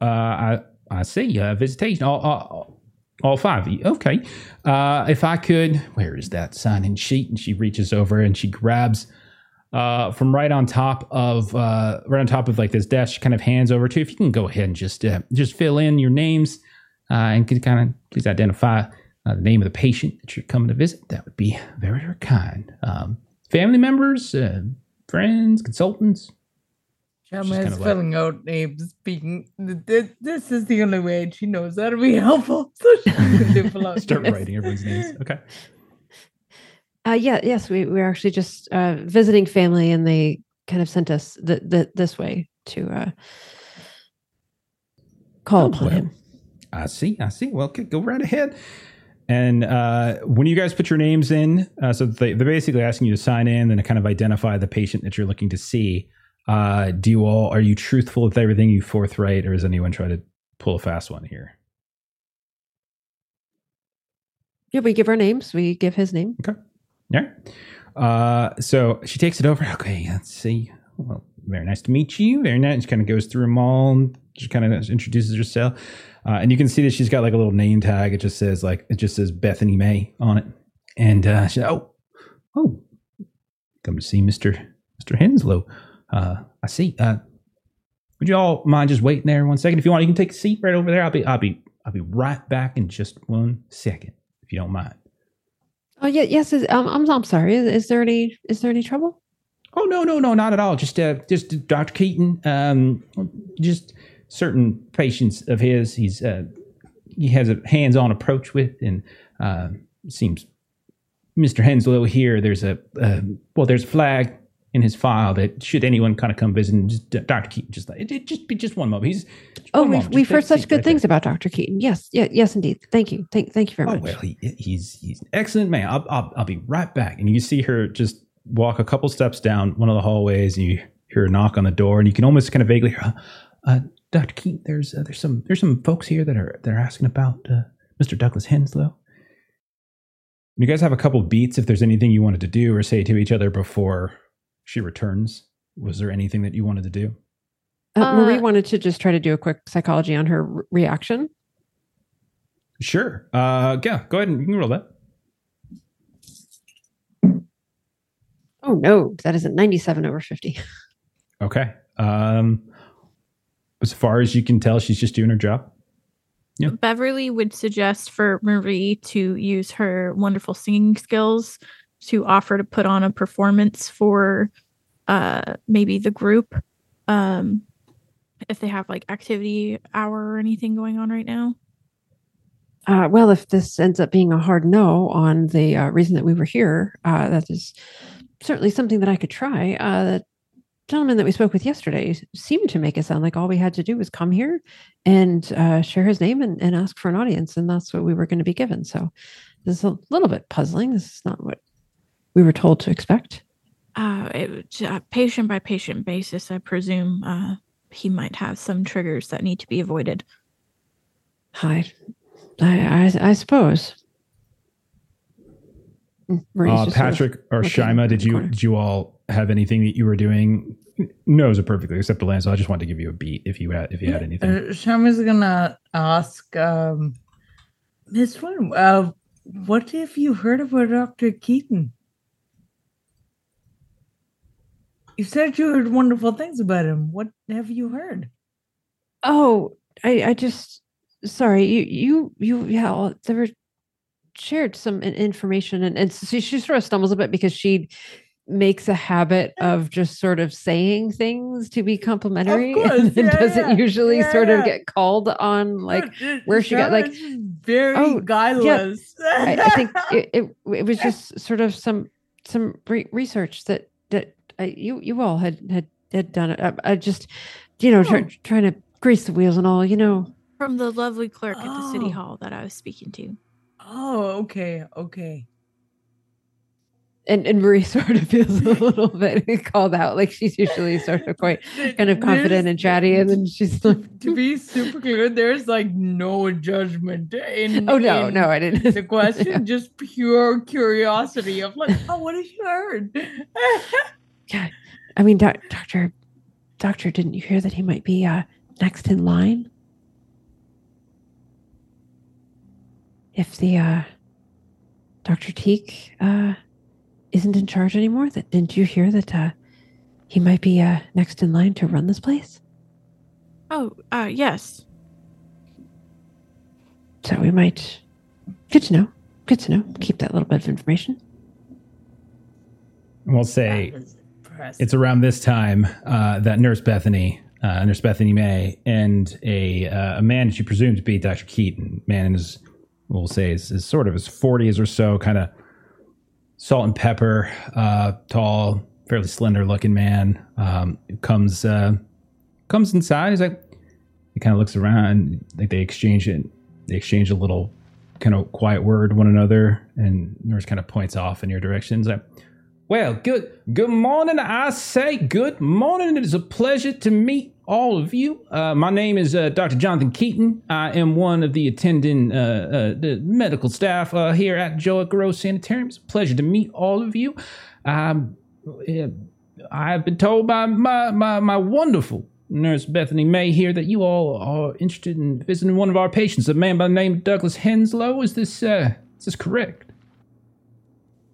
A: Uh, I I see. Uh, visitation. All, all, all five. Okay. Uh, if I could, where is that sign-in sheet? And she reaches over and she grabs uh, from right on top of right on top of like this desk. She kind of hands over to. If you can go ahead and just just fill in your names and can kind of please identify uh, the name of the patient that you're coming to visit. That would be very, very kind. Um, family members, uh, friends, consultants.
C: Shyma is filling like, out names, speaking. This, this is the only way she knows that to be helpful. *laughs* So she's going to fill out.
A: Start writing everyone's names. Okay.
E: Uh, yeah, yes, we, we are actually just uh, visiting family, and they kind of sent us the, the, this way to uh, call oh, upon
A: well,
E: him.
A: I see, I see. Well, okay, go right ahead. And uh, when you guys put your names in, uh, so they, are basically asking you to sign in and to kind of identify the patient that you're looking to see. Uh, do you all are you truthful with everything? You forthright, or does anyone try to pull a fast one here?
E: Yeah, we give our names. We give his name.
A: Okay. Yeah. Uh, so she takes it over. Okay, let's see. Well, very nice to meet you. Very nice. She kind of goes through them all. And she kind of introduces herself. Uh, and you can see that she's got like a little name tag. It just says like it just says Bethany May on it. And uh, she oh oh come to see Mister Mister Henslow. Uh, I see. Uh, would you all mind just waiting there one second? If you want, you can take a seat right over there. I'll be I'll be I'll be right back in just one second if you don't mind.
E: Oh yeah, yes. Is, um, I'm I'm sorry. Is, is, there any is there any trouble?
A: Oh no no no not at all. Just uh just Dr. Keaton. Um, just certain patients of his he's uh, he has a hands-on approach with and uh, seems Mr. Henslow here there's a uh, well there's a flag in his file that should anyone kind of come visit and just Dr. Keaton just like it, just be just one moment he's
E: oh we've, we've heard such good right things there. about Dr. Keaton yes yeah, yes indeed thank you thank thank you very
A: oh,
E: much
A: well he, he's he's an excellent man I'll, I'll, I'll be right back and you see her just walk a couple steps down one of the hallways and you hear a knock on the door and you can almost kind of vaguely hear uh, Dr. Keaton, there's uh, there's some there's some folks here that are that are asking about uh, Mr. Douglas Henslow. You guys have a couple beats if there's anything you wanted to do or say to each other before she returns. Was there anything that you wanted to do?
E: Uh, Marie uh, wanted to just try to do a quick psychology on her re- reaction.
A: Sure. Uh, yeah, go ahead and you can roll that.
E: Oh no, that is a 97 over 50.
A: Okay. Um, as far as you can tell, she's just doing her job.
F: Yeah. Beverly would suggest for Marie to use her wonderful singing skills to offer to put on a performance for uh maybe the group um if they have like activity hour or anything going on right now.
E: Uh, well, if this ends up being a hard no on the uh, reason that we were here, uh, that is certainly something that I could try. Uh, that gentleman that we spoke with yesterday seemed to make it sound like all we had to do was come here and uh, share his name and, and ask for an audience, and that's what we were going to be given. So this is a little bit puzzling. This is not what we were told to expect.
F: Uh, it, uh, patient by patient basis, I presume uh, he might have some triggers that need to be avoided.
E: I, I, I, I suppose.
A: Hmm, uh, Patrick sort of or Shima, did you did you all have anything that you were doing? No, is perfectly acceptable answer. I just wanted to give you a beat if you had if you had anything.
C: Uh, Shyma's gonna ask um, this one. Uh, what have you heard about Doctor Keaton? You said you heard wonderful things about him. What have you heard?
E: Oh, I, I just sorry. You, you, you. Yeah, well, there were shared some information, and and so she sort of stumbles a bit because she makes a habit of just sort of saying things to be complimentary, *laughs*
C: course,
E: and
C: yeah,
E: doesn't
C: yeah,
E: usually sort of get called on like where she got, like-
C: very
E: Oh,
C: guileless.
E: I, I think *laughs* it, it it was just sort of some some re- research that that I, you you all had had had done it. I, I just you know try,
C: Oh.
E: trying to grease the wheels and all. You know,
F: From the lovely clerk at the city
C: Oh.
F: hall that I was speaking to.
C: oh, okay, okay.
E: And and Marie *laughs* sort of feels a little bit called out. Like she's usually sort of quite *laughs* kind of confident
C: There's-
E: and chatty, and then she's *laughs* like,
C: to be super clear, there's like no judgment in.
E: "Oh no,
C: in
E: no, I didn't."
C: The question, just pure curiosity of like, oh, what have you heard?
E: Yeah, I mean, doc, doctor, doctor, didn't you hear that he might be uh, next in line? If the uh, Doctor Teague uh, isn't in charge anymore, that didn't you hear that uh, he might be uh, next in line to run this place?
F: Oh, uh, yes.
E: So we might. Good to know. Good to know. Keep that little bit of information.
A: We'll say
C: That is impressive.
A: it's around this time uh, that Nurse Bethany, uh, Nurse Bethany May, and a uh, a man she presumed to be Dr. Keaton, man in his, we'll say, is, is sort of his 40s or so, kind of salt and pepper, uh, tall, fairly slender looking man, um, comes uh, comes inside. He's like, he kind of looks around. Like they exchange it. They exchange a little kind of quiet word one another, and Nurse kind of points off in your direction. He's like, well, good good morning. I say good morning. It is a pleasure to meet all of you. Uh, my name is uh, Dr. Jonathan Keaton. I am one of the attending uh, uh, the medical staff uh, here at Joy Grove Sanitarium. It's a pleasure to meet all of you. Um, I've been told by my, my, my wonderful nurse Bethany May here that you all are interested in visiting one of our patients, a man by the name of Douglas Henslow. Is this uh, is this correct?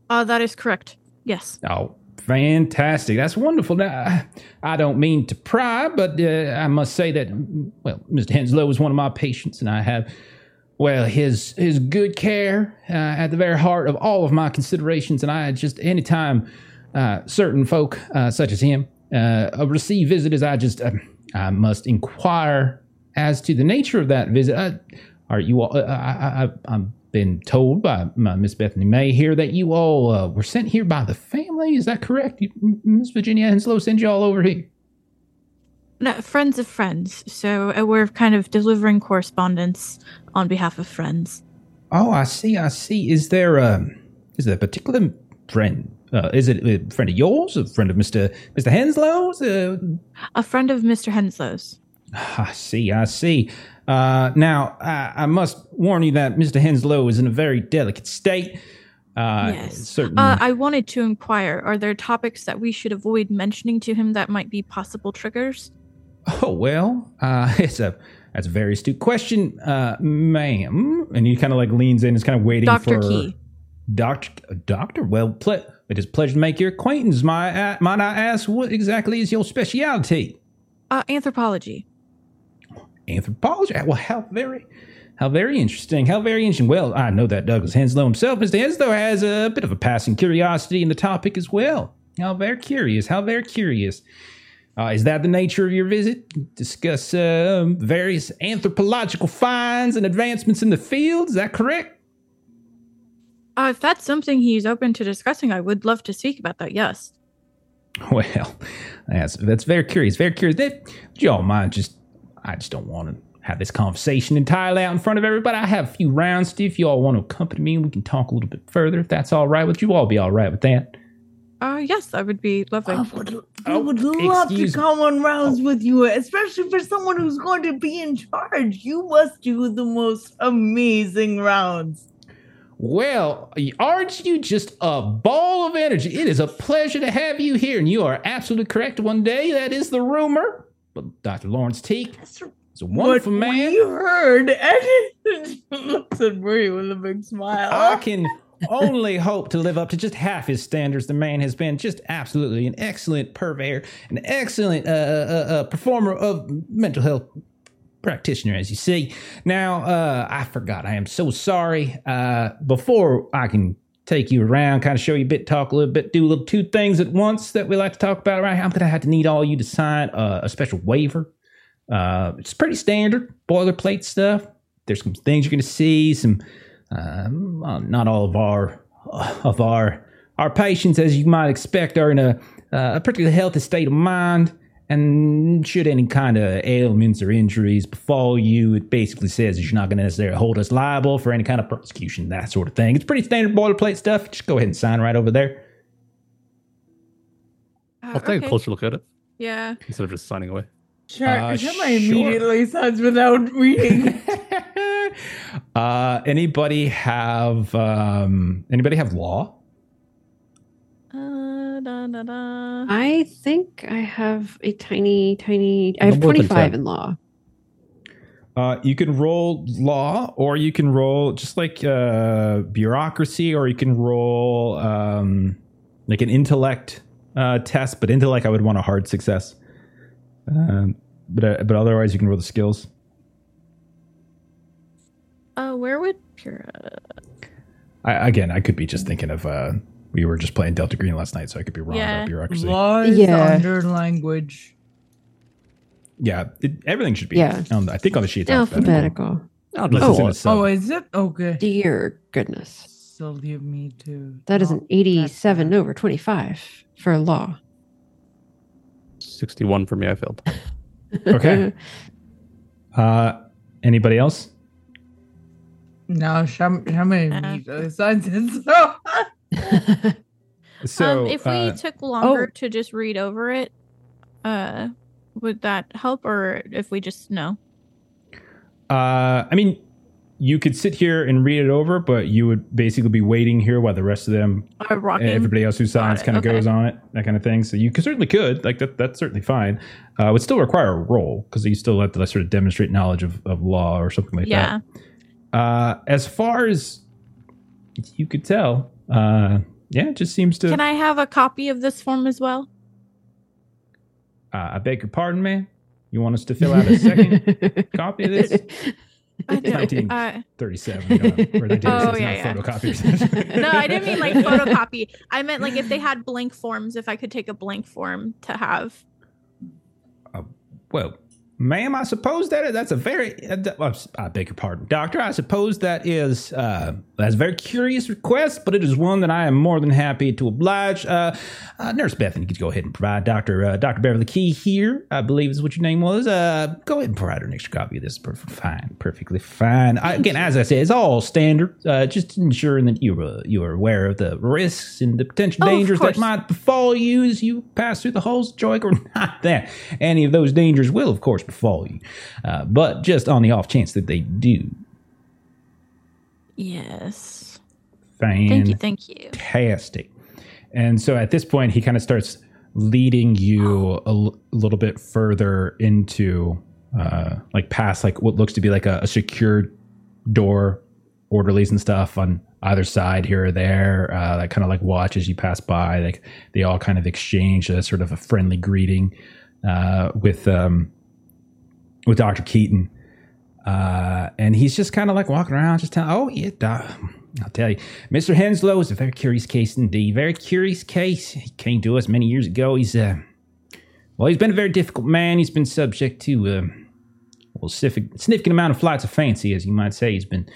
F: Uh, that is correct. Yes.
A: Oh, fantastic. That's wonderful. Now, I don't mean to pry, but uh, I must say that, well, Mr. Henslow is one of my patients, and I have, well, his his good care uh, at the very heart of all of my considerations. And I just, anytime uh, certain folk uh, such as him uh, receive visitors, I just, uh, I must inquire as to the nature of that visit. Uh, are you all, I, I, I'm been told by my Miss Bethany May here that you all uh, were sent here by the family. Is that correct? Miss Virginia Henslow sent you all over here.
F: No, friends of friends. So uh, we're kind of delivering correspondence on behalf of friends.
A: Oh, I see. I see. Is there a is there a particular friend? Uh, is it a friend of yours? A friend of Mister Mister Henslow's? Uh,
F: A friend of Mr. Henslow's.
A: I see. I see. Uh, now, I, I must warn you that Mister Henslow is in a very delicate state. Uh,
F: Yes.
A: Certain.
F: Uh, I wanted to inquire are there topics that we should avoid mentioning to him that might be possible triggers?
A: Oh well, uh, *laughs* it's a that's a very astute question, uh, ma'am. And he kind of like leans in, is kind of waiting
F: Dr.
A: for
F: Key.
A: Doctor. Doctor, well, ple- it is a pleasure to make your acquaintance. Might I, might I ask what exactly is your specialty?
F: Uh, anthropology.
A: Anthropology. Well, how very, how very interesting. How very interesting. Well, I know that Douglas Henslow himself, Mr. Henslow, has a bit of a passing curiosity in the topic as well. How very curious. How very curious. Uh, is that the nature of your visit? Discuss uh, various anthropological finds and advancements in the field. Is that correct?
F: Uh, if that's something he's open to discussing, I would love to speak about that. Yes. *laughs*
A: Well, that's that's very curious. Very curious. That, would y'all mind just? I just don't want to have this conversation entirely out in front of everybody. I have a few rounds. If y'all want to accompany me, we can talk a little bit further. If that's all right with you, all be all right with that.
F: Uh, yes, that would be lovely.
C: I would, I
A: Oh,
C: would love to come on rounds with you, especially for someone who's going to be in charge. You must do the most amazing rounds.
A: Well, aren't you just a ball of energy? It is a pleasure to have you here, and you are absolutely correct. One day, that is the rumor. But Dr. Lawrence Teague is a wonderful
C: what
A: man.
C: You heard. *laughs* Looks at Marie with a big smile.
A: I can only hope to live up to just half his standards. The man has been just absolutely an excellent purveyor, an excellent uh, uh, uh, performer of mental health practitioner, as you see. Now, uh, I forgot. I am so sorry. Uh, before I can take you around, kind of show you a bit, talk a little bit, do a little two things at once that we like to talk about right here. I'm going to have to need all you to sign uh, a special waiver. Uh, it's pretty standard boilerplate stuff. There's some things you're going to see. Some, um, well, not all of our of our our patients, as you might expect, are in a, uh, a particularly healthy state of mind. And should any kind of ailments or injuries befall you, it basically says that you're not going to necessarily hold us liable for any kind of prosecution, that sort of thing. It's pretty standard boilerplate stuff. Just go ahead and sign right over there.
F: Uh,
B: I'll take
F: okay.
B: a closer look at it
F: Yeah.
B: instead of just signing away.
C: Sure.
A: Uh,
C: Shyma
A: sure.
C: immediately signs without reading. *laughs* *laughs*
A: uh, anybody have um, anybody have law?
F: Uh, da, da, da.
E: I think I have a tiny, tiny. I have
B: No
E: 25 in law.
A: Uh, you can roll law, or you can roll just like uh, bureaucracy, or you can roll um, like an intellect uh, test. But intellect, I would want a hard success. Um, but uh, but otherwise, you can roll the skills.
F: Uh, where would pure?
A: I, again, I could be just thinking of. We were just playing Delta Green last night, so I could be wrong
F: Yeah.
A: about bureaucracy.
C: Law is
E: Yeah.
C: under language.
A: Yeah, it, everything should be.
E: Yeah.
A: on the- I think on the sheet. it's alphabetical.
E: Alphabetical.
A: Unless
E: Oh,
A: it's in a sub.
C: Oh, is it? Okay.
E: Dear goodness.
C: Still leave me to.
E: That is an 87 over 25 for a law.
B: 61 for me, I failed. *laughs*
A: Okay. *laughs* Uh, anybody else?
C: No, Shyma Shyma
F: Uh. *laughs*
C: immediately signs *laughs* it.
A: So.
F: Um, if we
A: uh,
F: took longer
E: oh.
F: to just read over it, uh, would that help, or if we just no?
A: Uh, I mean, you could sit here and read it over, but you would basically be waiting here while the rest of them,
F: Uh,
A: everybody else who signs, kind of
F: okay.
A: goes on it, that kind of thing. So you could, certainly could, like that. That's certainly fine. Uh, would still require a roll because you still have to like, sort of demonstrate knowledge of, of law or something like
F: yeah.
A: that. Uh, as far as you could tell, uh, yeah, it just seems to.
F: Can I have a copy of this form as well?
A: uh, I beg your pardon, man. You want us to fill out a second *laughs* copy of this?
F: I don't-
A: 19.
F: uh,
A: 37. Or *laughs* 19,
F: Oh,
A: it's
F: yeah,
A: not
F: yeah.
A: photocopiers.
F: no, I didn't mean like *laughs* photocopy. I meant like if they had blank forms, if I could take a blank form to have.
A: Well, ma'am, I suppose that that's a very. Uh, uh, I beg your pardon, doctor. I suppose that is uh, that's a very curious request, but it is one that I am more than happy to oblige. Uh, uh, Nurse Bethany, could you go ahead and provide Doctor uh, Doctor Beverly Key here? I believe is what your name was. Uh, go ahead and provide her an extra copy of this. Perfect, fine, perfectly fine. I, again, as I said, it's all standard. Uh, just ensuring that you are you are aware of the risks and the potential
F: Oh,
A: dangers that might befall you as you pass through the halls of joy, *laughs* or not that any of those dangers will, of course, befall you. Uh, but just on the off chance that they do,
F: Yes.
A: fan-
F: Thank you. Thank you.
A: fantastic. And so at this point, he kind of starts leading you a l- little bit further into, uh, like past like what looks to be like a, a secured door, orderlies and stuff on either side here or there. Uh, that kind of like watch as you pass by. Like they all kind of exchange a sort of a friendly greeting uh, with um, with Doctor Keaton. Uh, and he's just kind of like walking around, just telling, "Oh yeah, doc, I'll tell you, Mr. Henslow is a very curious case indeed. Very curious case. He came to us many years ago. He's uh, well, he's been a very difficult man. He's been subject to uh, well, significant, amount of flights of fancy, as you might say. He's been,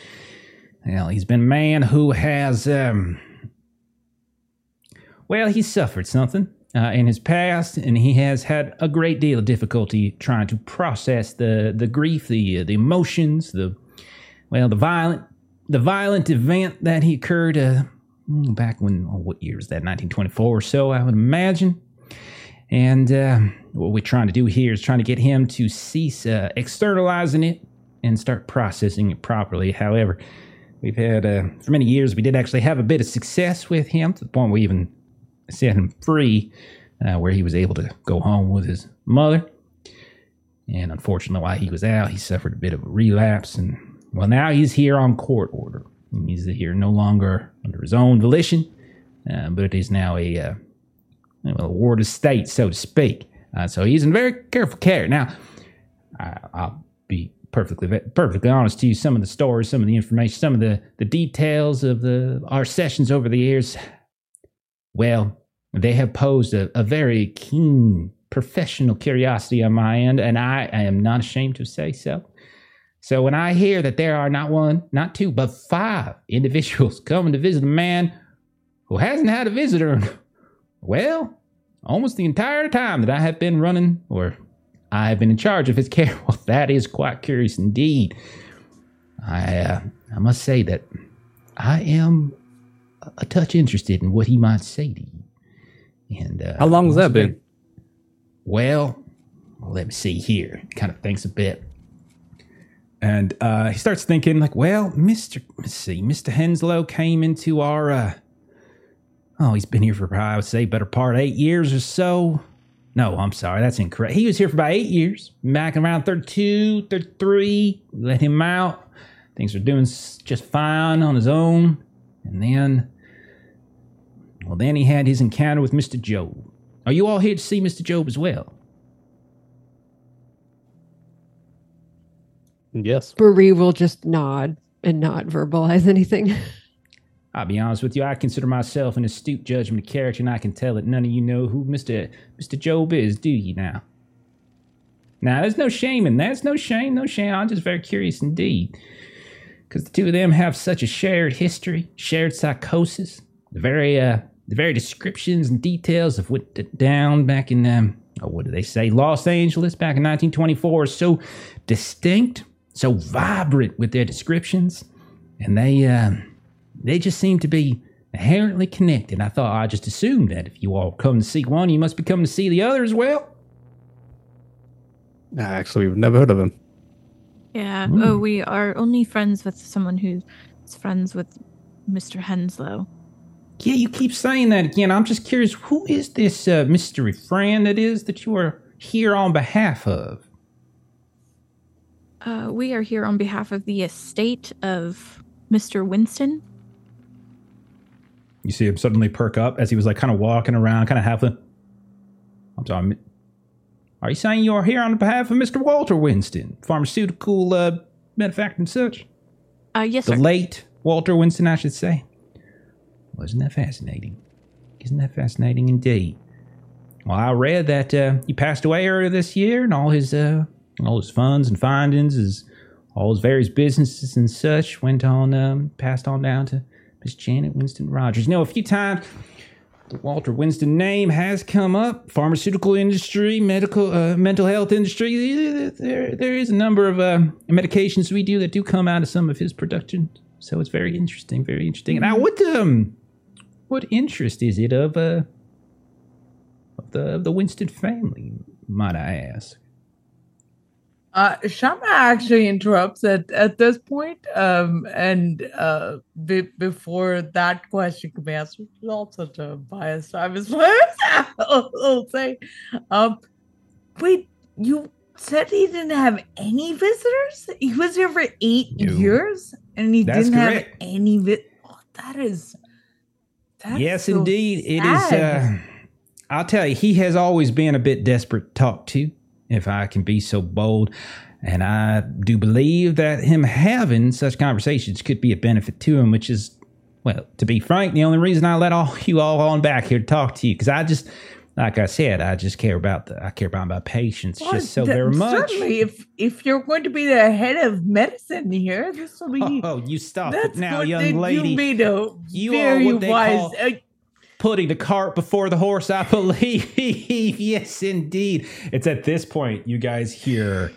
A: well, he's been a man who has, um, well, he's suffered something." Uh, in his past, and he has had a great deal of difficulty trying to process the the grief, the uh, the emotions, the well, the violent the violent event that he occurred uh, mm, back when oh, what year is that 1924 or so i would imagine. And uh, what we're trying to do here is trying to get him to cease uh, externalizing it and start processing it properly. However we've had uh, for many years we did actually have a bit of success with him to the point we even set him free uh, where he was able to go home with his mother and unfortunately while he was out he suffered a bit of a relapse and well, now he's here on court order.
G: He's here no longer under his own volition, uh, but is now a, uh, a ward of state, so to speak. Uh, so he's in very careful care. Now, I, I'll be perfectly perfectly honest to you. Some of the stories, some of the information, some of the, the details of the our sessions over the years, well, they have posed a, a very keen professional curiosity on my end, and I, I am not ashamed to say so. So when I hear that there are not one, not two, but five *laughs* individuals coming to visit a man who hasn't had a visitor, well, almost the entire time that I have been running or I have been in charge of his *laughs* care, well, that is quite curious indeed. I, uh, I must say that I am a touch interested in what he might say to you. And uh,
B: How long has that been?
G: Well, let me see here. Kind of thinks a bit.
A: And uh, he starts thinking, like, well, Mr. Let's see, Mr. Henslow came into our. Uh, oh, he's been here for, I would say, better part eight years or so. No, I'm sorry, that's incorrect. He was here for about eight years, back around 32, 33. Let him out. Things were doing just fine on his own. And then, well, then he had his encounter with Mr. Job. Are you all here to see Mr. Job as well?
B: Yes.
E: Bree will just nod and not verbalize anything. *laughs*
G: I'll be honest with you, I consider myself an astute judgment of character, and I can tell that none of you know who Mr. Mr. Job is, do you now? Now, there's no shame in that. There's no shame, no shame. I'm just very curious indeed. Because the two of them have such a shared history, shared psychosis. The very, uh, the very descriptions and details of what went down back in, um, oh, what do they say, Los Angeles back in 1924 are so distinct, so vibrant with their descriptions. And they, um, they just seem to be inherently connected. I thought I just assumed that if you all come to see one, you must be coming to see the other as well.
B: Actually, we've never heard of him.
F: Yeah.
A: Hmm.
F: Oh, we are only friends with someone who's friends with Mr. Henslow.
G: Yeah, you keep saying that again. I'm just curious, who is this uh, mystery friend that is that you are here on behalf of?
F: Uh, we are here on behalf of the estate of Mr. Winston.
A: You see him suddenly perk up as he was like kind of walking around, kind of half. I'm sorry. Are you saying you are here on behalf of Mr. Walter Winston, pharmaceutical uh, manufacturer and such?
F: Uh, yes,
A: The
F: sir.
A: late Walter Winston, I should say. Wasn't that fascinating? Isn't that fascinating indeed? Well, I read that uh, he passed away earlier this year, and all his uh, all his funds and findings, his all his various businesses and such, went on um, passed on down to Miss Janet Winston Rogers. You know, a few times the Walter Winston name has come up. Pharmaceutical industry, medical, uh, mental health industry. There, there is a number of uh, medications we do that do come out of some of his production. So it's very interesting, very interesting. Now, what um, what interest is it of uh, of the of the Winston family? Might I ask?
C: Uh, Shyma actually interrupts at, at this point, um, and uh, be, before that question can be answered, which is also such a biased I was *laughs* I'll say, um, wait, you said he didn't have any visitors? He was here for eight
A: No.
C: years, and he
A: That's
C: didn't
A: correct.
C: have any vi- oh, That is, that's
A: yes,
C: so
A: indeed, it is. Uh, I'll tell you, he has always been a bit desperate to talk to, if I can be so bold. And I do believe that him having such conversations could be a benefit to him, which is, well, to be frank, the only reason I let all *laughs* you all on back here to talk to you, because I just, like I said, I just care about the, I care about my patients
C: Well,
A: just so
C: th-
A: very much.
C: Certainly, if if you're going to be the head of medicine here, this will be.
A: Oh, you stop it now, young lady.
C: You made a
A: You are
C: very
A: what they
C: wise.
A: call-
C: uh,
A: putting the cart before the horse, I *laughs* believe. yes, indeed. It's at this point you guys hear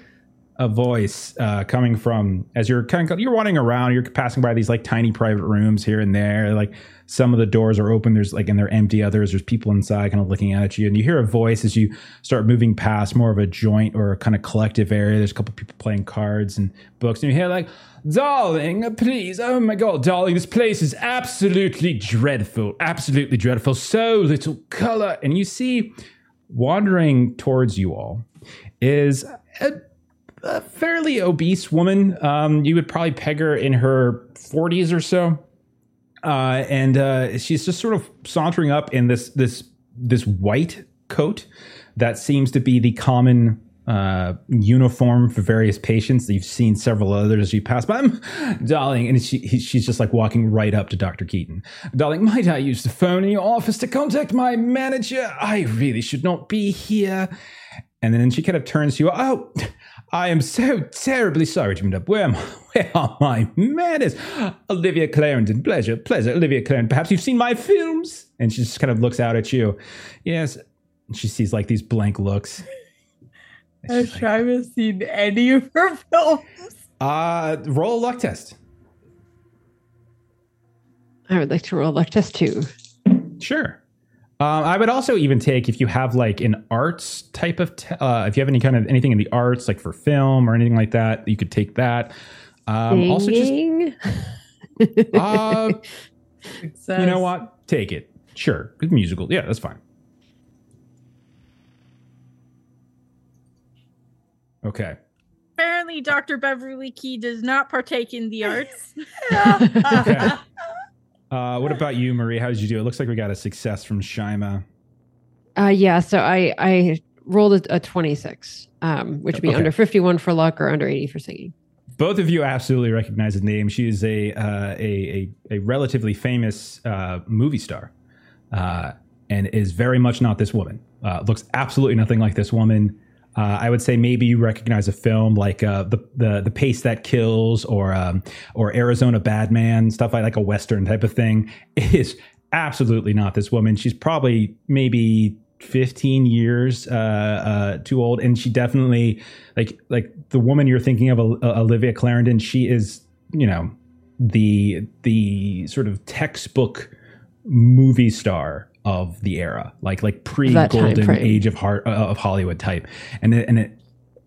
A: a voice uh, coming from as you're kind of you're running around. You're passing by these like tiny private rooms here and there. Like some of the doors are open. There's like and they're empty. Others there's people inside kind of looking at you, and you hear a voice as you start moving past more of a joint or a kind of collective area. There's a couple people playing cards and books, and you hear like, "Darling, please, oh my god, darling, this place is absolutely dreadful, absolutely dreadful. So little color." And you see, wandering towards you all is a a fairly obese woman. Um, you would probably peg her in her 40s or so. Uh, and uh, she's just sort of sauntering up in this this this white coat that seems to be the common uh, uniform for various patients. You've seen several others as you pass by. *laughs* darling, and she, he, she's just like walking right up to Dr. Keaton. Darling, might I use the phone in your office to contact my manager? I really should not be here. And then she kind of turns to you. Oh, I am so terribly sorry to interrupt. Where am I? *laughs* Where are my manners? Olivia Clarendon, pleasure, pleasure. Olivia Clarendon, perhaps you've seen my films? And she just kind of looks out at you. Yes. And she sees like these blank looks. *laughs* And
C: Has
A: she's like,
C: Shyma seen any of her films?
A: uh, roll a luck test.
E: I would like to roll a luck test too.
A: Sure. Um, I would also even take if you have like an arts type of, t- uh, if you have any kind of anything in the arts, like for film or anything like that, you could take that. Um, also, just *laughs* uh, you know what? Take it. Sure. Good musical. Yeah, that's fine. Okay.
F: Apparently, Dr. Beverly Key does not partake in the *laughs* arts.
A: Okay. *laughs* Uh, what about you, Marie? How did you do? It looks like we got a success from Shyma.
E: Uh, yeah, so I I rolled a, a 26, um, which would be
A: Okay.
E: under 51 for luck or under 80 for singing.
A: Both of you absolutely recognize the name. She is a uh, a, a a relatively famous uh, movie star, uh, and is very much not this woman. Uh, looks absolutely nothing like this woman. Uh, I would say maybe you recognize a film like uh, the the the Pace That Kills or um, or Arizona Badman stuff like like a western type of thing. *laughs* It is absolutely not this woman. She's probably maybe 15 years uh, uh, too old, and she definitely like like the woman you're thinking of, uh, Olivia Clarendon. She is you know the the sort of textbook movie star of the era, like like pre golden age of heart uh, of Hollywood type, and it, and it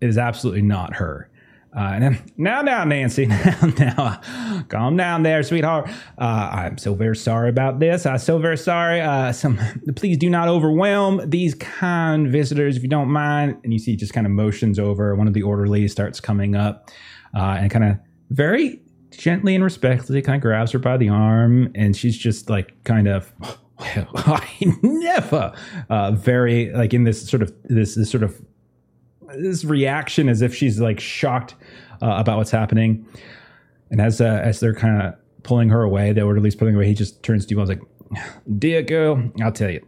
A: is absolutely not her. Uh, and then now, now, Nancy, *laughs* now, now, calm down there, sweetheart. Uh, I'm so very sorry about this. I'm so very sorry. Uh, some, please do not overwhelm these kind visitors, if you don't mind. And you see, just kind of motions over. One of the orderlies starts coming up, uh, and kind of very gently and respectfully kind of grabs her by the arm, and she's just like kind of. Well, *laughs* I never uh, very like in this sort of this, this sort of this reaction as if she's like shocked uh, about what's happening. And as uh, as they're kind of pulling her away, they were at least pulling away. He just turns to you and was like, "Dear girl, I'll tell you,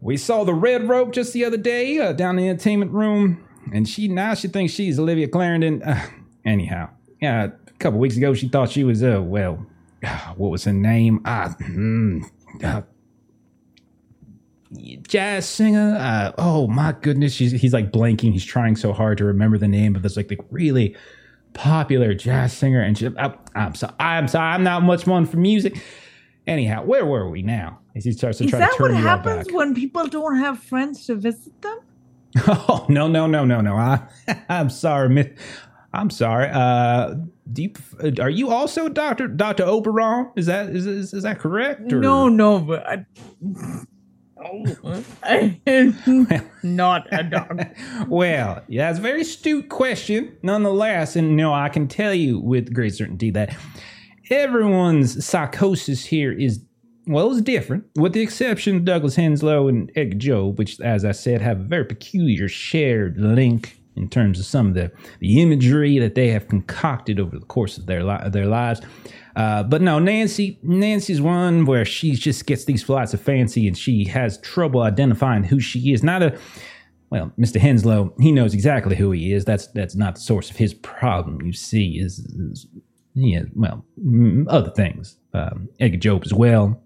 A: we saw the red rope just the other day uh, down in the entertainment room, and she now she thinks she's Olivia Clarendon. *sighs* Anyhow, yeah, a couple weeks ago she thought she was uh well, *sighs* what was her name? Ah, mm, uh, jazz singer. Uh, oh my goodness, she's, he's like blanking. He's trying so hard to remember the name of this like the really popular jazz singer. And she, I, I'm sorry, I'm sorry, I'm not much one for music. Anyhow, where were we now? As he starts to
C: Is
A: try
C: that
A: to turn
C: what happens when people don't have friends to visit them? *laughs*
A: Oh no no no no no! I, *laughs* I'm sorry, Miss. I'm sorry. Uh, you, are you also Doctor Doctor Oberon? Is that is, is is that correct? or-
C: No, no, but I, *laughs* not a dog. *laughs*
A: well, yeah, it's a very astute question, nonetheless. And no, I can tell you with great certainty that everyone's psychosis here is well, it's different, with the exception of Douglas Henslow and Edgar Job, which, as I said, have a very peculiar shared link in terms of some of the, the imagery that they have concocted over the course of their li- their lives. Uh, but no, Nancy, Nancy's one where she just gets these flights of fancy, and she has trouble identifying who she is. Not a well, Mr. Henslow, he knows exactly who he is. That's that's not the source of his problem. You see, is, is yeah, well, mm, other things. Um, Edgar Job as well.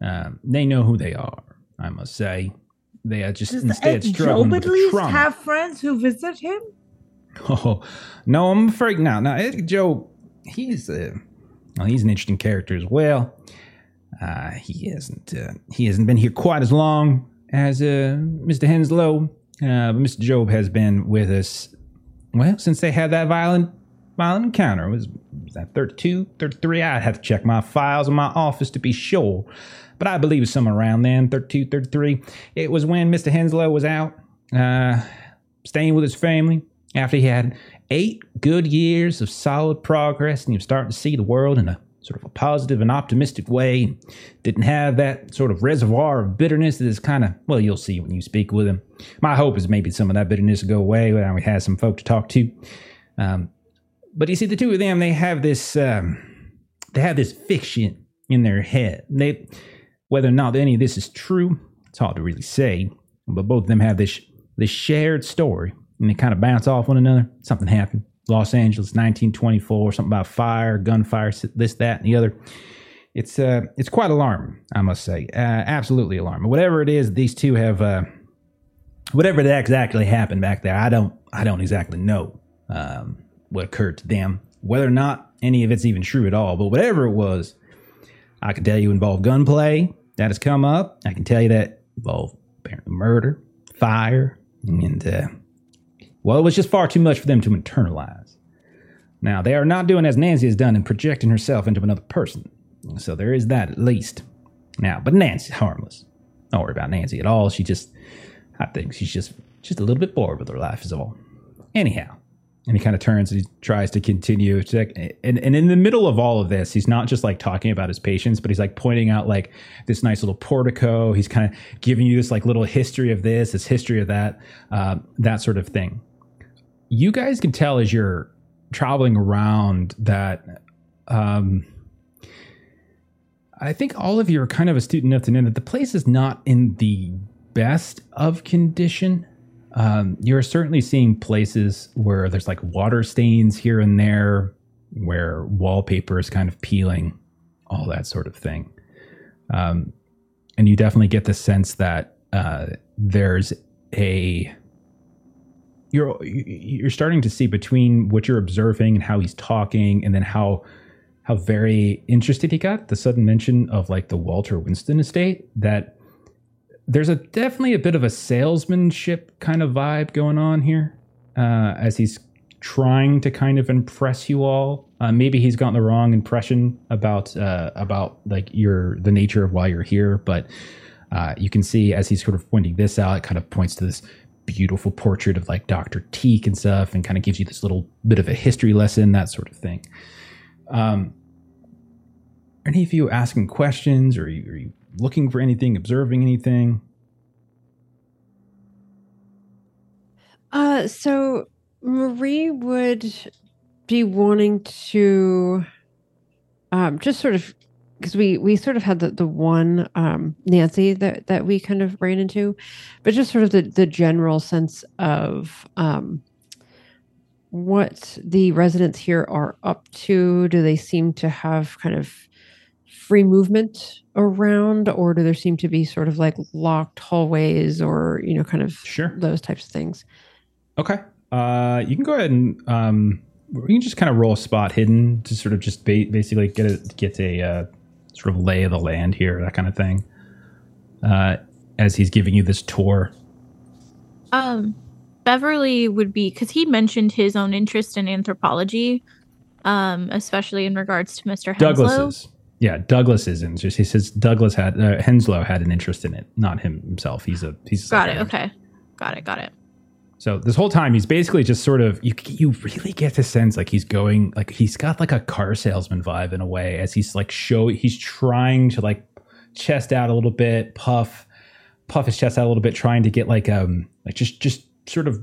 A: Um, they know who they are. I must say, they are just
C: Does
A: instead
C: Ed
A: struggling
C: Job at least
A: trauma.
C: have friends who visit him? *laughs*
A: Oh no, I'm afraid now. Now Edgar Job, he's uh, well, he's an interesting character as well. Uh, he hasn't uh, he hasn't been here quite as long as uh, Mr. Henslow, uh, but Mr. Job has been with us well since they had that violent violent encounter. Was was that 32, 33? I'd have to check my files in my office to be sure, but I believe it was somewhere around then, 32, 33. It was when Mr. Henslow was out. Uh, staying with his family. after he had eight good years of solid progress and you're starting to see the world in a sort of a positive and optimistic way. Didn't have that sort of reservoir of bitterness that is kind of, well, you'll see when you speak with him. My hope is maybe some of that bitterness will go away when we have some folk to talk to. Um, but you see, the two of them, they have this, um, they have this fiction in their head. They, whether or not any of this is true, it's hard to really say. But both of them have this this shared story, and they kind of bounce off one another. Something happened. Los Angeles, 1924, something about fire, gunfire, this, that, and the other. It's uh, it's quite alarming, I must say. Uh, absolutely alarming. Whatever it is, these two have, uh, whatever that exactly happened back there, I don't, I don't exactly know um, what occurred to them. Whether or not any of it's even true at all, but whatever it was, I can tell you involved gunplay that has come up. I can tell you that involved apparently murder, fire, and uh, well, it was just far too much for them to internalize. Now, they are not doing as Nancy has done in projecting herself into another person. So there is that at least. Now, but Nancy's harmless. Don't worry about Nancy at all. She just, I think she's just just a little bit bored with her life, is all. Anyhow, and he kind of turns and he tries to continue. To, and, and in the middle of all of this, he's not just like talking about his patients, but he's like pointing out like this nice little portico. He's kind of giving you this like little history of this, this history of that, uh, that sort of thing. You guys can tell as you're traveling around that. Um, I think all of you are kind of astute enough to know that the place is not in the best of condition. Um, you're certainly seeing places where there's like water stains here and there, where wallpaper is kind of peeling, all that sort of thing. Um, and you definitely get the sense that uh, there's a you're you're starting to see between what you're observing and how he's talking, and then how how very interested he got. The sudden mention of like the Walter Winston estate that there's a definitely a bit of a salesmanship kind of vibe going on here uh, as he's trying to kind of impress you all. Uh, maybe he's gotten the wrong impression about uh, about like your the nature of why you're here, but uh, you can see as he's sort of pointing this out, it kind of points to this beautiful portrait of like Dr. Teague and stuff, and kind of gives you this little bit of a history lesson, that sort of thing. Um, are any of you asking questions, or are you, are you looking for anything, observing anything?
E: Uh, so Marie would be wanting to um, just sort of because we we sort of had the the one um, Nancy that that we kind of ran into, but just sort of the the general sense of um, what the residents here are up to. Do they seem to have kind of free movement around, or do there seem to be sort of like locked hallways, or you know, kind of
A: Sure.
E: those types of things?
A: Okay. Uh, you can go ahead and um, you can just kind of roll a spot hidden to sort of just ba- basically get a get a uh, sort of lay of the land here, that kind of thing. Uh, as he's giving you this tour.
F: Um, Beverly would be because he mentioned his own interest in anthropology, um, especially in regards to Mr. Henslow.
A: Douglas's. Yeah, Douglas isn't. Just he says Douglas had uh, Henslow had an interest in it, not him himself. He's a he's a
F: Got it. Okay. Got it. Got it.
A: So this whole time he's basically just sort of you you really get the sense like he's going like he's got like a car salesman vibe in a way as he's like show he's trying to like chest out a little bit, puff puff his chest out a little bit, trying to get like um like just just sort of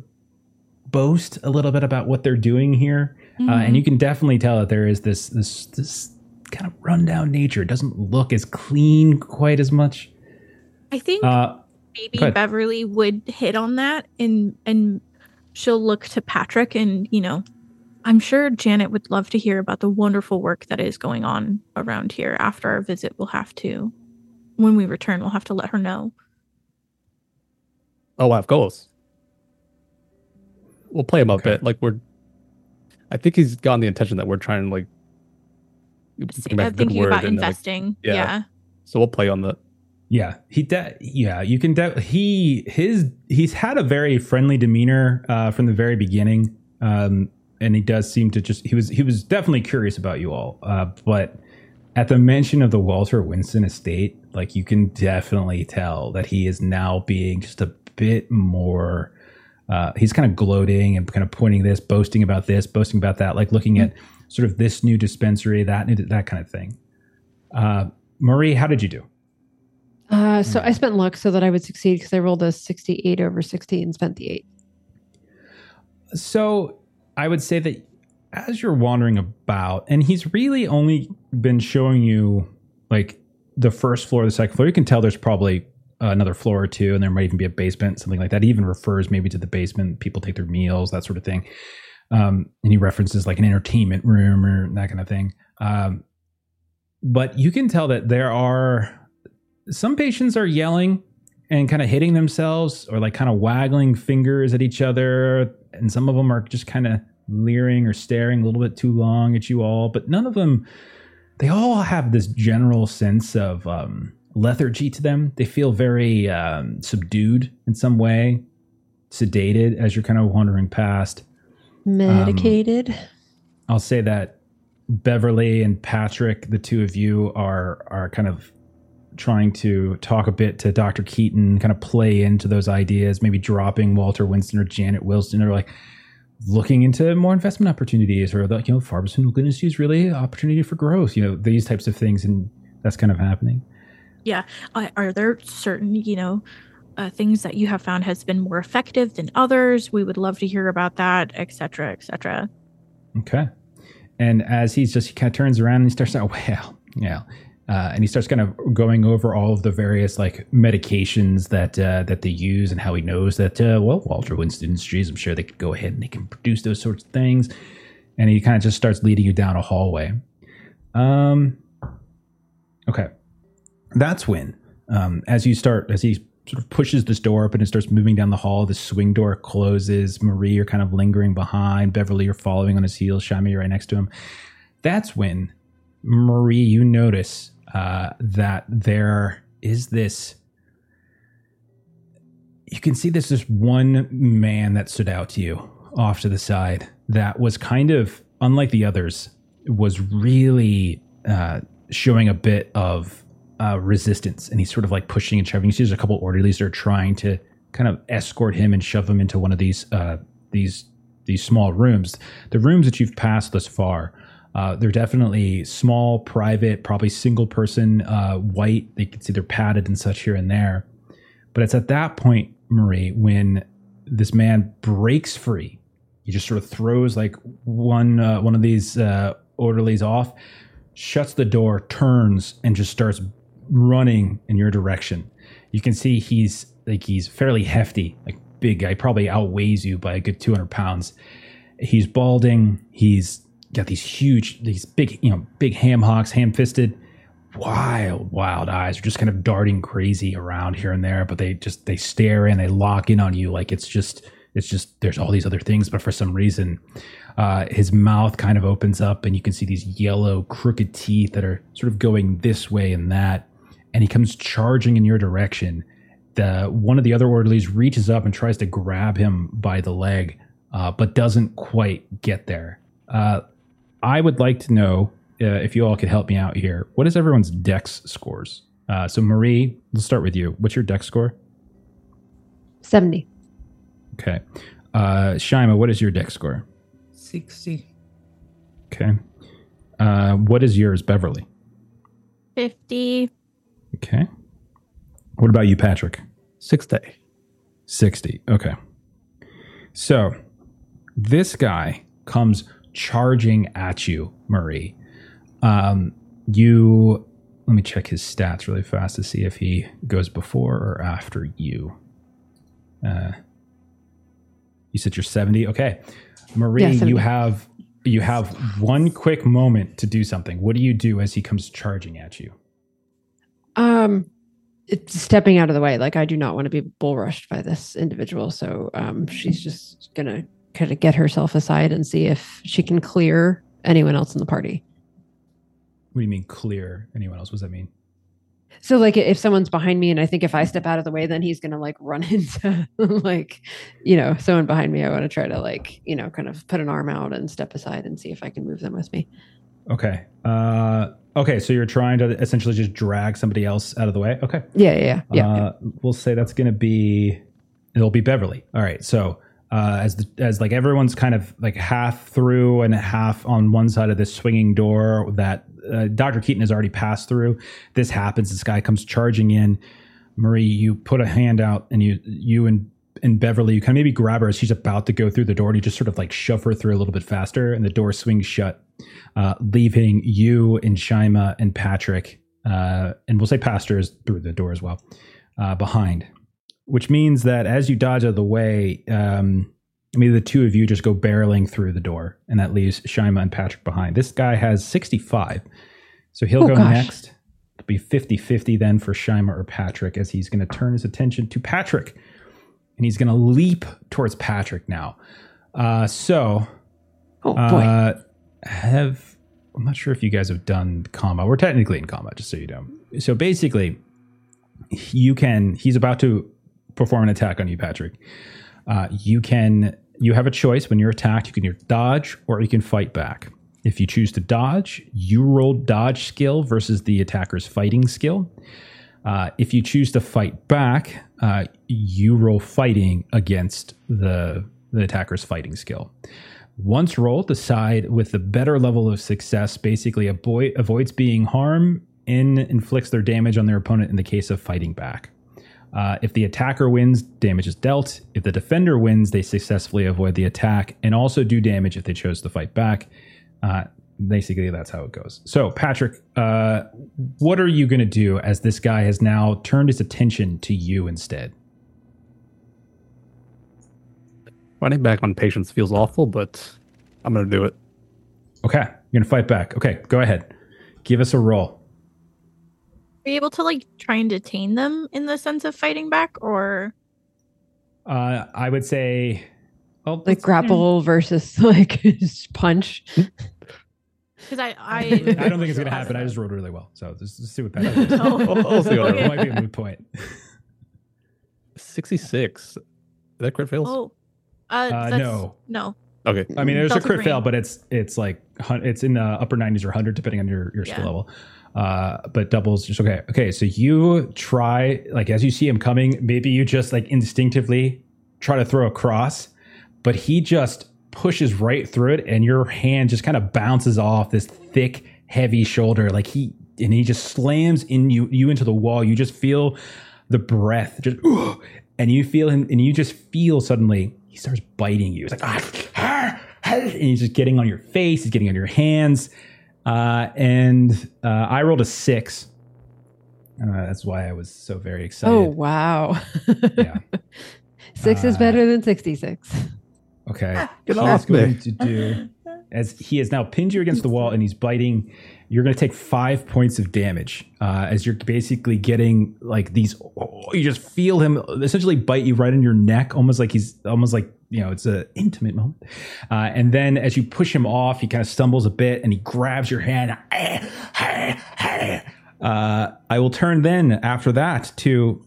A: boast a little bit about what they're doing here. Uh, and you can definitely tell that there is this this this kind of rundown nature. It doesn't look as clean quite as much.
F: I think
A: Uh,
F: maybe. Beverly would hit on that and and she'll look to Patrick and you know I'm sure Janet would love to hear about the wonderful work that is going on around here after our visit we'll have to when we return we'll have to let her know.
B: Oh, of course. We'll play him a
A: Okay.
B: bit. Like we're. I think he's gotten the intention that we're trying to like. bring back
F: I'm thinking about
B: and then, like,
F: investing.
B: yeah.
F: yeah.
B: so we'll play on the.
A: Yeah, he de- yeah, you can de- he his he's had a very friendly demeanor uh, from the very beginning. Um, and he does seem to just he was he was definitely curious about you all. Uh, but at the mention of the Walter Winston estate, like you can definitely tell that he is now being just a bit more uh, he's kind of gloating and kind of pointing this, boasting about this, boasting about that, like looking at sort of this new dispensary, that that kind of thing. Uh, Marie, how did you do?
E: Uh, so I spent luck so that I would succeed because I rolled a 68 over 60 and spent the eight.
A: So I would say that as you're wandering about, and he's really only been showing you like the first floor, the second floor. You can tell there's probably another floor or two, and there might even be a basement, something like that. He even refers maybe to the basement. People take their meals, that sort of thing. Um, and he references like an entertainment room or that kind of thing. Um, but you can tell that there are some patients are yelling and kind of hitting themselves or like kind of waggling fingers at each other and some of them are just kind of leering or staring a little bit too long at you all but none of them they all have this general sense of um, lethargy to them they feel very um, subdued in some way sedated as you're kind of wandering past
E: Medicated.
A: I'll say that Beverly and Patrick, the two of you, are are kind of trying to talk a bit to Dr. Keaton, kind of play into those ideas, maybe dropping Walter Winston or Janet Winston, or like looking into more investment opportunities, or like you know, pharmaceutical industry is really an opportunity for growth. You know, these types of things, and that's kind of happening.
F: Yeah. Are there certain, you know, uh, things that you have found has been more effective than others? We would love to hear about that, et cetera, et cetera.
A: Okay. And as he's just, he kind of turns around and he starts out, *laughs* well, yeah. Uh, and he starts kind of going over all of the various like medications that uh, that they use and how he knows that uh, well Walter Winston Industries I'm sure they could go ahead and they can produce those sorts of things and he kind of just starts leading you down a hallway. Um, okay, that's when um, as you start as he sort of pushes this door open and starts moving down the hall. The swing door closes. Marie, you're kind of lingering behind. Beverly, you're following on his heels. Shyma, you're right next to him. That's when Marie, you notice uh, that there is this. You can see this this one man that stood out to you off to the side that was kind of unlike the others. Was really uh, showing a bit of uh, resistance, and he's sort of like pushing and shoving. You see, there's a couple orderlies that are trying to kind of escort him and shove him into one of these uh, these these small rooms. The rooms that you've passed thus far, uh, they're definitely small, private, probably single person, uh, white. They can see they're padded and such here and there. But it's at that point, Marie, when this man breaks free. He just sort of throws like one uh, one of these uh, orderlies off, shuts the door, turns, and just starts running in your direction. You can see he's like he's fairly hefty, like big guy, probably outweighs you by a good 200 pounds. He's balding. He's got these huge, these big, you know, big ham hocks, ham fisted, wild, wild eyes are just kind of darting crazy around here and there, but they just, they stare and they lock in on you like it's just, it's just, there's all these other things, but for some reason, uh, his mouth kind of opens up and you can see these yellow, crooked teeth that are sort of going this way and that and he comes charging in your direction. The one of the other orderlies reaches up and tries to grab him by the leg, uh, but doesn't quite get there. Uh, I would like to know uh, if you all could help me out here. What is everyone's dex scores? Uh, so Marie, let's start with you. What's your dex score?
E: 70.
A: Okay. Uh, Shyma, what is your dex score?
C: 60.
A: Okay. Uh, what is yours, Beverly?
F: 50.
A: Okay. What about you, Patrick?
B: Six day.
A: 60. Okay. So this guy comes charging at you, Marie. Um, you, let me check his stats really fast to see if he goes before or after you. Uh, you said you're 70. Okay. Marie,
E: Yeah,
A: you have you have one quick moment to do something. What do you do as he comes charging at you?
E: Um, it's stepping out of the way. Like I do not want to be bull rushed by this individual. So um, she's just gonna kind of get herself aside and see if she can clear anyone else in the party.
A: What do you mean clear? Anyone else? What does that mean?
E: So like if someone's behind me and I think if I step out of the way, then he's gonna like run *laughs* into like, you know, someone behind me. I want to try to like, you know, kind of put an arm out and step aside and see if I can move them with me.
A: Okay. Uh, okay. So you're trying to essentially just drag somebody else out of the way. Okay.
E: Yeah, yeah, yeah. yeah,
A: Uh, we'll say that's going to be, it'll be Beverly. All right. So uh, as the, as like everyone's kind of like half through and half on one side of this swinging door that uh, Dr. Keaton has already passed through. This happens. This guy comes charging in. Marie, you put a hand out, and you you and and Beverly, you kind of maybe grab her as she's about to go through the door, and you just sort of like shove her through a little bit faster, and the door swings shut, uh, leaving you and Shyma and Patrick, uh, and we'll say pastors through the door as well, uh, behind. Which means that as you dodge out of the way, um, maybe the two of you just go barreling through the door, and that leaves Shyma and Patrick behind. This guy has 65, so he'll
E: Oh,
A: go
E: gosh.
A: next. It'll be 50 50 then for Shyma or Patrick as he's going to turn his attention to Patrick and he's going to leap towards Patrick now. Uh, so,
E: Oh boy.
A: uh, have I'm not sure if you guys have done combat. We're technically in combat, just so you know. So basically, you can. He's about to perform an attack on you, Patrick. Uh, you can. You have a choice when you're attacked. You can either dodge or you can fight back. If you choose to dodge, you roll dodge skill versus the attacker's fighting skill. Uh, if you choose to fight back, uh, you roll fighting against the the attacker's fighting skill. Once rolled, the side with the better level of success basically avoid, avoids being harmed and inflicts their damage on their opponent in the case of fighting back. Uh, if the attacker wins, damage is dealt. If the defender wins, they successfully avoid the attack and also do damage if they chose to fight back. Uh, basically, that's how it goes. So, Patrick, uh, what are you going to do as this guy has now turned his attention to you instead?
B: Running back on patience feels awful, but I'm gonna do it.
A: Okay, you're going to fight back. Okay, go ahead. Give us a roll.
F: Are you able to like try and detain them in the sense of fighting back, or
A: Uh, I would say, well,
E: like
A: let's-
E: grapple versus *laughs* like punch.
F: because I *laughs* I
A: I don't think it's going to happen. I just rolled really well. So let's, let's see what Patrick does. *laughs*
F: Oh.
B: I'll- I'll see what I
A: might be a moot point.
B: 66. That crit fails.
F: oh uh,
A: Uh,
F: that's,
A: no.
F: no
B: Okay.
A: I mean, there's a
F: Delta
A: crit fail, but it's it's like it's in the upper 90s or 100 depending on your your skill level. Uh, but doubles just okay. Okay, so you try like as you see him coming, maybe you just like instinctively try to throw a cross, but he just pushes right through it, and your hand just kind of bounces off this thick, heavy shoulder. Like he and he just slams in you you into the wall. You just feel the breath just *gasps* and you feel him and you just feel suddenly he starts biting you. It's like ah, ah, ah, and he's just getting on your face. He's getting on your hands. Uh, and uh, I rolled a six. Uh, that's why I was so very excited.
E: Oh wow.
A: Yeah. *laughs*
E: Six is
A: Uh,
E: better than sixty-six.
A: Okay.
B: Get
A: He's
B: off me.
A: going to do as he has now pinned you against the wall and he's biting. You're going to take five points of damage uh, as you're basically getting like these. oh, you just feel him essentially bite you right in your neck, almost like he's almost like you know it's an intimate moment. Uh, and then as you push him off, he kind of stumbles a bit and he grabs your hand. Uh, I will turn then after that to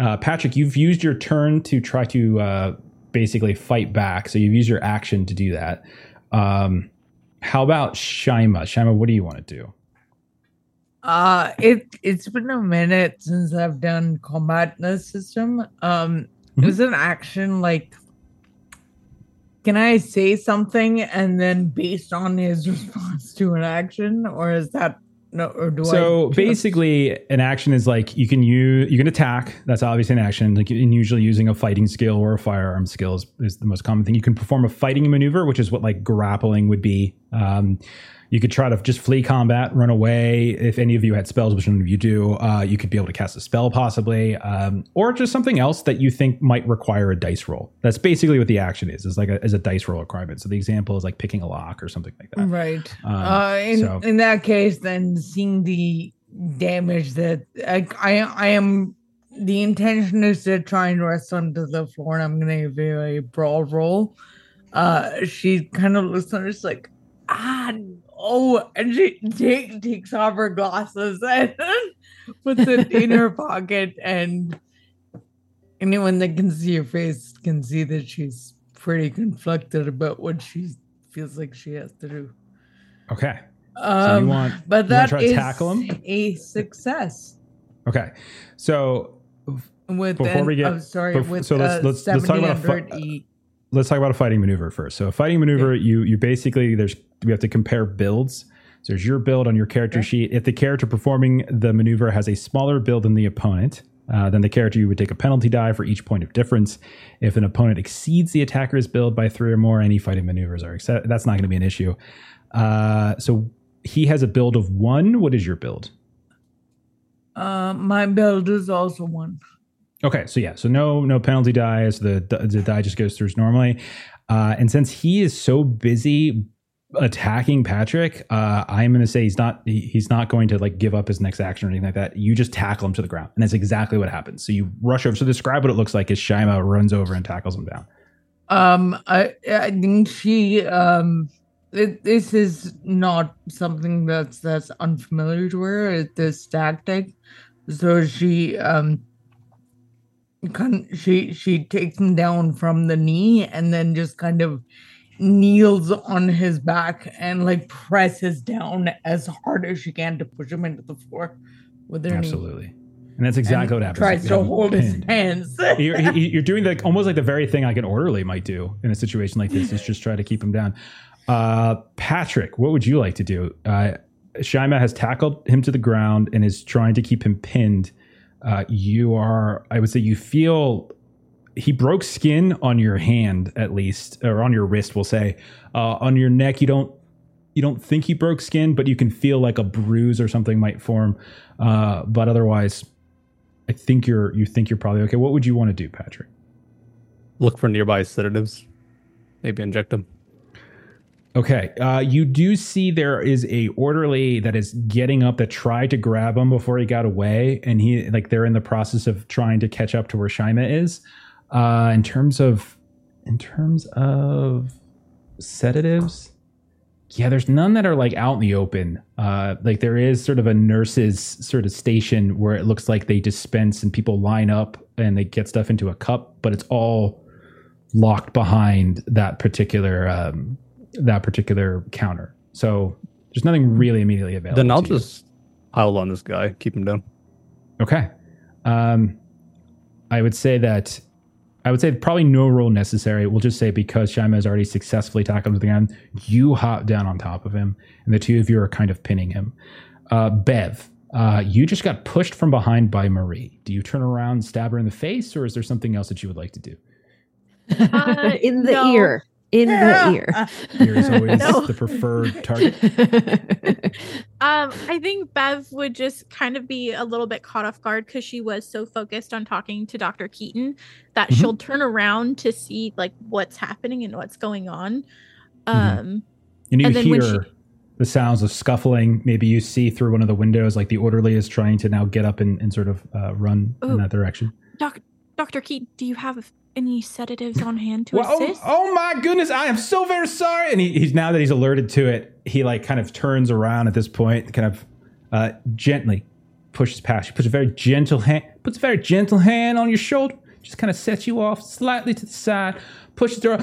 A: uh, Patrick. You've used your turn to try to uh, basically fight back, so you've used your action to do that. Um, how about Shyma? Shyma, what do you want to do?
C: Uh it it's been a minute since I've done combat system. Um
A: Mhm.
C: is an action like can I say something and then based on his *laughs* response to an action, or is that no? Or do I?
A: so *laughs*
C: just-
A: basically, an action is like you can use you can attack. That's obviously an action. Like and usually using a fighting skill or a firearm skill is, is the most common thing. You can perform a fighting maneuver, which is what like grappling would be. Um, you could try to just flee combat, run away. If any of you had spells, which none of you do, uh, you could be able to cast a spell possibly, um, or just something else that you think might require a dice roll. That's basically what the action is. Is like a, is a dice roll requirement. So the example is like picking a lock or something like that.
C: right.
A: Um,
C: uh, in
A: so-
C: in that case, then seeing the damage that I I, I am. The intention is to try and rest onto the floor, and I'm gonna give you a brawl roll. Uh, she kind of looks at her, like, ah, oh, and she take, takes off her glasses and *laughs* puts it in her *laughs* pocket, and anyone that can see her face can see that she's pretty conflicted about what she feels like she has to do.
A: Okay.
C: Um,
A: you want-
C: but that
A: try to tackle him?
C: a success.
A: Okay. So
C: With
A: Before
C: an,
A: we get-
C: oh, sorry,
A: so let's- let's- let's talk about a. let's talk about a fighting maneuver first. So a fighting maneuver, you you basically there's we have to compare builds. So there's your build on your character
C: Okay.
A: sheet. If the character performing the maneuver has a smaller build than the opponent, uh, then the character you would take a penalty die for each point of difference. If an opponent exceeds the attacker's build by three or more, any fighting maneuvers are accept- that's not going to be an issue. Uh, so he has a build of one. What is your build?
C: Uh, my build is also one.
A: Okay, so yeah, so no no penalty dies. The the die just goes through normally, uh, and since he is so busy attacking Patrick, uh, I'm going to say he's not he, he's not going to like give up his next action or anything like that. You just tackle him to the ground, and that's exactly what happens. So you rush over. So describe what it looks like as Shyma runs over and tackles him down.
C: Um, I I think she um, it, this is not something that's that's unfamiliar to her. It's this tactic, so she um, kind she she takes him down from the knee and then just kind of kneels on his back and like presses down as hard as she can to push him into the floor with her knee.
A: Absolutely, and that's exactly
C: And
A: what happens.
C: Tries to hold his *laughs* hands.
A: you're, *laughs* you're doing like almost like the very thing like an orderly might do in a situation like this is just try to keep him down. Uh, Patrick, what would you like to do? Uh, Shyma has tackled him to the ground and is trying to keep him pinned. Uh, you are, I would say, you feel he broke skin on your hand at least, or on your wrist. We'll say uh, on your neck. You don't you don't think he broke skin, but you can feel like a bruise or something might form. Uh, but otherwise, I think you're you think you're probably okay. What would you want to do, Patrick?
B: Look for nearby sedatives. Maybe inject them.
A: Okay, uh, you do see there is a orderly that is getting up that tried to grab him before he got away, and he like they're in the process of trying to catch up to where Shyma is. Uh, in terms of in terms of sedatives, yeah, there's none that are like out in the open. Uh, like there is sort of a nurse's sort of station where it looks like they dispense and people line up and they get stuff into a cup, but it's all locked behind that particular um, that particular counter. So there's nothing really immediately available.
B: Then I'll just pile on this guy, keep him down.
A: Okay. Um, I would say that I would say probably no rule necessary. We'll just say because Shyma has already successfully tackled him to the ground, you hop down on top of him, and the two of you are kind of pinning him. Uh, Bev, uh, you just got pushed from behind by Marie. Do you turn around, and stab her in the face, or is there something else that you would like to do?
F: Uh, *laughs*
E: in the
F: no.
E: ear. In the ear.
A: Here is always *laughs*
F: No.
A: the preferred target. *laughs*
F: Um, I think Bev would just kind of be a little bit caught off guard because she was so focused on talking to Dr. Keaton that
A: Mhm.
F: she'll turn around to see like what's happening and what's going on. Um,
A: And you
F: And then when
A: hear the sounds of scuffling. Maybe you see through one of the windows, like the orderly is trying to now get up and, and sort of uh, run in that direction.
F: Doc, Dr. Keaton, do you have any sedatives on hand to
A: Well, oh,
F: assist?
A: oh my goodness, I am so very sorry. And he, he's now that he's alerted to it, he like kind of turns around at this point, kind of uh, gently pushes past. He puts a very gentle hand, puts a very gentle hand on your shoulder, just kind of sets you off slightly to the side, pushes door.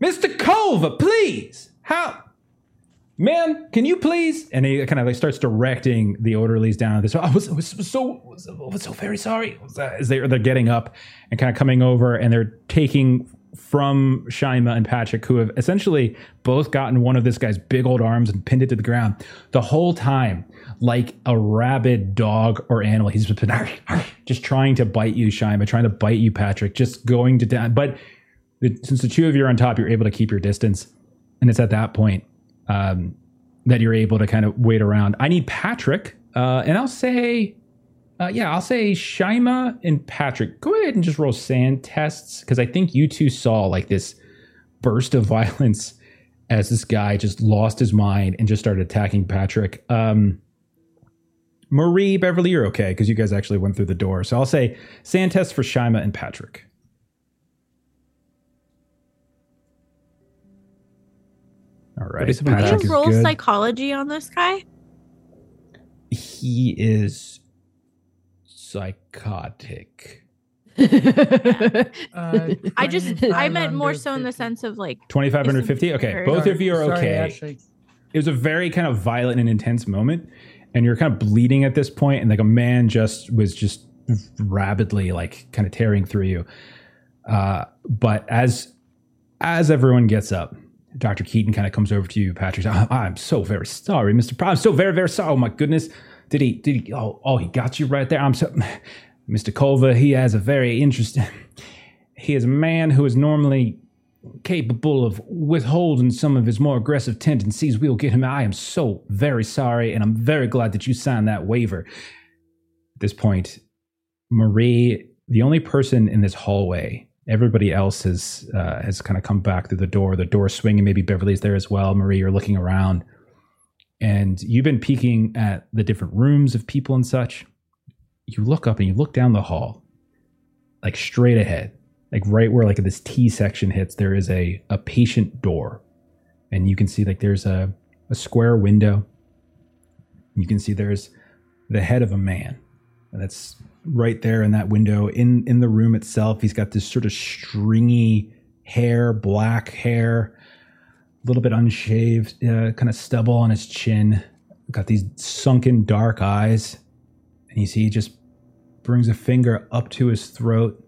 A: Mr. Culver, please. How? Man, can you please? And he kind of like starts directing the orderlies down this. I was, I was so, was, was so very sorry. As they're they're getting up and kind of coming over, and they're taking from Shyma and Patrick, who have essentially both gotten one of this guy's big old arms and pinned it to the ground the whole time, like a rabid dog or animal. He's just been "Arr, arr," just trying to bite you, Shyma, trying to bite you, Patrick, just going to down. But since the two of you are on top, you're able to keep your distance, and it's at that point um, that you're able to kind of wait around. I need Patrick, uh, and I'll say, uh, yeah, I'll say Shyma and Patrick. Go ahead and just roll SAN tests because I think you two saw like this burst of *laughs* violence as this guy just lost his mind and just started attacking Patrick. Um, Marie, Beverly, you're okay because you guys actually went through the door. So I'll say SAN test for Shyma and Patrick. All right,
B: do you say about
F: Can you roll psychology on this guy?
A: he is psychotic. *laughs*
C: Uh,
F: I just I meant more so in the sense of like
A: 2550 okay
F: Sorry.
A: both of you are
C: Sorry,
A: okay
C: Ashley.
A: it was a very kind of violent and intense moment and you're kind of bleeding at this point and like a man just was just rapidly like kind of tearing through you uh but as as everyone gets up, Dr. Keaton kind of comes over to you, Patrick. "I- I'm so very sorry, Mr. Price. I'm so very, very sorry. Oh my goodness. Did he did he oh oh he got you right there? I'm so *laughs* Mr. Culver, he has a very interesting *laughs* he is a man who is normally capable of withholding some of his more aggressive tendencies. We'll get him. I am so very sorry, and I'm very glad that you signed that waiver. At this point, Marie, the only person in this hallway, everybody else has uh, has kind of come back through the door. The door swinging. Maybe Beverly's there as well. Marie, you're looking around, and you've been peeking at the different rooms of people and such. You look up and you look down the hall, like straight ahead like right where like this T section hits, there is a a patient door, and you can see like there's a a square window. You can see there's the head of a man, and that's right there in that window. In in the room itself, he's got this sort of stringy hair, black hair, a little bit unshaved, uh, kind of stubble on his chin. Got these sunken dark eyes, and you see he just brings a finger up to his throat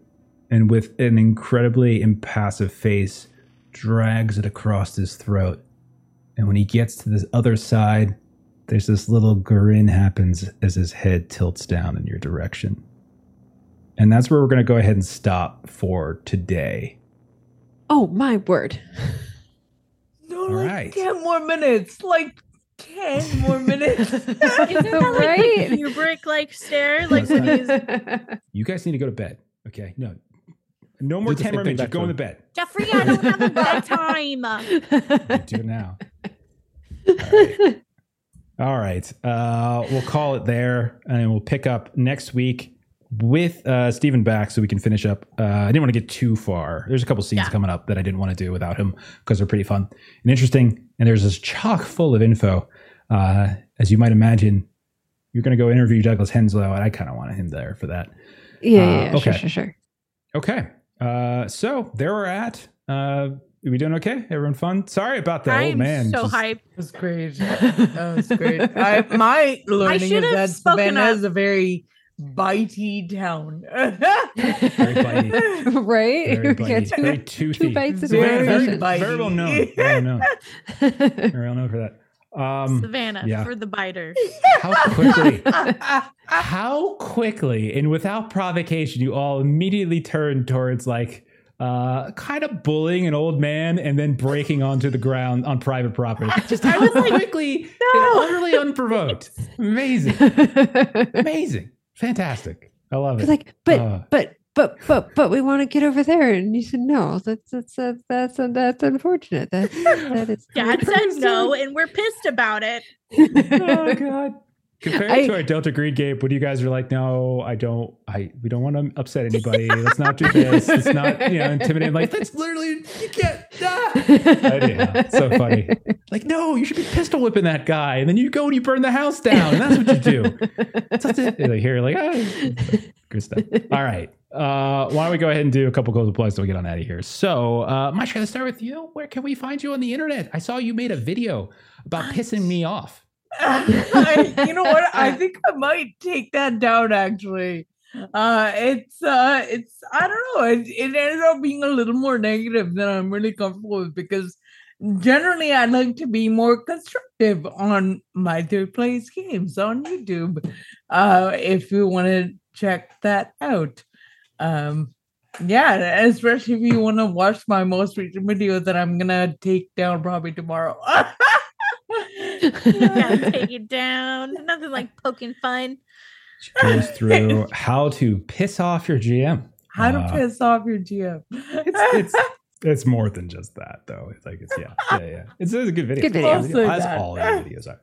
A: and with an incredibly impassive face, drags it across his throat. And when he gets to this other side, there's this little grin happens as his head tilts down in your direction. And that's where we're going to go ahead and stop for today.
E: Oh my word!
C: No,
A: All
C: like
A: right.
C: 10 more minutes. Like 10 more minutes. *laughs* *laughs*
F: Isn't that like
E: Right?
F: the Kubrick like stare? Like when he's *laughs*
A: You guys need to go to bed. Okay? No. No more
B: Do the
A: 10 more minutes. You're
B: back to
A: going to bed.
F: Jeffrey, I don't have a bedtime.
A: do it now. All right. All right. Uh, we'll call it there, and we'll pick up next week with uh, Stephen back, so we can finish up. Uh, I didn't want to get too far. There's a couple scenes
F: Yeah.
A: coming up that I didn't want to do without him because they're pretty fun and interesting. And there's this chock full of info. Uh, as you might imagine, you're going to go interview Douglas Henslow, and I kind of wanted him there for that.
E: yeah,
A: Uh,
E: yeah, yeah,
A: okay.
E: sure, sure, sure.
A: Okay. Uh, so there we're at. Uh, are we doing okay? Everyone fun? Sorry about that.
F: I'm
A: old man.
F: so
A: just-
F: hyped.
C: That was great. *laughs* That was great. I, my learning
F: should
C: is
F: have
C: that
F: spoken
C: Savannah
F: up.
C: is a very bitey town.
A: Very bitey. *laughs*
E: right?
A: Very *laughs* bitey.
E: get two-
A: Very toothy.
E: two bites of
C: Very,
A: very,
E: information.
C: bitey.
A: very well known. *laughs* Very well known. Very well known for that. Um,
F: Savannah
A: yeah.
F: for the biter.
A: how quickly, how quickly, and without provocation, you all immediately turn towards like uh, kind of bullying an old man and then breaking onto the ground on private property. Just how quickly and utterly unprovoked. Amazing, amazing, fantastic. I love
E: It's
A: it.
E: like, but,
A: Uh.
E: but, but, but, but we want to get over there, and you said no. That's that's uh, that's uh, that's unfortunate. That that is. *laughs*
F: Dad *laughs* said no, *laughs* and we're pissed about it.
A: oh god. Compared
E: I-
A: to our Delta Green game, when you guys are like, "No, I don't. I we don't want to upset anybody. Let's not do this. Let's not, you know, intimidate." Like that's literally you can't. Ah. Anyhow, so funny. Like, no, you should be pistol whipping that guy, and then you go and you burn the house down, and that's what you do. That's it. And Like here, like, ah, good stuff. All right. Uh, why don't we go ahead and do a couple closing plugs so we get on out of here? So, uh, Mike, let's start with you. Where can we find you on the internet? I saw you made a video about pissing me off.
C: I- you know what? I *laughs* think I might take that down actually. Uh it's uh it's I don't know, it, it ended up being a little more negative than I'm really comfortable with because generally I like to be more constructive on Maitreyi Plays Games on YouTube. Uh if you want to check that out. Um yeah, especially if you want to watch my most recent video that I'm gonna take down probably tomorrow. *laughs*
F: Gotta take *laughs* it down. Nothing like poking fun.
A: She goes through *laughs* how to piss off your GM.
C: How to
A: Uh,
C: piss off your GM.
A: It's it's *laughs* it's more than just that though. It's like it's yeah yeah yeah. It's, it's a good video.
E: Good video.
C: Also
A: As
C: that.
A: all your videos are.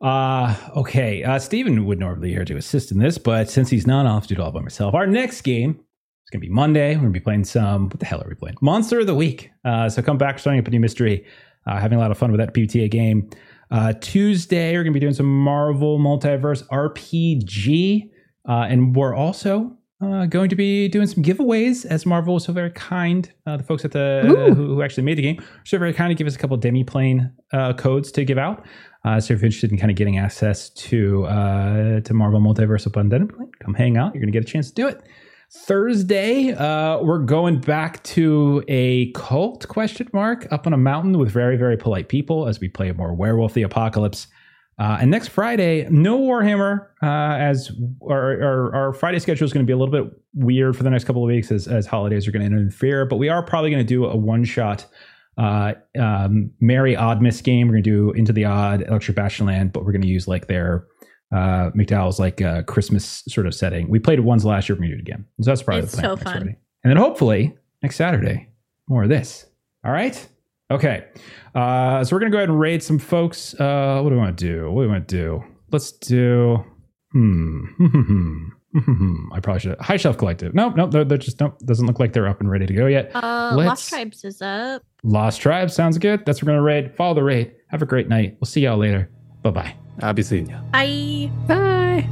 A: Uh okay. Uh Steven would normally be here to assist in this, but since he's not, I'll have to do it all by myself. Our next game is gonna be Monday. We're gonna be playing some what the hell are we playing? Monster of the Week. Uh so come back, starting up a new mystery. Uh, having a lot of fun with that PTA game. Uh, Tuesday, we're going to be doing some Marvel Multiverse RPG. Uh, and we're also uh, going to be doing some giveaways as Marvel was so very kind. Uh, the folks at the who, who actually made the game were so very kind to give us a couple Demiplane uh, codes to give out. Uh, so if you're interested in kind of getting access to uh, to Marvel Multiverse of Pandemic, come hang out. You're going to get a chance to do it. Thursday, uh, we're going back to a cult question mark up on a mountain with very, very polite people as we play a more Werewolf the Apocalypse. Uh, and next Friday, no Warhammer, uh, as our, our, our Friday schedule is going to be a little bit weird for the next couple of weeks as, as holidays are going to interfere. But we are probably going to do a one shot uh, um, Merry Oddmas game. We're going to do Into the Odd, Electric Bastionland, but we're going to use like their uh, McDowall's like uh, Christmas sort of setting. We played it once last year. We're to do it again. So that's probably
F: It's
A: the plan.
F: so fun.
A: And then hopefully next Saturday, more of this. All right. Okay. Uh, so we're going to go ahead and raid some folks. Uh, what do we want to do? What do we want to do? Let's do. Hmm. *laughs* I probably should. High Shelf Collective. Nope. Nope. They're, they're just nope. Doesn't look like they're up and ready to go yet.
F: Uh, Lost Tribes is up.
A: Lost Tribe sounds good. That's what we're gonna raid. Follow the raid. Have a great night. We'll see y'all later. Bye bye.
B: I'll be seeing you.
F: Bye.
E: Bye.